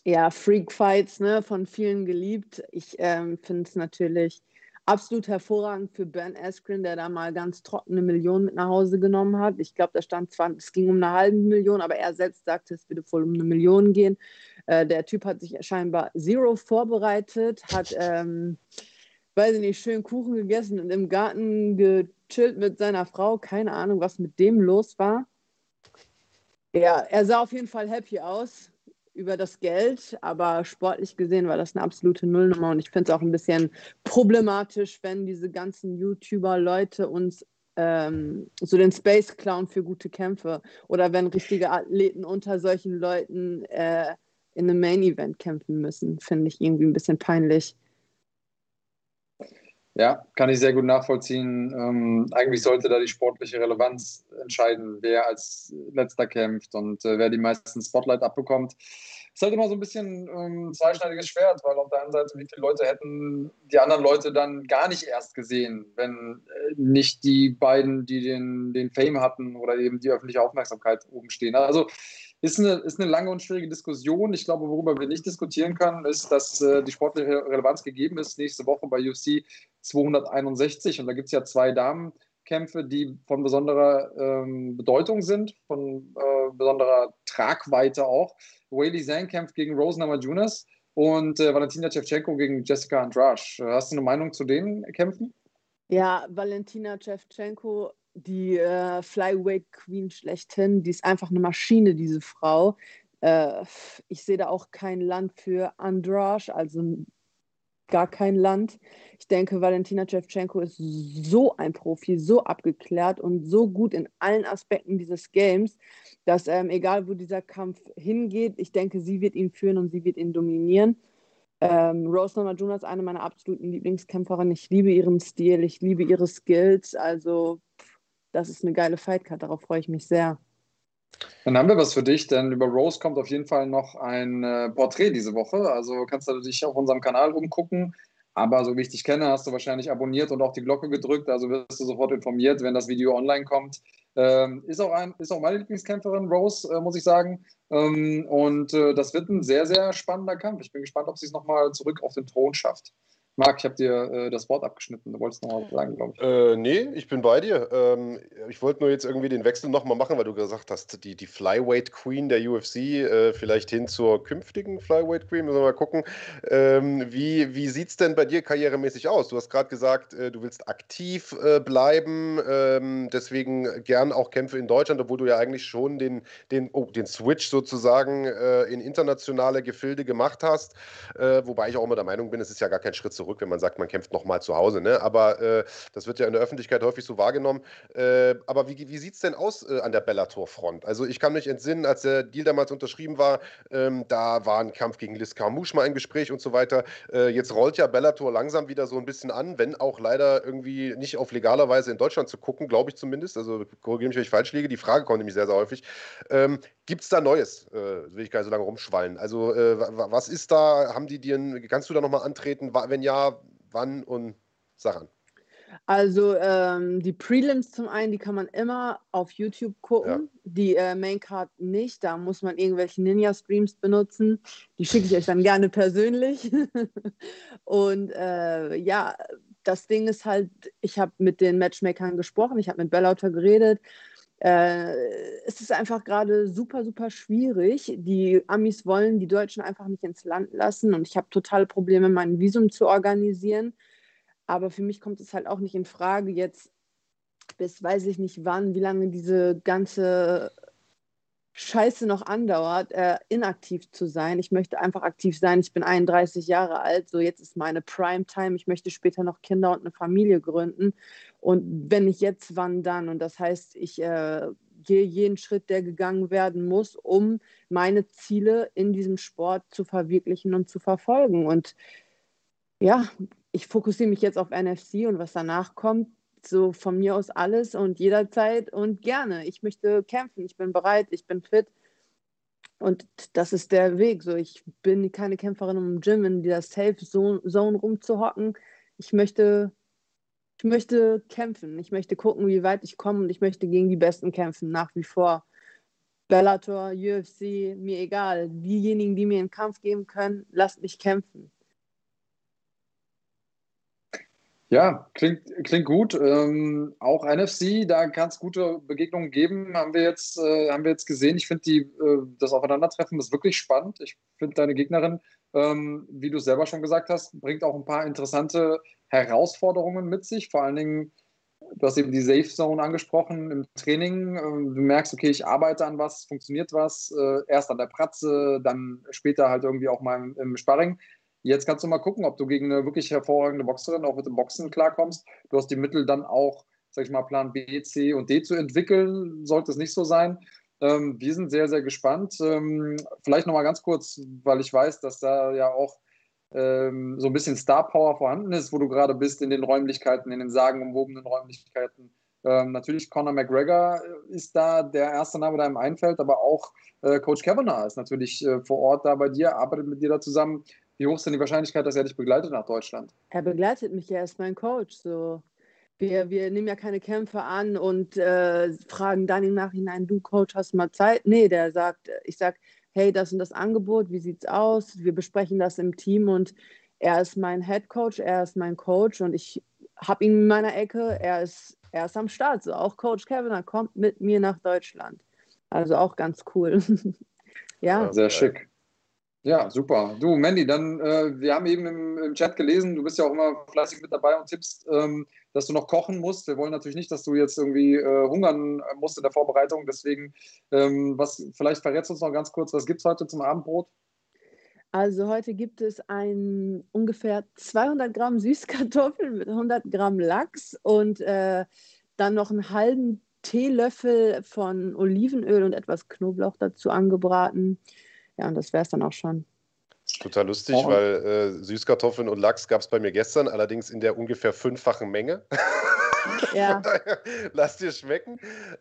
Ja, Freak Fights, ne, von vielen geliebt. Ich ähm, finde es natürlich absolut hervorragend für Ben Askren, der da mal ganz trockene Millionen mit nach Hause genommen hat. Ich glaube, da stand zwar, es ging um eine halbe Million, aber er selbst sagte, es würde voll um eine Million gehen. Äh, der Typ hat sich scheinbar Zero vorbereitet, hat, ähm, weiß ich nicht, schön Kuchen gegessen und im Garten gechillt mit seiner Frau. Keine Ahnung, was mit dem los war. Ja, er sah auf jeden Fall happy aus über das Geld, aber sportlich gesehen war das eine absolute Nullnummer und ich finde es auch ein bisschen problematisch, wenn diese ganzen YouTuber-Leute uns ähm, so den Space klauen für gute Kämpfe oder wenn richtige Athleten unter solchen Leuten äh, in einem Main-Event kämpfen müssen, finde ich irgendwie ein bisschen peinlich.
Ja, kann ich sehr gut nachvollziehen. Ähm, eigentlich sollte da die sportliche Relevanz entscheiden, wer als letzter kämpft und äh, wer die meisten Spotlight abbekommt. Ist halt immer so ein bisschen ähm, zweischneidiges Schwert, weil auf der einen Seite, wie viele Leute hätten die anderen Leute dann gar nicht erst gesehen, wenn äh, nicht die beiden, die den, den Fame hatten oder eben die öffentliche Aufmerksamkeit oben stehen. Also ist eine, ist eine lange und schwierige Diskussion. Ich glaube, worüber wir nicht diskutieren können, ist, dass äh, die sportliche Relevanz gegeben ist. Nächste Woche bei UFC 261 und da gibt es ja zwei Damenkämpfe, die von besonderer ähm, Bedeutung sind, von äh, besonderer Tragweite auch. Whaley Zhang kämpft gegen Rose Namajunas und äh, Valentina Shevchenko gegen Jessica Andrade. Hast du eine Meinung zu den Kämpfen?
Ja, Valentina Shevchenko die äh, Flyweight Queen schlechthin. Die ist einfach eine Maschine, diese Frau. Äh, ich sehe da auch kein Land für Andrasch, also gar kein Land. Ich denke, Valentina Shevchenko ist so ein Profi, so abgeklärt und so gut in allen Aspekten dieses Games, dass ähm, egal wo dieser Kampf hingeht, ich denke, sie wird ihn führen und sie wird ihn dominieren. Ähm, Rose Namajunas ist eine meiner absoluten Lieblingskämpferinnen. Ich liebe ihren Stil, ich liebe ihre Skills. Also das ist eine geile Fightcard, darauf freue ich mich sehr.
Dann haben wir was für dich, denn über Rose kommt auf jeden Fall noch ein äh, Porträt diese Woche. Also kannst du dich auf unserem Kanal umgucken. Aber so wie ich dich kenne, hast du wahrscheinlich abonniert und auch die Glocke gedrückt. Also wirst du sofort informiert, wenn das Video online kommt. Ähm, ist, auch ein, ist auch meine Lieblingskämpferin, Rose, äh, muss ich sagen. Ähm, und äh, das wird ein sehr, sehr spannender Kampf. Ich bin gespannt, ob sie es nochmal zurück auf den Thron schafft. Marc, ich habe dir äh, das Wort abgeschnitten. Du wolltest noch was sagen, glaube ich.
Äh, nee, ich bin bei dir. Ähm, ich wollte nur jetzt irgendwie den Wechsel nochmal machen, weil du gesagt hast, die, die Flyweight Queen der UFC, äh, vielleicht hin zur künftigen Flyweight Queen. Müssen wir mal gucken. Ähm, wie wie sieht es denn bei dir karrieremäßig aus? Du hast gerade gesagt, äh, du willst aktiv äh, bleiben, ähm, deswegen gern auch Kämpfe in Deutschland, obwohl du ja eigentlich schon den, den, oh, den Switch sozusagen äh, in internationale Gefilde gemacht hast. wobei ich auch immer der Meinung bin, es ist ja gar kein Schritt zurück zurück, wenn man sagt, man kämpft nochmal zu Hause. Ne? Aber äh, das wird ja in der Öffentlichkeit häufig so wahrgenommen. Äh, aber wie, wie sieht es denn aus äh, an der Bellator-Front? Also ich kann mich entsinnen, als der Deal damals unterschrieben war, ähm, da war ein Kampf gegen Liz Carmouche mal im Gespräch und so weiter. Äh, jetzt rollt ja Bellator langsam wieder so ein bisschen an, wenn auch leider irgendwie nicht auf legaler Weise in Deutschland zu gucken, glaube ich zumindest. Also korrigiere mich, wenn ich falsch liege. Die Frage kommt nämlich sehr, sehr häufig. Ähm, Gibt es da Neues? Äh, will ich gar nicht so lange rumschwallen. Also äh, was ist da? Haben die dir, kannst du da nochmal antreten? Wenn ja, wann und Sachen?
Also ähm, die Prelims zum einen, die kann man immer auf YouTube gucken. Ja. Die äh, Maincard nicht. Da muss man irgendwelche Ninja-Streams benutzen. Die schicke ich euch dann gerne persönlich. und äh, ja, das Ding ist halt, ich habe mit den Matchmakern gesprochen, ich habe mit Bellauter geredet. Äh, es ist einfach gerade super, super schwierig. Die Amis wollen die Deutschen einfach nicht ins Land lassen und ich habe totale Probleme, mein Visum zu organisieren. Aber für mich kommt es halt auch nicht in Frage, jetzt bis weiß ich nicht wann, wie lange diese ganze Scheiße noch andauert, äh, inaktiv zu sein. Ich möchte einfach aktiv sein. Ich bin 31 Jahre alt, so jetzt ist meine Prime-Time. Ich möchte später noch Kinder und eine Familie gründen. Und wenn nicht jetzt, wann dann? Und das heißt, ich äh, gehe jeden Schritt, der gegangen werden muss, um meine Ziele in diesem Sport zu verwirklichen und zu verfolgen. Und ja, ich fokussiere mich jetzt auf NFC und was danach kommt, so von mir aus alles und jederzeit und gerne. Ich möchte kämpfen, ich bin bereit, ich bin fit. Und das ist der Weg. So, ich bin keine Kämpferin im Gym in dieser Safe Zone rumzuhocken. Ich möchte, ich möchte kämpfen. Ich möchte gucken, wie weit ich komme und ich möchte gegen die Besten kämpfen, nach wie vor. Bellator, UFC, mir egal. Diejenigen, die mir einen Kampf geben können, lasst mich kämpfen.
Ja, klingt, klingt gut. Ähm, auch NFC, da kann es gute Begegnungen geben, haben wir jetzt, äh, haben wir jetzt gesehen. Ich finde äh, das Aufeinandertreffen ist wirklich spannend. Ich finde deine Gegnerin, ähm, wie du selber schon gesagt hast, bringt auch ein paar interessante Herausforderungen mit sich. Vor allen Dingen, du hast eben die Safe Zone angesprochen im Training. Ähm, du merkst, okay, ich arbeite an was, funktioniert was, äh, erst an der Pratze, dann später halt irgendwie auch mal im, im Sparring. Jetzt kannst du mal gucken, ob du gegen eine wirklich hervorragende Boxerin auch mit dem Boxen klarkommst. Du hast die Mittel dann auch, sag ich mal, Plan B, C und D zu entwickeln. Sollte es nicht so sein. Ähm, wir sind sehr, sehr gespannt. Ähm, vielleicht nochmal ganz kurz, weil ich weiß, dass da ja auch ähm, so ein bisschen Star Power vorhanden ist, wo du gerade bist in den Räumlichkeiten, in den sagenumwobenen Räumlichkeiten. Ähm, natürlich Conor McGregor ist da der erste Name, der einem einfällt, aber auch äh, Coach Kavanagh ist natürlich äh, vor Ort da bei dir, arbeitet mit dir da zusammen. Wie hoch ist denn die Wahrscheinlichkeit, dass er dich begleitet nach Deutschland?
Er begleitet mich ja, er ist mein Coach. So. Wir, wir nehmen ja keine Kämpfe an und äh, fragen dann im Nachhinein, du Coach, hast du mal Zeit? Nee, der sagt, ich sag, hey, das und das Angebot, wie sieht's aus? Wir besprechen das im Team und er ist mein Head Coach, er ist mein Coach und ich habe ihn in meiner Ecke, er ist, er ist am Start. So auch Coach Kevin, er kommt mit mir nach Deutschland. Also auch ganz cool.
ja. Sehr schick. Ja, super. Du, Mandy, dann, äh, wir haben eben im, im, Chat gelesen, du bist ja auch immer fleißig mit dabei und tippst, ähm, dass du noch kochen musst. Wir wollen natürlich nicht, dass du jetzt irgendwie äh, hungern musst in der Vorbereitung. Deswegen, ähm, was, vielleicht verrätst du uns noch ganz kurz, was gibt es heute zum Abendbrot?
Also heute gibt es ein ungefähr 200 Gramm Süßkartoffeln mit 100 Gramm Lachs und äh, dann noch einen halben Teelöffel von Olivenöl und etwas Knoblauch dazu angebraten. Ja, und das wäre es dann auch schon.
Total lustig, oh. weil äh, Süßkartoffeln und Lachs gab es bei mir gestern, allerdings in der ungefähr fünffachen Menge. Ja. Lass dir schmecken.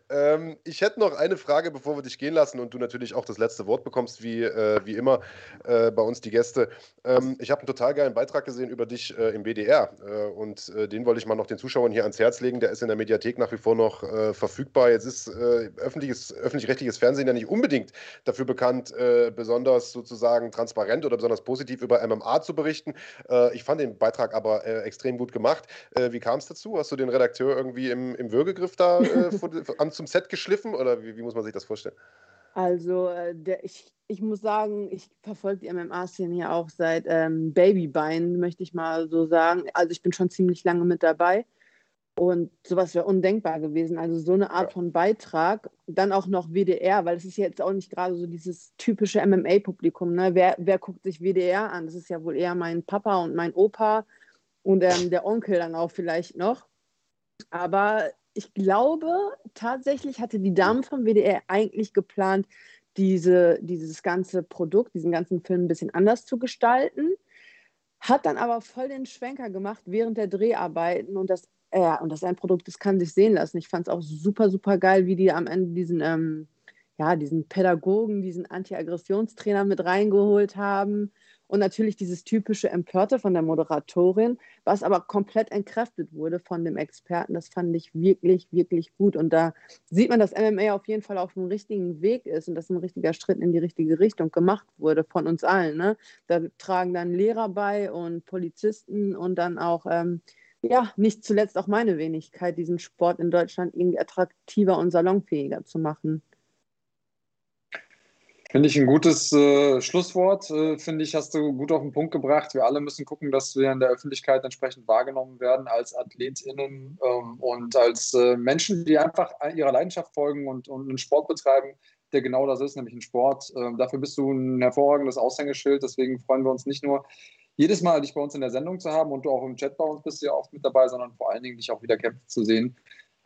Ähm, ich hätte noch eine Frage, bevor wir dich gehen lassen und du natürlich auch das letzte Wort bekommst, wie, äh, wie immer äh, bei uns die Gäste. Ähm, ich habe einen total geilen Beitrag gesehen über dich äh, im BDR äh, und äh, den wollte ich mal noch den Zuschauern hier ans Herz legen. Der ist in der Mediathek nach wie vor noch äh, verfügbar. Jetzt ist öffentliches, öffentlich-rechtliches Fernsehen ja nicht unbedingt dafür bekannt, besonders sozusagen transparent oder besonders positiv über MMA zu berichten. ich fand den Beitrag aber extrem gut gemacht. wie kam es dazu? Hast du den Redakteur Redakteur irgendwie im, im Würgegriff da äh, an, zum Set geschliffen oder wie, wie, muss man sich das vorstellen?
Also, äh, der, ich, ich muss sagen, ich verfolge die MMA-Szene ja auch seit ähm, Babybein, möchte ich mal so sagen. Also, ich bin schon ziemlich lange mit dabei. Und sowas wäre undenkbar gewesen. Also so eine Art ja. von Beitrag, dann auch noch WDR, weil es ist jetzt auch nicht gerade so dieses typische MMA-Publikum. Ne? Wer, wer guckt sich WDR an? Das ist ja wohl eher mein Papa und mein Opa und ähm, der Onkel dann auch vielleicht noch. Aber ich glaube, tatsächlich hatte die Dame vom WDR eigentlich geplant, diese, dieses ganze Produkt, diesen ganzen Film ein bisschen anders zu gestalten. Hat dann aber voll den Schwenker gemacht während der Dreharbeiten und das, ja, und das Endprodukt, das kann sich sehen lassen. Ich fand es auch super, super geil, wie die am Ende diesen, ähm, ja, diesen Pädagogen, diesen Anti-Aggressionstrainer mit reingeholt haben und natürlich dieses typische Empörte von der Moderatorin, was aber komplett entkräftet wurde von dem Experten. Das fand ich wirklich, wirklich gut. Und da sieht man, dass MMA auf jeden Fall auf dem richtigen Weg ist und dass ein richtiger Schritt in die richtige Richtung gemacht wurde von uns allen. Ne? Da tragen dann Lehrer bei und Polizisten und dann auch, ähm, ja, nicht zuletzt auch meine Wenigkeit, diesen Sport in Deutschland irgendwie attraktiver und salonfähiger zu machen.
Finde ich ein gutes äh, Schlusswort. Äh, Finde ich, hast du gut auf den Punkt gebracht. Wir alle müssen gucken, dass wir in der Öffentlichkeit entsprechend wahrgenommen werden als AthletInnen ähm, und als äh, Menschen, die einfach ihrer Leidenschaft folgen und, und einen Sport betreiben, der genau das ist, nämlich ein Sport. Ähm, dafür bist du ein hervorragendes Aushängeschild. Deswegen freuen wir uns nicht nur jedes Mal, dich bei uns in der Sendung zu haben und du auch im Chat bei uns bist ja oft mit dabei, sondern vor allen Dingen dich auch wieder kämpfen zu sehen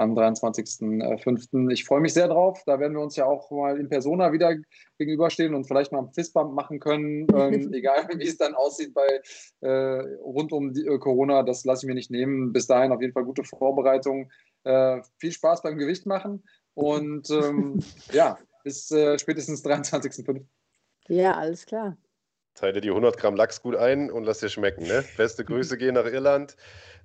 am 23.05. Ich freue mich sehr drauf. Da werden wir uns ja auch mal in Persona wieder gegenüberstehen und vielleicht mal einen Fistbump machen können. Ähm, egal, wie es dann aussieht bei äh, rund um die, äh, Corona, das lasse ich mir nicht nehmen. Bis dahin auf jeden Fall gute Vorbereitung. Äh, viel Spaß beim Gewicht machen und ähm, ja, bis äh, spätestens 23.05.
Ja, alles klar.
Teile die 100 Gramm Lachs gut ein und lass dir schmecken. Ne? Beste Grüße gehen nach Irland.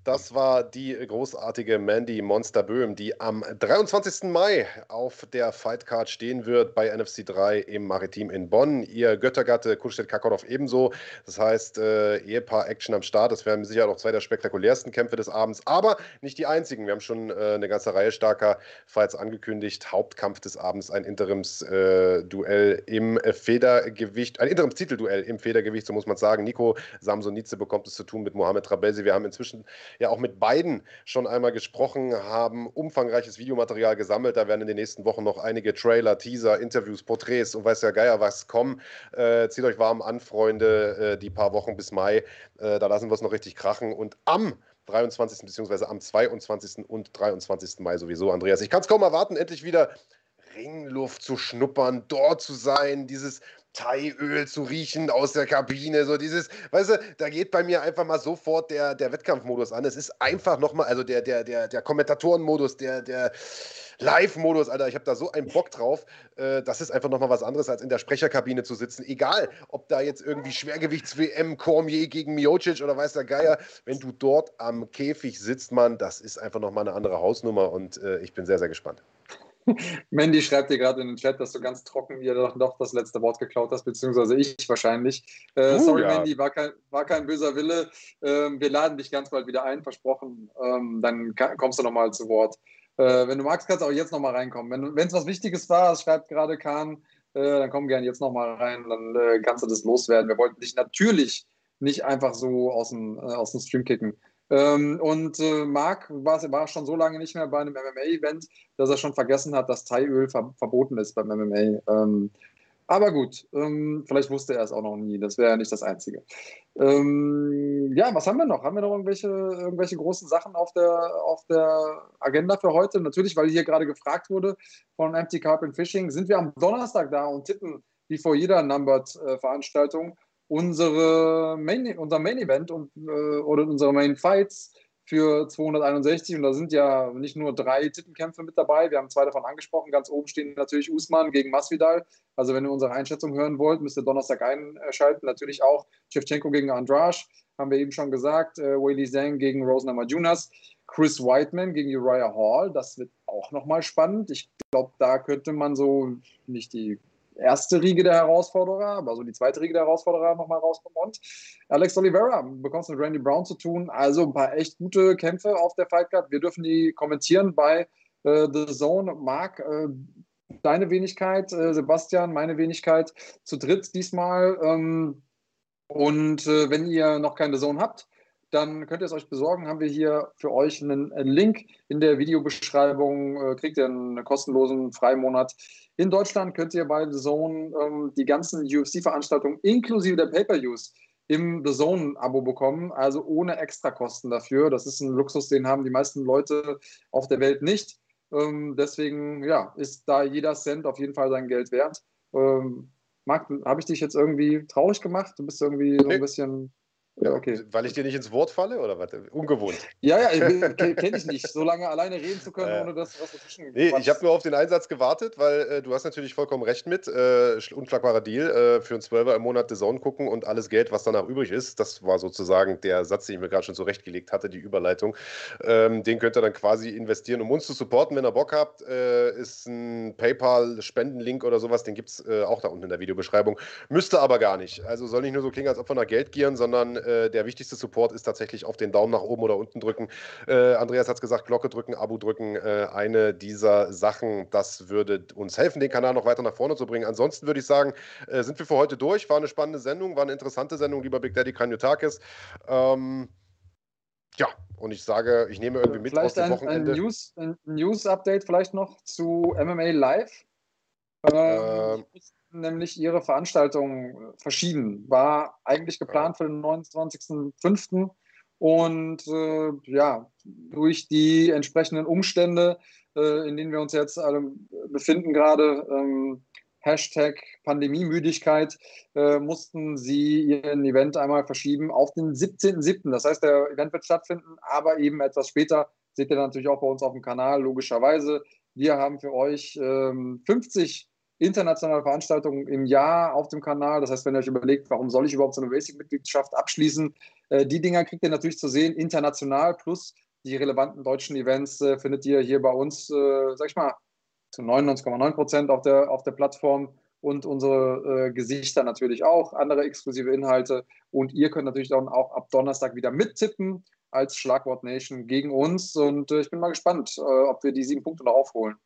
Das war die großartige Mandy Monster Böhm, die am 23. Mai auf der Fightcard stehen wird bei NFC 3 im Maritim in Bonn. Ihr Göttergatte Kuschet Kakorov ebenso. Das heißt, äh, Ehepaar-Action am Start. Das wären sicher auch zwei der spektakulärsten Kämpfe des Abends, aber nicht die einzigen. Wir haben schon äh, eine ganze Reihe starker Fights angekündigt. Hauptkampf des Abends, ein Interimsduell äh, im Federgewicht, ein Interimstitelduell im Federgewicht, so muss man sagen. Nico Samsonice bekommt es zu tun mit Mohamed Trabelsi. Wir haben inzwischen ja auch mit beiden schon einmal gesprochen, haben umfangreiches Videomaterial gesammelt. Da werden in den nächsten Wochen noch einige Trailer, Teaser, Interviews, Porträts und weiß ja Geier was kommen. Äh, zieht euch warm an, Freunde, äh, die paar Wochen bis Mai. Äh, da lassen wir es noch richtig krachen. Und am 23. bzw. am 22. und 23. Mai sowieso, Andreas. Ich kann es kaum erwarten, endlich wieder Ringluft zu schnuppern, dort zu sein, dieses Thai-Öl zu riechen aus der Kabine. So dieses, weißt du, da geht bei mir einfach mal sofort der, der Wettkampfmodus an. Es ist einfach nochmal, also der, der, der, der Kommentatorenmodus, der, der Live-Modus, Alter, ich habe da so einen Bock drauf. Äh, das ist einfach nochmal was anderes, als in der Sprecherkabine zu sitzen. Egal, ob da jetzt irgendwie Schwergewichts-WM, Cormier gegen Miocic oder weiß der Geier. Wenn du dort am Käfig sitzt, man, das ist einfach nochmal eine andere Hausnummer und äh, ich bin sehr, sehr gespannt.
Mandy schreibt dir gerade in den Chat, dass du ganz trocken ihr doch noch das letzte Wort geklaut hast, beziehungsweise ich wahrscheinlich. Äh, uh, sorry, ja. Mandy, war kein, war kein böser Wille. Ähm, wir laden dich ganz bald wieder ein, versprochen. Ähm, dann kommst du nochmal zu Wort. Äh, wenn du magst, kannst du auch jetzt nochmal reinkommen. Wenn es was Wichtiges war, das schreibt gerade Kahn, äh, dann komm gerne jetzt nochmal rein, dann äh, kannst du das loswerden. Wir wollten dich natürlich nicht einfach so aus dem, äh, aus dem Stream kicken. Ähm, und äh, Marc war, war, schon so lange nicht mehr bei einem MMA-Event, dass er schon vergessen hat, dass Thaiöl ver verboten ist beim MMA. Ähm, aber gut, ähm, vielleicht wusste er es auch noch nie. Das wäre ja nicht das Einzige. Ähm, ja, was haben wir noch? Haben wir noch irgendwelche, irgendwelche großen Sachen auf der, auf der Agenda für heute? Natürlich, weil hier gerade gefragt wurde von Empty Carp Fishing, sind wir am Donnerstag da und tippen wie vor jeder Numbered-Veranstaltung unsere Main, unser Main Event und, äh, oder unsere Main Fights für 261 und da sind ja nicht nur drei Titelkämpfe mit dabei, wir haben zwei davon angesprochen, ganz oben stehen natürlich Usman gegen Masvidal, also wenn ihr unsere Einschätzung hören wollt, müsst ihr Donnerstag einschalten, natürlich auch Shevchenko gegen Andrasch, haben wir eben schon gesagt, äh, Weili Zhang gegen Rosna Majunas, Chris Whiteman gegen Uriah Hall, das wird auch nochmal spannend, ich glaube, da könnte man so nicht die erste Riege der Herausforderer, aber so die zweite Riege der Herausforderer nochmal rauskommen. Und Alex Oliveira bekommst mit Randy Brown zu tun. Also ein paar echt gute Kämpfe auf der Fight Card. Wir dürfen die kommentieren bei äh, The Zone. Marc, äh, deine Wenigkeit, äh, Sebastian, meine Wenigkeit zu dritt diesmal. Ähm, und äh, wenn ihr noch keine Zone habt, dann könnt ihr es euch besorgen. Haben wir hier für euch einen Link in der Videobeschreibung. Äh, kriegt ihr einen kostenlosen Freimonat. In Deutschland könnt ihr bei The Zone ähm, die ganzen UFC-Veranstaltungen inklusive der Pay-Per-Views im The Zone-Abo bekommen, also ohne Extrakosten dafür. Das ist ein Luxus, den haben die meisten Leute auf der Welt nicht. Ähm, deswegen ja, ist da jeder Cent auf jeden Fall sein Geld wert. Ähm, Marc, habe ich dich jetzt irgendwie traurig gemacht? Du bist irgendwie so ein bisschen
ja, okay. Weil ich dir nicht ins Wort falle oder was? Ungewohnt.
Ja, ja, kenne ich nicht. So lange alleine reden zu können, ohne dass was
dazwischen Nee, ich habe nur auf den Einsatz gewartet, weil äh, du hast natürlich vollkommen recht mit. Äh, unschlagbarer Deal äh, für einen Zwölfer im Monat The Zone gucken und alles Geld, was danach übrig ist. Das war sozusagen der Satz, den ich mir gerade schon zurechtgelegt hatte, die Überleitung. Ähm, den könnt ihr dann quasi investieren, um uns zu supporten, wenn ihr Bock habt. Äh, ist ein PayPal-Spendenlink oder sowas, den gibt es äh, auch da unten in der Videobeschreibung. Müsste aber gar nicht. Also soll nicht nur so klingen, als ob wir nach Geld gieren, sondern äh, der wichtigste Support ist tatsächlich auf den Daumen nach oben oder unten drücken. Äh, Andreas hat es gesagt, Glocke drücken, Abo drücken. Äh, eine dieser Sachen, das würde uns helfen, den Kanal noch weiter nach vorne zu bringen. Ansonsten würde ich sagen, äh, sind wir für heute durch. War eine spannende Sendung, war eine interessante Sendung, lieber Big Daddy Kranjotakis. Ähm, ja, und ich sage, ich nehme irgendwie mit
vielleicht aus dem Wochenende. Ein, News, ein News-Update vielleicht noch zu MMA Live. Ähm, ähm, nämlich ihre Veranstaltung verschieben. War eigentlich geplant für den 29.05. Und äh, ja, durch die entsprechenden Umstände, äh, in denen wir uns jetzt alle befinden, gerade ähm, Hashtag Pandemiemüdigkeit, äh, mussten sie ihren Event einmal verschieben auf den 17.07. Das heißt, der Event wird stattfinden, aber eben etwas später. Seht ihr natürlich auch bei uns auf dem Kanal, logischerweise. Wir haben für euch ähm, 50 internationale Veranstaltungen im Jahr auf dem Kanal. Das heißt, wenn ihr euch überlegt, warum soll ich überhaupt so eine Basic-Mitgliedschaft abschließen, äh, die Dinger kriegt ihr natürlich zu sehen, international plus die relevanten deutschen Events äh, findet ihr hier bei uns, äh, sag ich mal, zu 99,9 Prozent auf der, auf der Plattform und unsere äh, Gesichter natürlich auch, andere exklusive Inhalte. Und ihr könnt natürlich dann auch ab Donnerstag wieder mittippen als Schlagwort Nation gegen uns. Und äh, ich bin mal gespannt, äh, ob wir die sieben Punkte noch aufholen.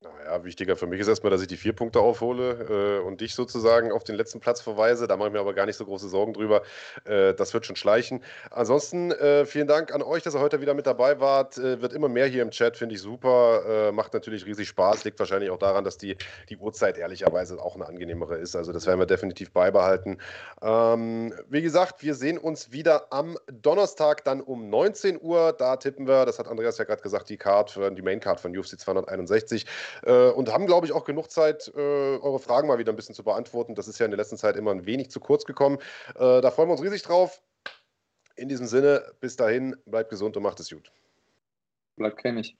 Naja, wichtiger für mich ist erstmal, dass ich die vier Punkte aufhole äh, und dich sozusagen auf den letzten Platz verweise. Da mache ich mir aber gar nicht so große Sorgen drüber. Äh, das wird schon schleichen. Ansonsten äh, vielen Dank an euch, dass ihr heute wieder mit dabei wart. Äh, wird immer mehr hier im Chat, finde ich super. Äh, macht natürlich riesig Spaß. Liegt wahrscheinlich auch daran, dass die, die Uhrzeit ehrlicherweise auch eine angenehmere ist. Also das werden wir definitiv beibehalten. Ähm, wie gesagt, wir sehen uns wieder am Donnerstag dann um 19 Uhr. Da tippen wir, das hat Andreas ja gerade gesagt, die Card, die Main Card von UFC 261. Äh, und haben, glaube ich, auch genug Zeit, äh, eure Fragen mal wieder ein bisschen zu beantworten. Das ist ja in der letzten Zeit immer ein wenig zu kurz gekommen. Äh, da freuen wir uns riesig drauf. In diesem Sinne, bis dahin, bleibt gesund und macht es gut.
Bleibt cremig.